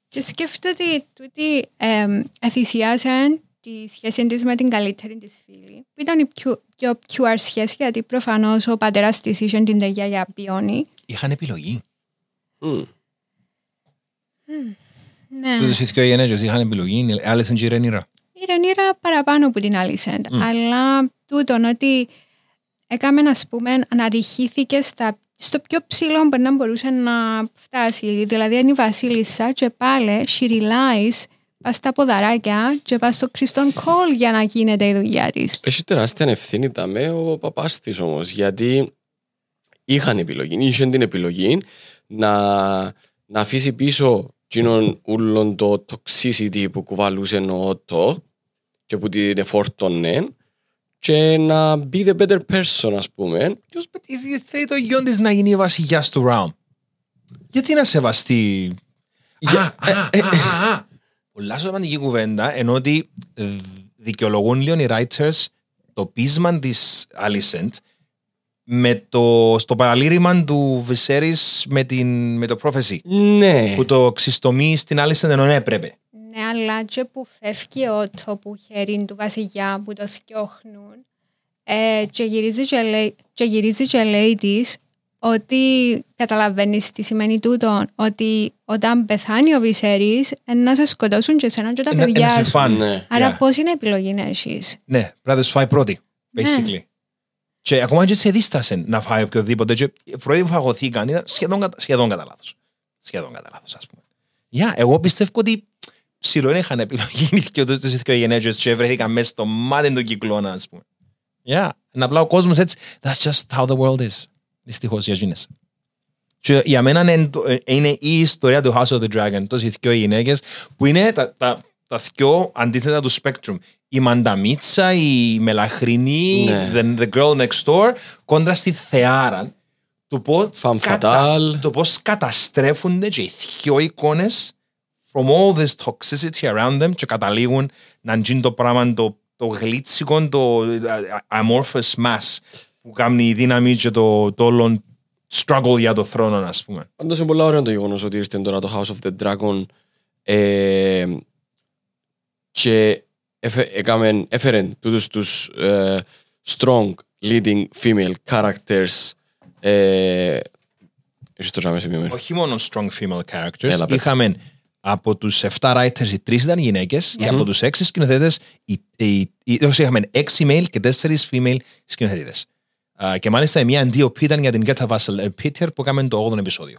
Και σκέφτομαι ότι τούτη εμ, εθυσιάζαν τη σχέση της με την καλύτερη της φίλη. Που ήταν η πιο, πιο pure σχέση, γιατί προφανώς ο πατέρας της είχε την τεγιά για πιόνι. Είχαν επιλογή. Μμ. Ναι. Τούτος οι δυο γενέγες είχαν επιλογή. Άλλες είναι και η Ρενίρα. Η Ρενίρα παραπάνω από την άλλη σέντα. Αλλά τούτον ότι έκαμε να πούμε αναρριχήθηκες στα, στο πιο ψηλό που να μπορούσε να φτάσει. Δηλαδή είναι η βασίλισσα και πάλι she relies πας στα ποδαράκια και πας στο Κρίστον Κόλ για να γίνεται η δουλειά της. Έχει τεράστια ευθύνη τα με ο παπάς της όμως. Γιατί είχαν επιλογή, είχε την επιλογή να, να αφήσει πίσω εκείνον ούλον το toxicity που κουβαλούσε ο Ότο και που την εφόρτωνε και να be the better person, ας πούμε. Ποιος πετύχει θέλει το γιο της να γίνει η βασιλιάς του round. Γιατί να σεβαστεί... Για- Α, α, α, α, α. Πολλά σημαντική κουβέντα, ενώ ότι ε, δικαιολογούν λίγο οι writers το πείσμα της Alicent με το, στο παραλήρημα του Viserys με, την, με το prophecy Ναι. που το ξυστομεί στην Alicent ενώ έπρεπε. Ναι, αλλά και που φεύγει ο τόπο χέρι του βασιλιά που το θιώχνουν ε, και, γυρίζει και, λέει, και γυρίζει και λέει της ότι καταλαβαίνεις τι σημαίνει τούτο ότι όταν πεθάνει ο Βυσέρης ε, να σε σκοτώσουν και εσένα και τα Ένα- παιδιά ένα σε σου. φαν. Ναι. Άρα Yeah. πώς είναι επιλογή να έχεις; Ναι, πρέπει να τους φάει πρώτη, basically. Και ακόμα και σε δίστασε να φάει οποιοδήποτε. Και οι πρώτοι που φαγωθήκαν ήταν σχεδόν, κατα- σχεδόν κατά λάθος. Σχεδόν κατά λάθος, ας πούμε. Για, εγώ πιστεύω ότι ψηλό είχαν επιλογή και τους τους δύο γενέτες και βρέθηκαν μέσα στο μάτι του κυκλώνα, ας πούμε. Για, είναι απλά ο κόσμος έτσι. That's just how the world is. Δυστυχώς για εκείνες. Και για μένα είναι, το- ε, είναι η ιστορία του House of the Dragon, τόσοι δύο γυναίκες, που είναι τα, τα, τα δυο αντίθετα του spectrum. Η Μανταμίτσα, η Μελαχρινή, Ναι. the, the girl next door, κόντρα στη Θεάρα. Το πώς, Femme fatale. το πώς καταστρέφονται και οι δυο εικόνες from all this toxicity around them και καταλήγουν να γίνει το πράγμα το, το γλίτσικο, το ε, amorphous mass που κάνει η δύναμη και το, το όλο struggle για το θρόνο, ας πούμε. Πάντως είναι πολύ ωραίο το γεγονός ότι ήρθε τώρα το House of the Dragon ε, και έφε, έκαμε, έφερε τούτους τους ε, strong leading female characters ε, Έχεις το ζάμε σε μία όχι μόνο strong female characters. Έλα, πέτω. Είχαμε από τους 7 writers οι τρεις ήταν γυναίκες και από τους 6 σκηνοθέτες οι, οι, οι, όσοι είχαμε 6 male και 4 female σκηνοθέτες. Α, και μάλιστα η μία DOP ήταν για την Γκέτα Βάσελ Πίτερ που έκαμε το 8ο επεισόδιο.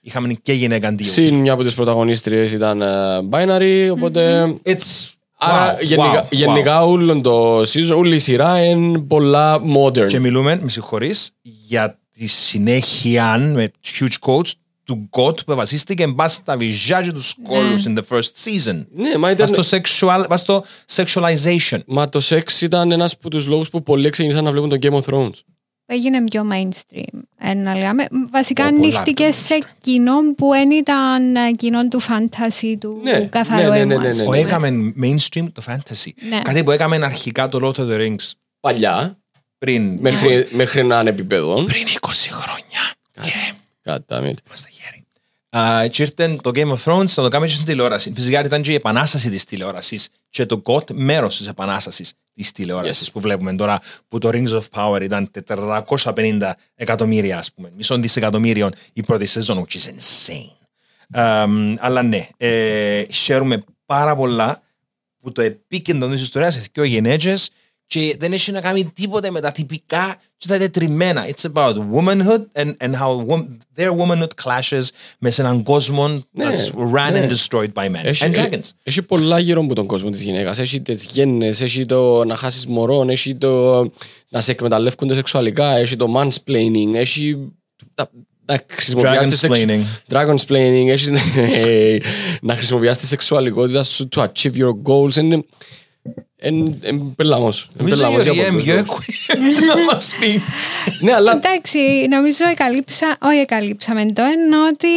Είχαμε και γυναίκα DOP. Συν μια από τις πρωταγωνίστριες ήταν ε, binary οπότε It's Άρα wow, γενικά, wow, γενικά όλο το season, όλη η σειρά είναι πολλά modern. Και μιλούμε, με συγχωρείς, για τη συνέχεια με huge quotes του God που βασίστηκε μπα στα βυζιά και τους κόλλους in the first season. ναι, μα Βάς ήταν, στο, sexual, βάς στο sexualization. μα το σεξ ήταν ένας από τους λόγους που πολλοί ξεκίνησαν να βλέπουν το Game of Thrones. Έγινε πιο mainstream. Ε, να λέμε. Βασικά Ω, πολλά ανοίχτηκε πιο σε mainstream. κοινό που δεν ήταν ε, κοινό του fantasy του Ναι, καθαρό ναι, ναι, ναι, αίμα, ναι, ας ναι, που πούμε. έκαμε mainstream το fantasy. Ναι. Κάτι που έκαμε αρχικά το Lord of the Rings Παλιά, πριν, μέχρι, μέχρι να είναι επίπεδο. πριν 20 χρόνια. Και Κατά με. είμαστε γέροι. Uh, και ήρθε το Game of Thrones να το κάνουμε και στην τηλεόραση. Φυσικά ήταν και η επανάσταση της τηλεόρασης και το GOT μέρος της επανάστασης της τηλεόρασης Yes. που βλέπουμε τώρα που το Rings of Power ήταν 450 εκατομμύρια ας πούμε. Μισό δισεκατομμύριων η πρώτη σεζόν, which is insane. Um, αλλά ναι, ε, χαίρομαι πάρα πολλά που το επίκεντρο της ιστορίας σε δύο γενέτσες και δεν έχει να κάνει τίποτε με τα τυπικά και τα τετριμμένα. It's about womanhood and, and how wom- their womanhood clashes με σε έναν κόσμο Ναι, that's ran ναι. and destroyed by men Έχει, and ε, dragons. έχει πολλά γύρω από τον κόσμο της γυναίκας. Έχει τις γέννες, έχει το να χάσεις μωρό, έχει το να σε εκμεταλλεύκονται σεξουαλικά, έχει το mansplaining, έχει τα, να χρησιμοποιάς τη σεξ- Dragonsplaining. Dragonsplaining, έχεις ε, να χρησιμοποιάς τη σεξουαλικότητα σου to achieve your goals. Είναι εν πελάμος. Εν Νομίζω πελάμος η για Ριέμ πολλούς πιο λόγους. equipped να μας πει. Ναι, αλλά Εντάξει, νομίζω εκαλύψα, όχι εκαλύψαμε το, ενώ ότι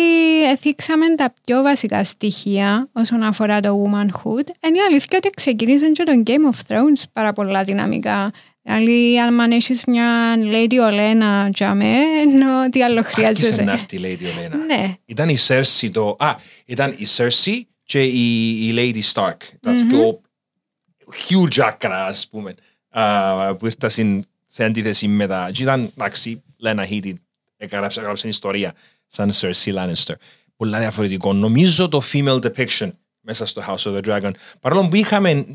εθίξαμε τα πιο βασικά στοιχεία όσον αφορά το womanhood. Είναι η αλήθεια ότι ξεκίνησαν και το Game of Thrones πάρα πολλά δυναμικά. Δηλαδή, αν έχεις μια Lady Olena τζαμέ, ενώ τι άλλο Άρχισε χρειάζεσαι. να έρθει η Lady Olena; Ναι, Ήταν η Cersei το... Α, ήταν η Cersei και η, η Lady Stark. Τα πιο huge άκρα, ας πούμε, α, που ήρθαν στην- σε αντίθεση με τα... Και ήταν, εντάξει, Λένα Headey έγραψε, έγραψε ιστορία σαν Cersei Lannister. Πολλά διαφορετικό. Νομίζω το female depiction μέσα στο House of the Dragon, παρόλο που είχαμε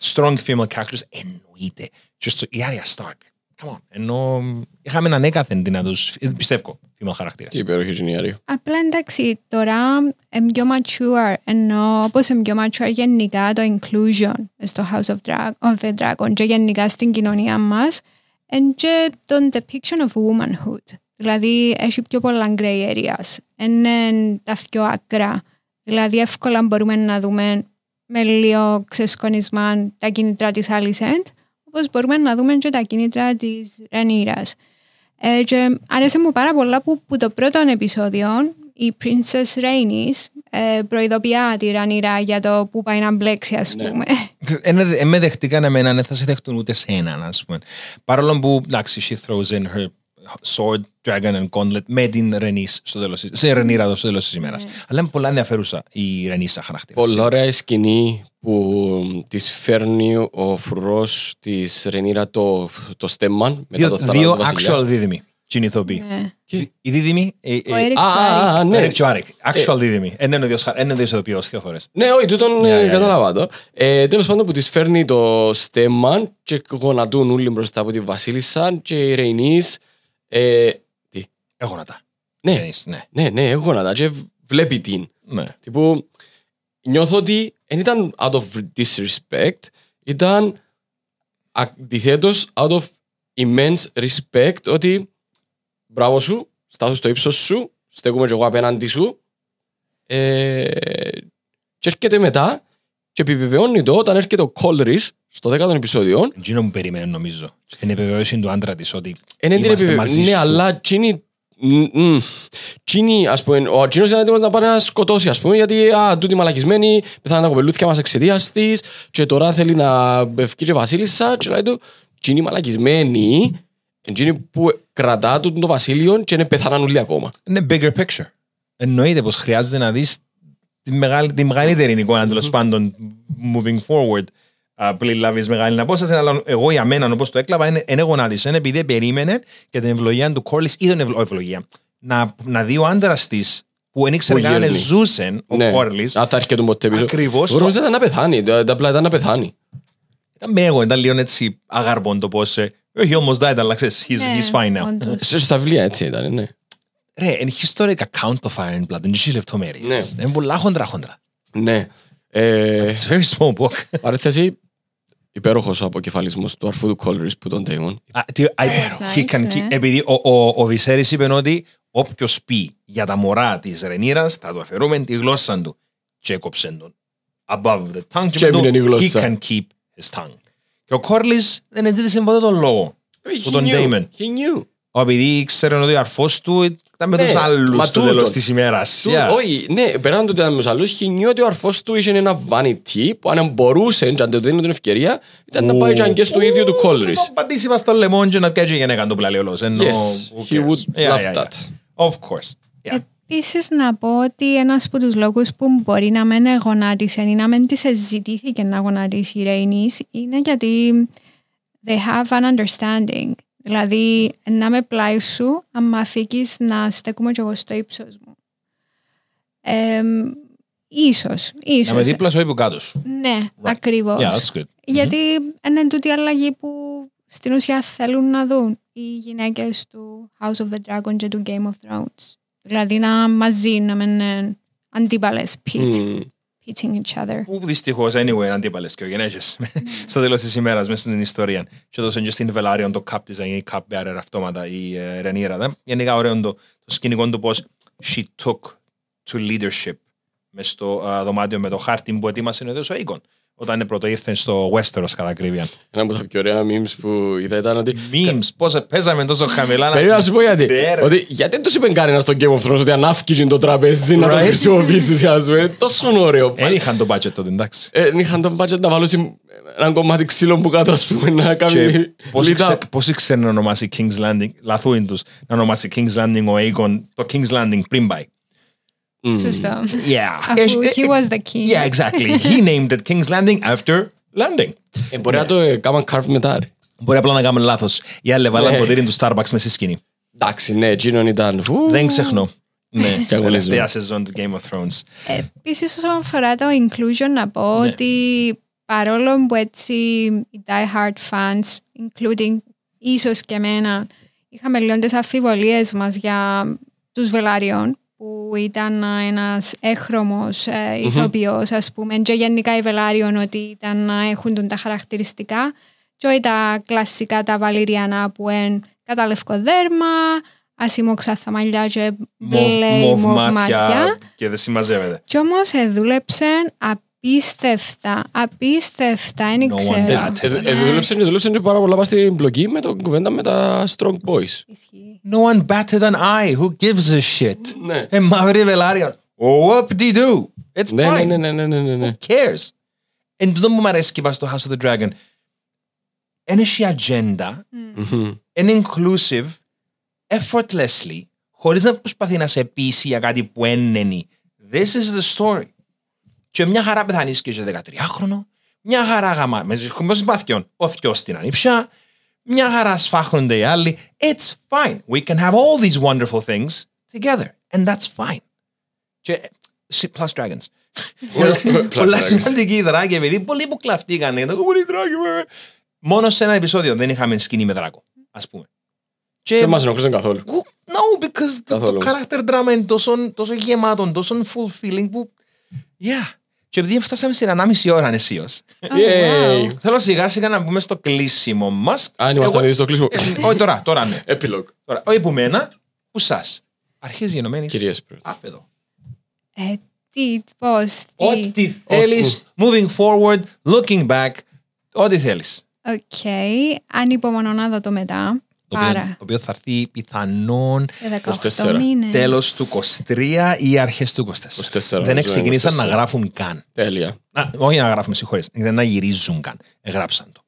strong female characters, εννοείται. Και στο, η Arya Stark, Come on. Ενώ είχαμε ανέκαθεν δυνατούς, ε, πιστεύω, female χαρακτήρες. Τι υπέροχη γυναίρη. Απλά εντάξει, τώρα είναι πιο mature, ενώ όπως είναι πιο mature γενικά το inclusion στο House of, Drag, of the Dragon και γενικά στην κοινωνία μας, είναι και το depiction of womanhood. Δηλαδή, έχει πιο πολλά gray areas. Είναι τα πιο άκρα. Δηλαδή, εύκολα μπορούμε να δούμε με λίγο ξεσκονισμά τα κίνητρα της Alicent, όπως μπορούμε να δούμε και τα κίνητρα της Ρενίρας. Ε, και άρεσε μου πάρα πολλά που, που το πρώτο επεισόδιο η Princess Rainis ε, προειδοποιά τη Ρανίρα για το που πάει να μπλέξει, ας Ναι. πούμε. Δεν με δεχτήκαν εμένα, δεν θα σε δεχτούν ούτε σε έναν, ας πούμε. Παρόλο που, εντάξει, she throws in her sword, dragon and gauntlet με την Ρενής στο τέλος, της- στη Ρενίρα στο τέλος της ημέρας. Αλλά είναι πολλά ενδιαφέρουσα η Ρενής σαν χαρακτήρας. Πολύ ωραία η σκηνή που της φέρνει ο φρουρός της Ρενίρα το, το στέμμαν μετά Δύο, το θάνατο δύο του βασιλιά. actual δίδυμοι. Τι είναι ηθοποιοί. Ναι. Η δίδυμη, ε, Ο ε, Eric Α, α, α, Charik. ναι. Eric και ο Άρικ. Actual δίδυμοι. Είναι ο ίδιος χα- είναι ο ίδιος ηθοποιός δύο φορές. Ναι, όχι, τούτον Ναι, ε, ναι, κατάλαβα το. Ε, Τέλος πάντων που της φέρνει το στέμμα και γονατούν όλοι μπροστά από τη Βασίλισσα και η Ρεϊνή. Ε, τι; Έχω να τα. Ναι, Ρενής, ναι. ναι, ναι, έχω γονατά και βλέπει την. Ναι. Τύπου, νιώθω ότι δεν ήταν out of disrespect, ήταν αντιθέτως out of immense respect ότι μπράβο σου, στάθου στο ύψος σου, στέκομαι και εγώ απέναντι σου ε, και έρχεται μετά και επιβεβαιώνει το όταν έρχεται ο Κόλρις στο 10ο επεισόδιο Εκείνο μου περίμενε νομίζω. Στην επιβεβαίωση του άντρα της ότι δεν την είμαστε επιβεβαιώνει. μαζί Ναι, σου. αλλά τσίνη Μμ, μμ. Τσίνη, ας πούμε, ο Τσίνος ήταν έτοιμος να πάει να σκοτώσει, ας πούμε, γιατί α, τούτη μαλακισμένη, πεθάνε τα κοπελούθια μας εξαιτίας της και τώρα θέλει να ευκεί και βασίλισσα και λέει του, Τσίνη μαλακισμένη, Τσίνη που κρατά του το βασίλειο και είναι πεθάναν όλοι ακόμα. είναι bigger picture. Εννοείται πως χρειάζεται να δεις τη, μεγάλη, τη μεγαλύτερη εικόνα τέλος πάντων moving forward α, πριν λάβεις μεγάλη απόσταση αλλά εγώ για μένα όπως το έκλαβα είναι, είναι γονάτισε είναι επειδή περίμενε και την ευλογία του Κόρλης ή την ευλο- ευλογία να, να δει ο άντρας της που δεν ήξερε Που καν αν γέρνει. ζούσε ο Κόρλης αν θα έρχεται ποτέ πίσω. Ακριβώς Εγώ το- νόμιζα ήταν να πεθάνει, το- το απλά ήταν να πεθάνει. ήταν μέγο, ήταν λίγο έτσι αγαρμπον το πως ε, he almost died αλλά ξέρεις he's, Ναι, he's fine now όντως. Σε- Στα βιβλία έτσι ήταν, ναι. Ρε, είναι historic account το Fire and Blood, είναι και λεπτομέρειες. Ναι. Είναι πολλά χοντρά χοντρά. Ναι. Ε, It's a very small book. Παρέθεση, υπέροχος ο αποκεφαλισμός του αρφού του Κόλρις που τον Ντέιμον. Α, τι- α, nice, he can ναι. keep- Επειδή ο, ο, ο Βυσέρης είπε ότι όποιος πει για τα μωρά της Ρενίρας θα του αφαιρούμε τη γλώσσα του. Και έκοψε τον. Above the tongue. Και είπε του, έμεινε η γλώσσα. He can keep his tongue. Και ο Κόρλης δεν ζήτησε ποτέ τον λόγο. Που τον Damon. He knew. Ο επειδή ήξερε ότι ο αρφός του ήταν με Ναι, τους μα άλλους στο τούτον. τέλος της ημέρας. Του- Yeah. Όχι, ναι, πέραν του ήταν με τους άλλους, he knew ότι ο αρφός του είχε ένα vanity που αν μπορούσε και αν του δίνει την ευκαιρία ήταν να πάει και αν και στο ίδιο του Να Κόλρις. τον πατήσει μας στο λεμόν και να κάνει γενέκα τον πλαλιόλος. Ενώ, Yes, who he cares; would Yeah, love yeah, that. yeah. Of course. Yeah. Επίσης, να πω ότι ένας από τους λόγους που μπορεί να μην γονάτισε ή να μην της ζητήθηκε να γονατίσει η Ρέινη είναι γιατί they have an understanding. Δηλαδή, να με πλάι σου, αν με αφήκει να στέκουμε κι εγώ στο ύψος μου. Ε, ίσως, Να ίσως. με δίπλα σου ή που κάτω σου. Ναι, ακριβώς. Yeah, that's good. Γιατί είναι τούτη η αλλαγή που στην ουσία θέλουν να δουν οι γυναίκες του House of the Dragon και του Game of Thrones. Δηλαδή να μαζί, να μην είναι αντίπαλες pit, Μμ. Pitting each other. Που δυστυχώς, anyway, είναι αντίπαλες και ο γενέκες στο τέλος της ημέρας μέσα στην ιστορία. Και έδωσαν και στην Βελάριον το cup της, η cup bearer αυτόματα, η ε, Ρενίρα. δε. Γενικά ωραίο το, το σκηνικό του πώς she took to leadership μες στο α, δωμάτιο με το χάρτη που ετοίμασε ο ίδιος ο Οίκον. Όταν πρώτο ήρθε στο Westeros κατά ακρίβεια. Ένα από τα πιο ωραία memes που είδα ήταν ότι Memes, πώς παίζαμε τόσο χαμηλά να Περίμενα να σου πω γιατί. Ναι, ρε. Ότι γιατί δεν τους είπε κανένα στο Game of Thrones ότι αν άφηκες το τραπέζι να το Right. χρησιμοποιήσεις, α πούμε. Τόσο ωραίο. Δεν είχαν το budget τότε, εντάξει. Ε, είχαν τον budget να βάλουν ένα κομμάτι ξύλων που κάτω, ας πούμε, να κάνει Και πώς lit ήξε- up. πώς ήξερε να ονομάσει King's Landing, λαθούιν τους, να ονομάσει King's Landing ο Aegon, το King's Landing πριν πάει. Μμ. Σωστό. Yeah. Αφού he was the king. Yeah, exactly. He named it King's Landing after landing. Ε, Μπορεί να το ε, κάνουν carve μετά. ρε. Μπορεί απλά να κάνουμε λάθος. Οι άλλοι βάλαν Ναι. ποτήρι του Starbucks με στη σκηνή. Εντάξει, ναι, εκείνον ήταν. φου. Δεν ξεχνώ. Ναι, Και αγωνίζομαι. τελευταία σεζόν του Game of Thrones. Επίσης, όσον αφορά το inclusion, να πω Ναι. ότι παρόλο που έτσι οι die hard fans, including ίσως και εμένα, είχαμε λίγο τις αμφιβολίες μας για τους Βελάριον, που ήταν ένας έχρωμος ε, ηθοποιός, ας πούμε, και γενικά οι Βελάριον ότι ήταν να έχουν τον τα χαρακτηριστικά και όχι τα κλασικά τα βαλιριανά που είναι κατά λευκό δέρμα, ασημόξαθα μαλλιά και μπλε Μοβ μοβ μάτια μάτια. και δεν συμμαζεύεται. Κι όμως δούλεψε απίστευτα, απίστευτα, δεν No one ξέρω. bad. Ε, ε, Δούλεψε και δούλεψε και πάρα πολλά πας στην μπλοκή με τον κουβέντα με τα Strong Boys. Ισχύει. No one better than I. Who gives a shit? Ναι. Ε, μαύρη βελάρια. Whoop de do. It's Ναι, fine. ναι, ναι, ναι, ναι, ναι, ναι. Who cares? Εν τούτο που μου αρέσει και στο House of the Dragon. Εν έχει ατζέντα, Μμμ. εν inclusive, effortlessly, χωρίς να προσπαθεί να σε πείσει για κάτι που έννενει. This is the story. Και μια χαρά πεθανείς και είσαι 13χρονο, μια χαρά γαμά, με συμπαθιών, ο θκιός στην ανήψια, μια χαρά σφάχνονται οι άλλοι. It's fine. We can have all these wonderful things together. And that's fine. Και, shit, plus dragons. Plus Πολλά dragons. σημαντική η δράκη, επειδή πολλοί που κλαφτήκαν. Το «Ω, η δράκη, βέβαια». Μόνο σε ένα επεισόδιο δεν είχαμε σκηνή με δράκο, ας πούμε. Και μας ενοχλούσαν καθόλου. Who- No, because το, το Καθόλου. character drama είναι τόσο, τόσο γεμάτο, τόσο fulfilling που... Yeah. Και επειδή φτάσαμε στην 1,5 ώρα ανεσίως, Oh, Yay. wow. θέλω σιγά σιγά να μπούμε στο κλείσιμο μας. Αν ήμασταν Εγώ- ήδη στο κλείσιμο. Ε, Όχι τώρα, τώρα ναι. Epilogue. Τώρα, όχι που μένα, που σας. Αρχίζει γενομένης. Κυρίες πρώτα. Άπεδο. Ε, τι, πώς, τι. Ό,τι θέλεις, moving forward, looking back, ό,τι θέλεις. Οκ, ανυπομονώ να δω το μετά. Το οποίο, Πάρα. το οποίο θα έρθει πιθανόν Σε 24. 18 μήνες. τέλος του 23 ή αρχές του 24. 24, Δεν νομίζω, ξεκινήσαν να 24. γράφουν καν. Τέλεια. Α, όχι να γράφουν, συγχωρείς. Δεν να γυρίζουν καν. Εγγράψαν το.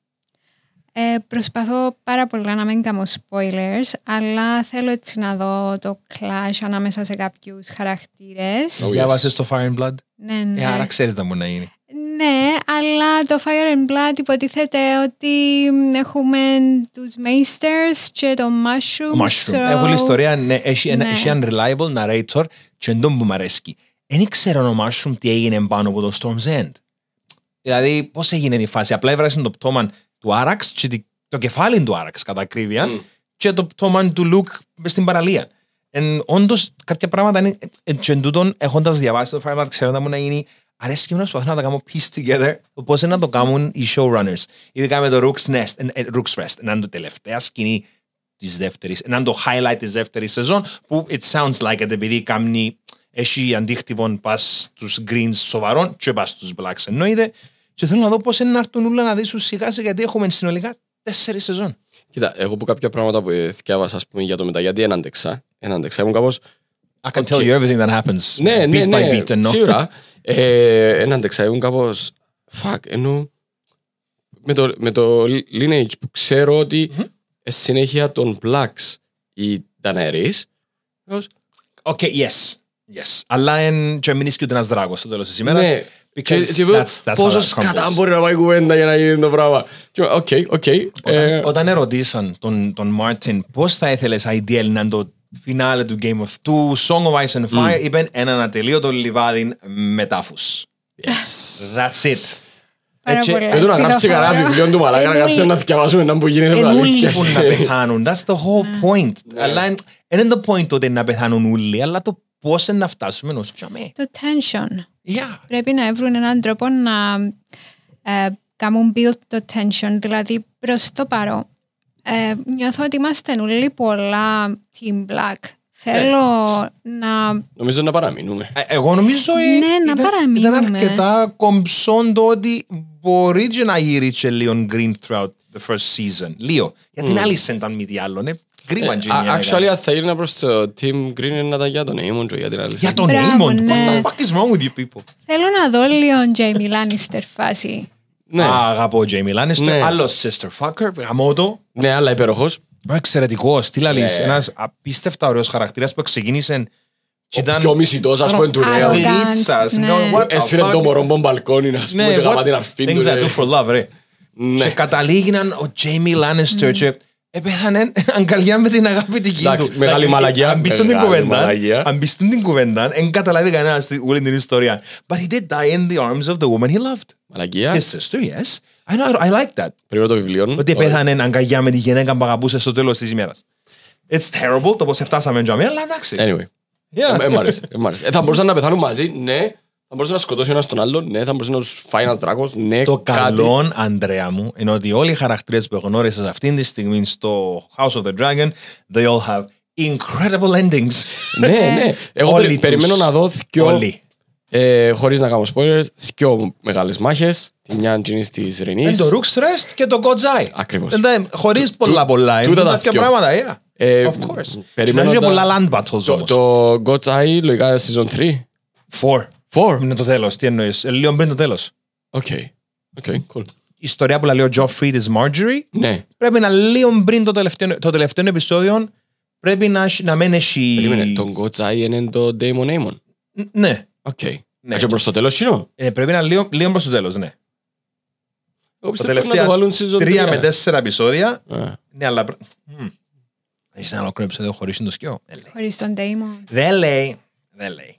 Ε, προσπαθώ πάρα πολλά να μην κάνω spoilers, αλλά θέλω έτσι να δω το clash ανάμεσα σε κάποιους χαρακτήρες. Oh, yes. Διάβασες το Fire and Blood; Ναι, ναι. Ε, άρα ξέρεις να μπορεί να γίνει. Ναι, αλλά το Fire and Blood υποτίθεται ότι μ, έχουμε τους Maesters και το Mushroom. Ο Mushroom. so- Έχουν ιστορία, ναι, έχει, ένα, Ναι. έχει unreliable narrator και εντόν που μου αρέσκει. Δεν ήξερα ο Mushroom τι έγινε πάνω από το Storm's End. Δηλαδή, πώς έγινε η φάση; Απλά έβρασε το πτώμα του Άραξ και τη- το κεφάλι του Άραξ κατά ακρίβεια Μμ. και το πτώμα του Λουκ μες στην παραλία. Εν, όντως, κάποια πράγματα είναι, εν, και εν τούτον, έχοντας διαβάσει το Fire and Blood, ξέρω να μου να γίνει, αρέσει και μου να προσπαθώ να τα κάνω piece together, πώς είναι να το κάνουν οι showrunners. Ειδικά με το Rook's Nest, ε, ε, Rook's Rest, να είναι το τελευταία σκηνή της δεύτερης, να είναι το highlight της δεύτερης σεζόν, που it sounds like it, επειδή κάνει, έχει αντίκτυπο πας στους greens σοβαρών και πας στους blacks εννοείται. Και θέλω να δω πώς είναι να έρθουν όλα να δεις σιγά σιγά, γιατί έχουμε συνολικά τέσσερις σεζόν. Κοίτα, εγώ που κάποια πράγματα που ε, θυκιάβασα ας πούμε, για το μετά, γιατί δεν άντεξα. Δεν άντεξα. Ήμουν κάπως, I can Okay. tell you everything that happens ναι, ναι, beat ναι, by beat, ενώ. σίγουρα. Ε, Δεν άντεξα. Ήμουν κάπως, fuck, ενώ με το, με το lineage που ξέρω ότι ε, συνέχεια των blacks η Daenerys, κάπως, Okay, yes. Yes. Αλλά εν, και μην και ούτε ένας δράκος στο τέλος της ημέρας. Ναι. Because Και- και that's, that's how πόσο that σκατά crumbles. μπορεί να πάει κουβέντα για να γίνει το πράγμα. Και είμαι, Οκ, οκ. ε, Όταν, όταν ερωτήσαν τον, τον Μάρτιν πώς θα ήθελες ideal να είναι το φινάλε του Game of του Song of Ice and Fire, είπεν έναν ατελείωτο λιβάδι με τάφους. Yes. That's it. Πάρα Έτσι, πολλά. Δεν του να γράψει Πληροφορά. κανένα βιβλίο του μαλάκα να Εννοεί- κάτσε να διαβάσουμε να που γίνεται Εν τα ούλοι αλήθεια. που να πεθάνουν. That's the whole point. Αλλά εν- εν είναι το point ότι να πεθάνουν ούλοι, αλλά το πώς είναι να φτάσουμε ως τζαμέ. Το tension. Yeah. Πρέπει να βρουν έναν τρόπο να ε, κάνουν build το tension, δηλαδή προς το παρόν. Ε, νιώθω ότι είμαστε όλοι πολλά team black. Θέλω να... Νομίζω να παραμείνουμε. Ε, Εγώ νομίζω ε, Ναι, να ήταν, παραμείνουμε. ήταν αρκετά κομψόν το ότι μπορεί και να γύρισε λίγο green throughout the first season. Λίγο. Για την άλλη ήταν μη τι άλλο. Ναι. Κρίμα και Ε, είναι, Actually, ναι. αν θα γύρνα προς το Team Green είναι να τα για τον Aemon και για την άλλη. Για τον Μπράβο, Aemon. What ναι. the fuck is wrong with you people? Θέλω να δω λίγο Jamie Lannister φάση. Ναι, Α, αγαπώ ο Jamie Lannister. Ναι. Άλλος sister fucker. Γαμώ το. ναι, αλλά υπέροχος. Ο εξαιρετικός. Τι λαλείς. Ναι. Ένας απίστευτα ωραίος χαρακτήρας που ξεκίνησε και Ο πιο μισητός, ας πούμε, του Arrogant, νέου. Γλίτσας. ναι. No, what the Έσυρε fuck? το μωρό από τον μπαλκόνι, ας πούμε, Ναι, και γαμά what την αρφή του. things I ναι. do for love, ρε. Ναι. Και καταλήγει να είναι ο Jamie Lannister και Επέθανε αγκαλιά με την αγάπη την κοινή Εντάξει, του. μεγάλη Δηλαδή, μαλακιά, Αν μπεις στην μεγάλη κουβέντα, μαλακιά. αν μπεις στην κουβέντα, δεν καταλάβει κανένας στη- όλη την ιστορία. But he did die in the arms of the woman he loved. Μαλακία. His sister, yes. I know, I like that. Περίμενε το βιβλίο. Ότι πέθανε αγκαλιά με τη γυναίκα που αγαπούσε στο τέλος της ημέρας. It's terrible το πώς φτάσαμε τζαμί, αλλά εντάξει. Anyway. Yeah. Ε, μ' άρεσε, ε, μ' άρεσε. Ε, Θα μπορούσαν να πεθάνουν μαζί, ναι. Θα μπορούσε να σκοτώσει ένας τον άλλον, ναι. Θα μπορούσε να τους φάει ένας δράκος, ναι. Το κάτι. καλό, Αντρέα μου, είναι ότι όλοι οι χαρακτήρες που γνώρισες αυτή τη στιγμή στο House of the Dragon, they all have incredible endings. Ναι, ναι. Εγώ Όλοι περι- τους. περιμένω να δω δυο, Όλοι. Ε, χωρίς να κάνω spoilers, δυο μεγάλες μάχες. Τη μια είναι της Είναι Rhaenys. το Rook's Rest και το God's Eye. Ακριβώς. Εντάξει, Χωρίς πολλά πολλά. Είναι τούτα τα τέτοια δυο. πράγματα, yeah. Ε, Of course. περιμένω Και τα- πολλά land battles Το, όμως. το God's Eye, λογικά season 3. Four. 4. Είναι το τέλος. Τι εννοείς. Ε, Λίγο πριν το τέλος. Οκ. Οκ, cool. Η ιστορία που λέει ο Joffrey της Margaery Ναι. πρέπει να λίγο πριν το τελευταίο, το τελευταίο επεισόδιο πρέπει να, έχει- να μην έχει... Περίμενε, το God's Eye είναι το Daemon Aemon. Ναι. Οκ. Ναι. Και προς το τέλος είναι. Ε, πρέπει να λίγο, λίγο προς το τέλος, ναι. Εγώ Τα πιστεύω να το τελευταία βάλουν season τρία 3. με τέσσερα επεισόδια. Ε. Ναι, αλλά... πρέ- Μμμ. Έχεις ένα ολόκληρο επεισόδιο χωρίς το σκιό. Δεν λέει. Χωρίς τον Damon. Δεν λέει. Δεν λέει.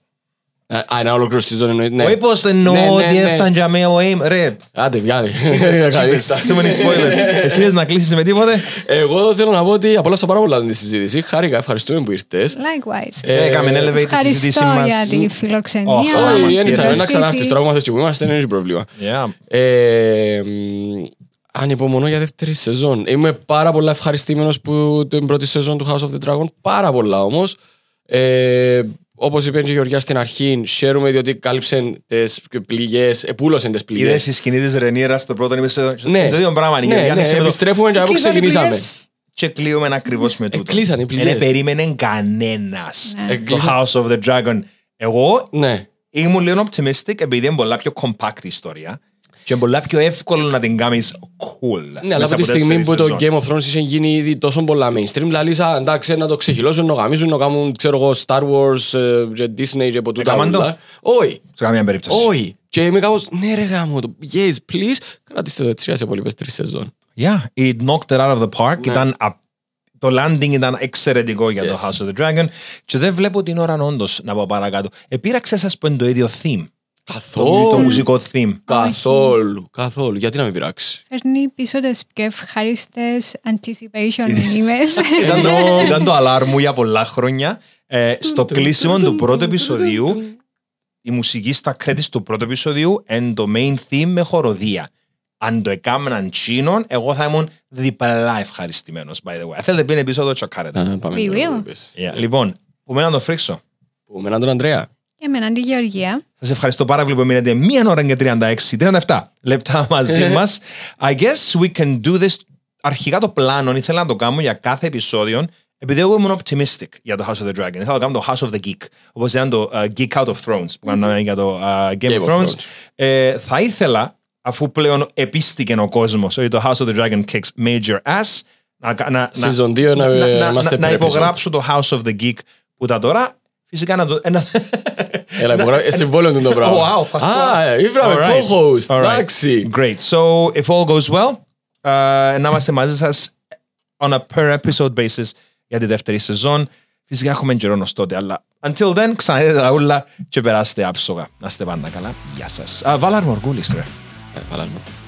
Ε, Α, ένα ολόκληρο season εννοεί. Ναι. Όχι πως εννοώ Ναι, ναι, ότι ναι. έφταν για μένα ο Aim. Ρε, Άντε, βγάλε. too many spoilers. Εσύ θες να κλείσεις με τίποτε; Εγώ θέλω να πω ότι απόλαυσα πάρα πολλά τη συζήτηση. Χάρηκα, ευχαριστούμε που ήρθες. Likewise. Ε, Έκαμε elevate τη Ευχαριστώ συζήτηση μας. για τη φιλοξενία. Όχι, Όχι, μας anytime, πήρε. να Πρόσκληση. ξανάρθεις τώρα που που είμαστε, δεν έχει πρόβλημα. Yeah. Ε, μ, Ανυπομονώ για δεύτερη σεζόν. Είμαι πάρα πολλά ευχαριστημένος που την πρώτη σεζόν του House of the Dragon. Πάρα πολλά όμως. Ε, Όπως είπε και η Γεωργιά στην αρχή, χαίρομαι διότι κάλυψε τις πληγές, επούλωσε τις πληγές. Είδες η σκηνή της Ρενίρας στο πρώτο επεισόδιο. Ναι. Το ίδιο πράγμα. η Ναι, Γεωργία ναι, άνοιξε με το- επιστρέφουμε και από Κλείσαν οι ξεκινήσαμε. πληγές Και κλείουμε ακριβώς με τούτο. κλείσαν οι πληγές. Δεν περίμενε κανένας Ναι. το Εκλείσαν- House of the Dragon. Εγώ Ναι. ήμουν λίγο optimistic επειδή είναι πολλά πιο compact η ιστορία και είναι πολλά πιο εύκολο να την κάνεις cool. Ναι, αλλά μέσα από τη στιγμή τέσσερις που το σεζόν. Game of Thrones είχε γίνει ήδη τόσο πολλά mainstream, δηλαδή, α, εντάξει, να το ξεχυλώσουν, να γαμίζουν, να κάνουν, ξέρω εγώ, Star Wars, ε, και Disney και από τούτα Έκαμαν το; όλα. Όχι, Σε καμία περίπτωση. όχι. Και είμαι κάπως, ναι ρε γάμο, το yes, please, κράτηστε το έτσι, σε υπόλοιπες τρεις σεζόν. Yeah, it knocked it out of the park. Ναι. Ήταν α- το landing ήταν εξαιρετικό για το Yes. House of the Dragon και δεν βλέπω την ώρα όντως να πάω παρακάτω. Επήραξε σας που είναι το ίδιο theme. Το, Καθόλου. το μουσικό theme. Καθόλου, καθόλου. Γιατί να μην πειράξει. Φέρνει πίσω τις πιο ευχάριστες anticipation μήνυμες. ήταν, το, ήταν το αλάρμ μου για πολλά χρόνια. Ε, στο κλείσιμο του πρώτου επεισοδίου, η μουσική στα credits του πρώτου επεισοδίου είναι το main theme με χοροδία. Αν το έκαναν τσίνον, εγώ θα ήμουν διπλά ευχαριστημένος, by the way. Αν θέλετε πει επεισόδιο, τσοκάρετε. Α, Πάμε We τώρα will. που είπες. Yeah. Λοιπόν, που μένω να το φρίξω. Που με έναν τον Ανδρέα. Και με έναν τη Γεωργία. Σας ευχαριστώ πάρα πολύ που μείνετε μία ώρα και 36, 37 λεπτά μαζί μας. I guess we can do this. Αρχικά το πλάνο ήθελα να το κάνω για κάθε επεισόδιο, επειδή εγώ ήμουν optimistic για το House of the Dragon. Ήθελα να το κάνω το House of the Geek. Όπως ήταν το uh, Geek Out of Thrones που κάναμε για το uh, Game, Game of of Thrones. Thrones. Ε, θα ήθελα, αφού πλέον επίστηκε ο κόσμος ότι το House of the Dragon kicks major ass, να, να, να, Season 2 να, να, να, είμαστε να per episode. υπογράψω το House of the Geek που τα τώρα. Φυσικά να το. ένα- Έλα, υπογράφει. Ε, συμβόλαιο του το πράγμα. Oh, wow. Α, ήβραμε Alright. co-host. Alright. Εντάξει. Great. So, if all goes well, uh, να είμαστε μαζί σας on a per episode basis για τη δεύτερη σεζόν. Φυσικά έχουμε καιρό ως τότε, αλλά until then, ξαναδείτε τα ούλα και περάστε άψογα. Να είστε πάντα καλά. Γεια σας. Uh, Βάλαρ Μοργούλης, ρε. Ε, Βάλαμε. Βάλαρ.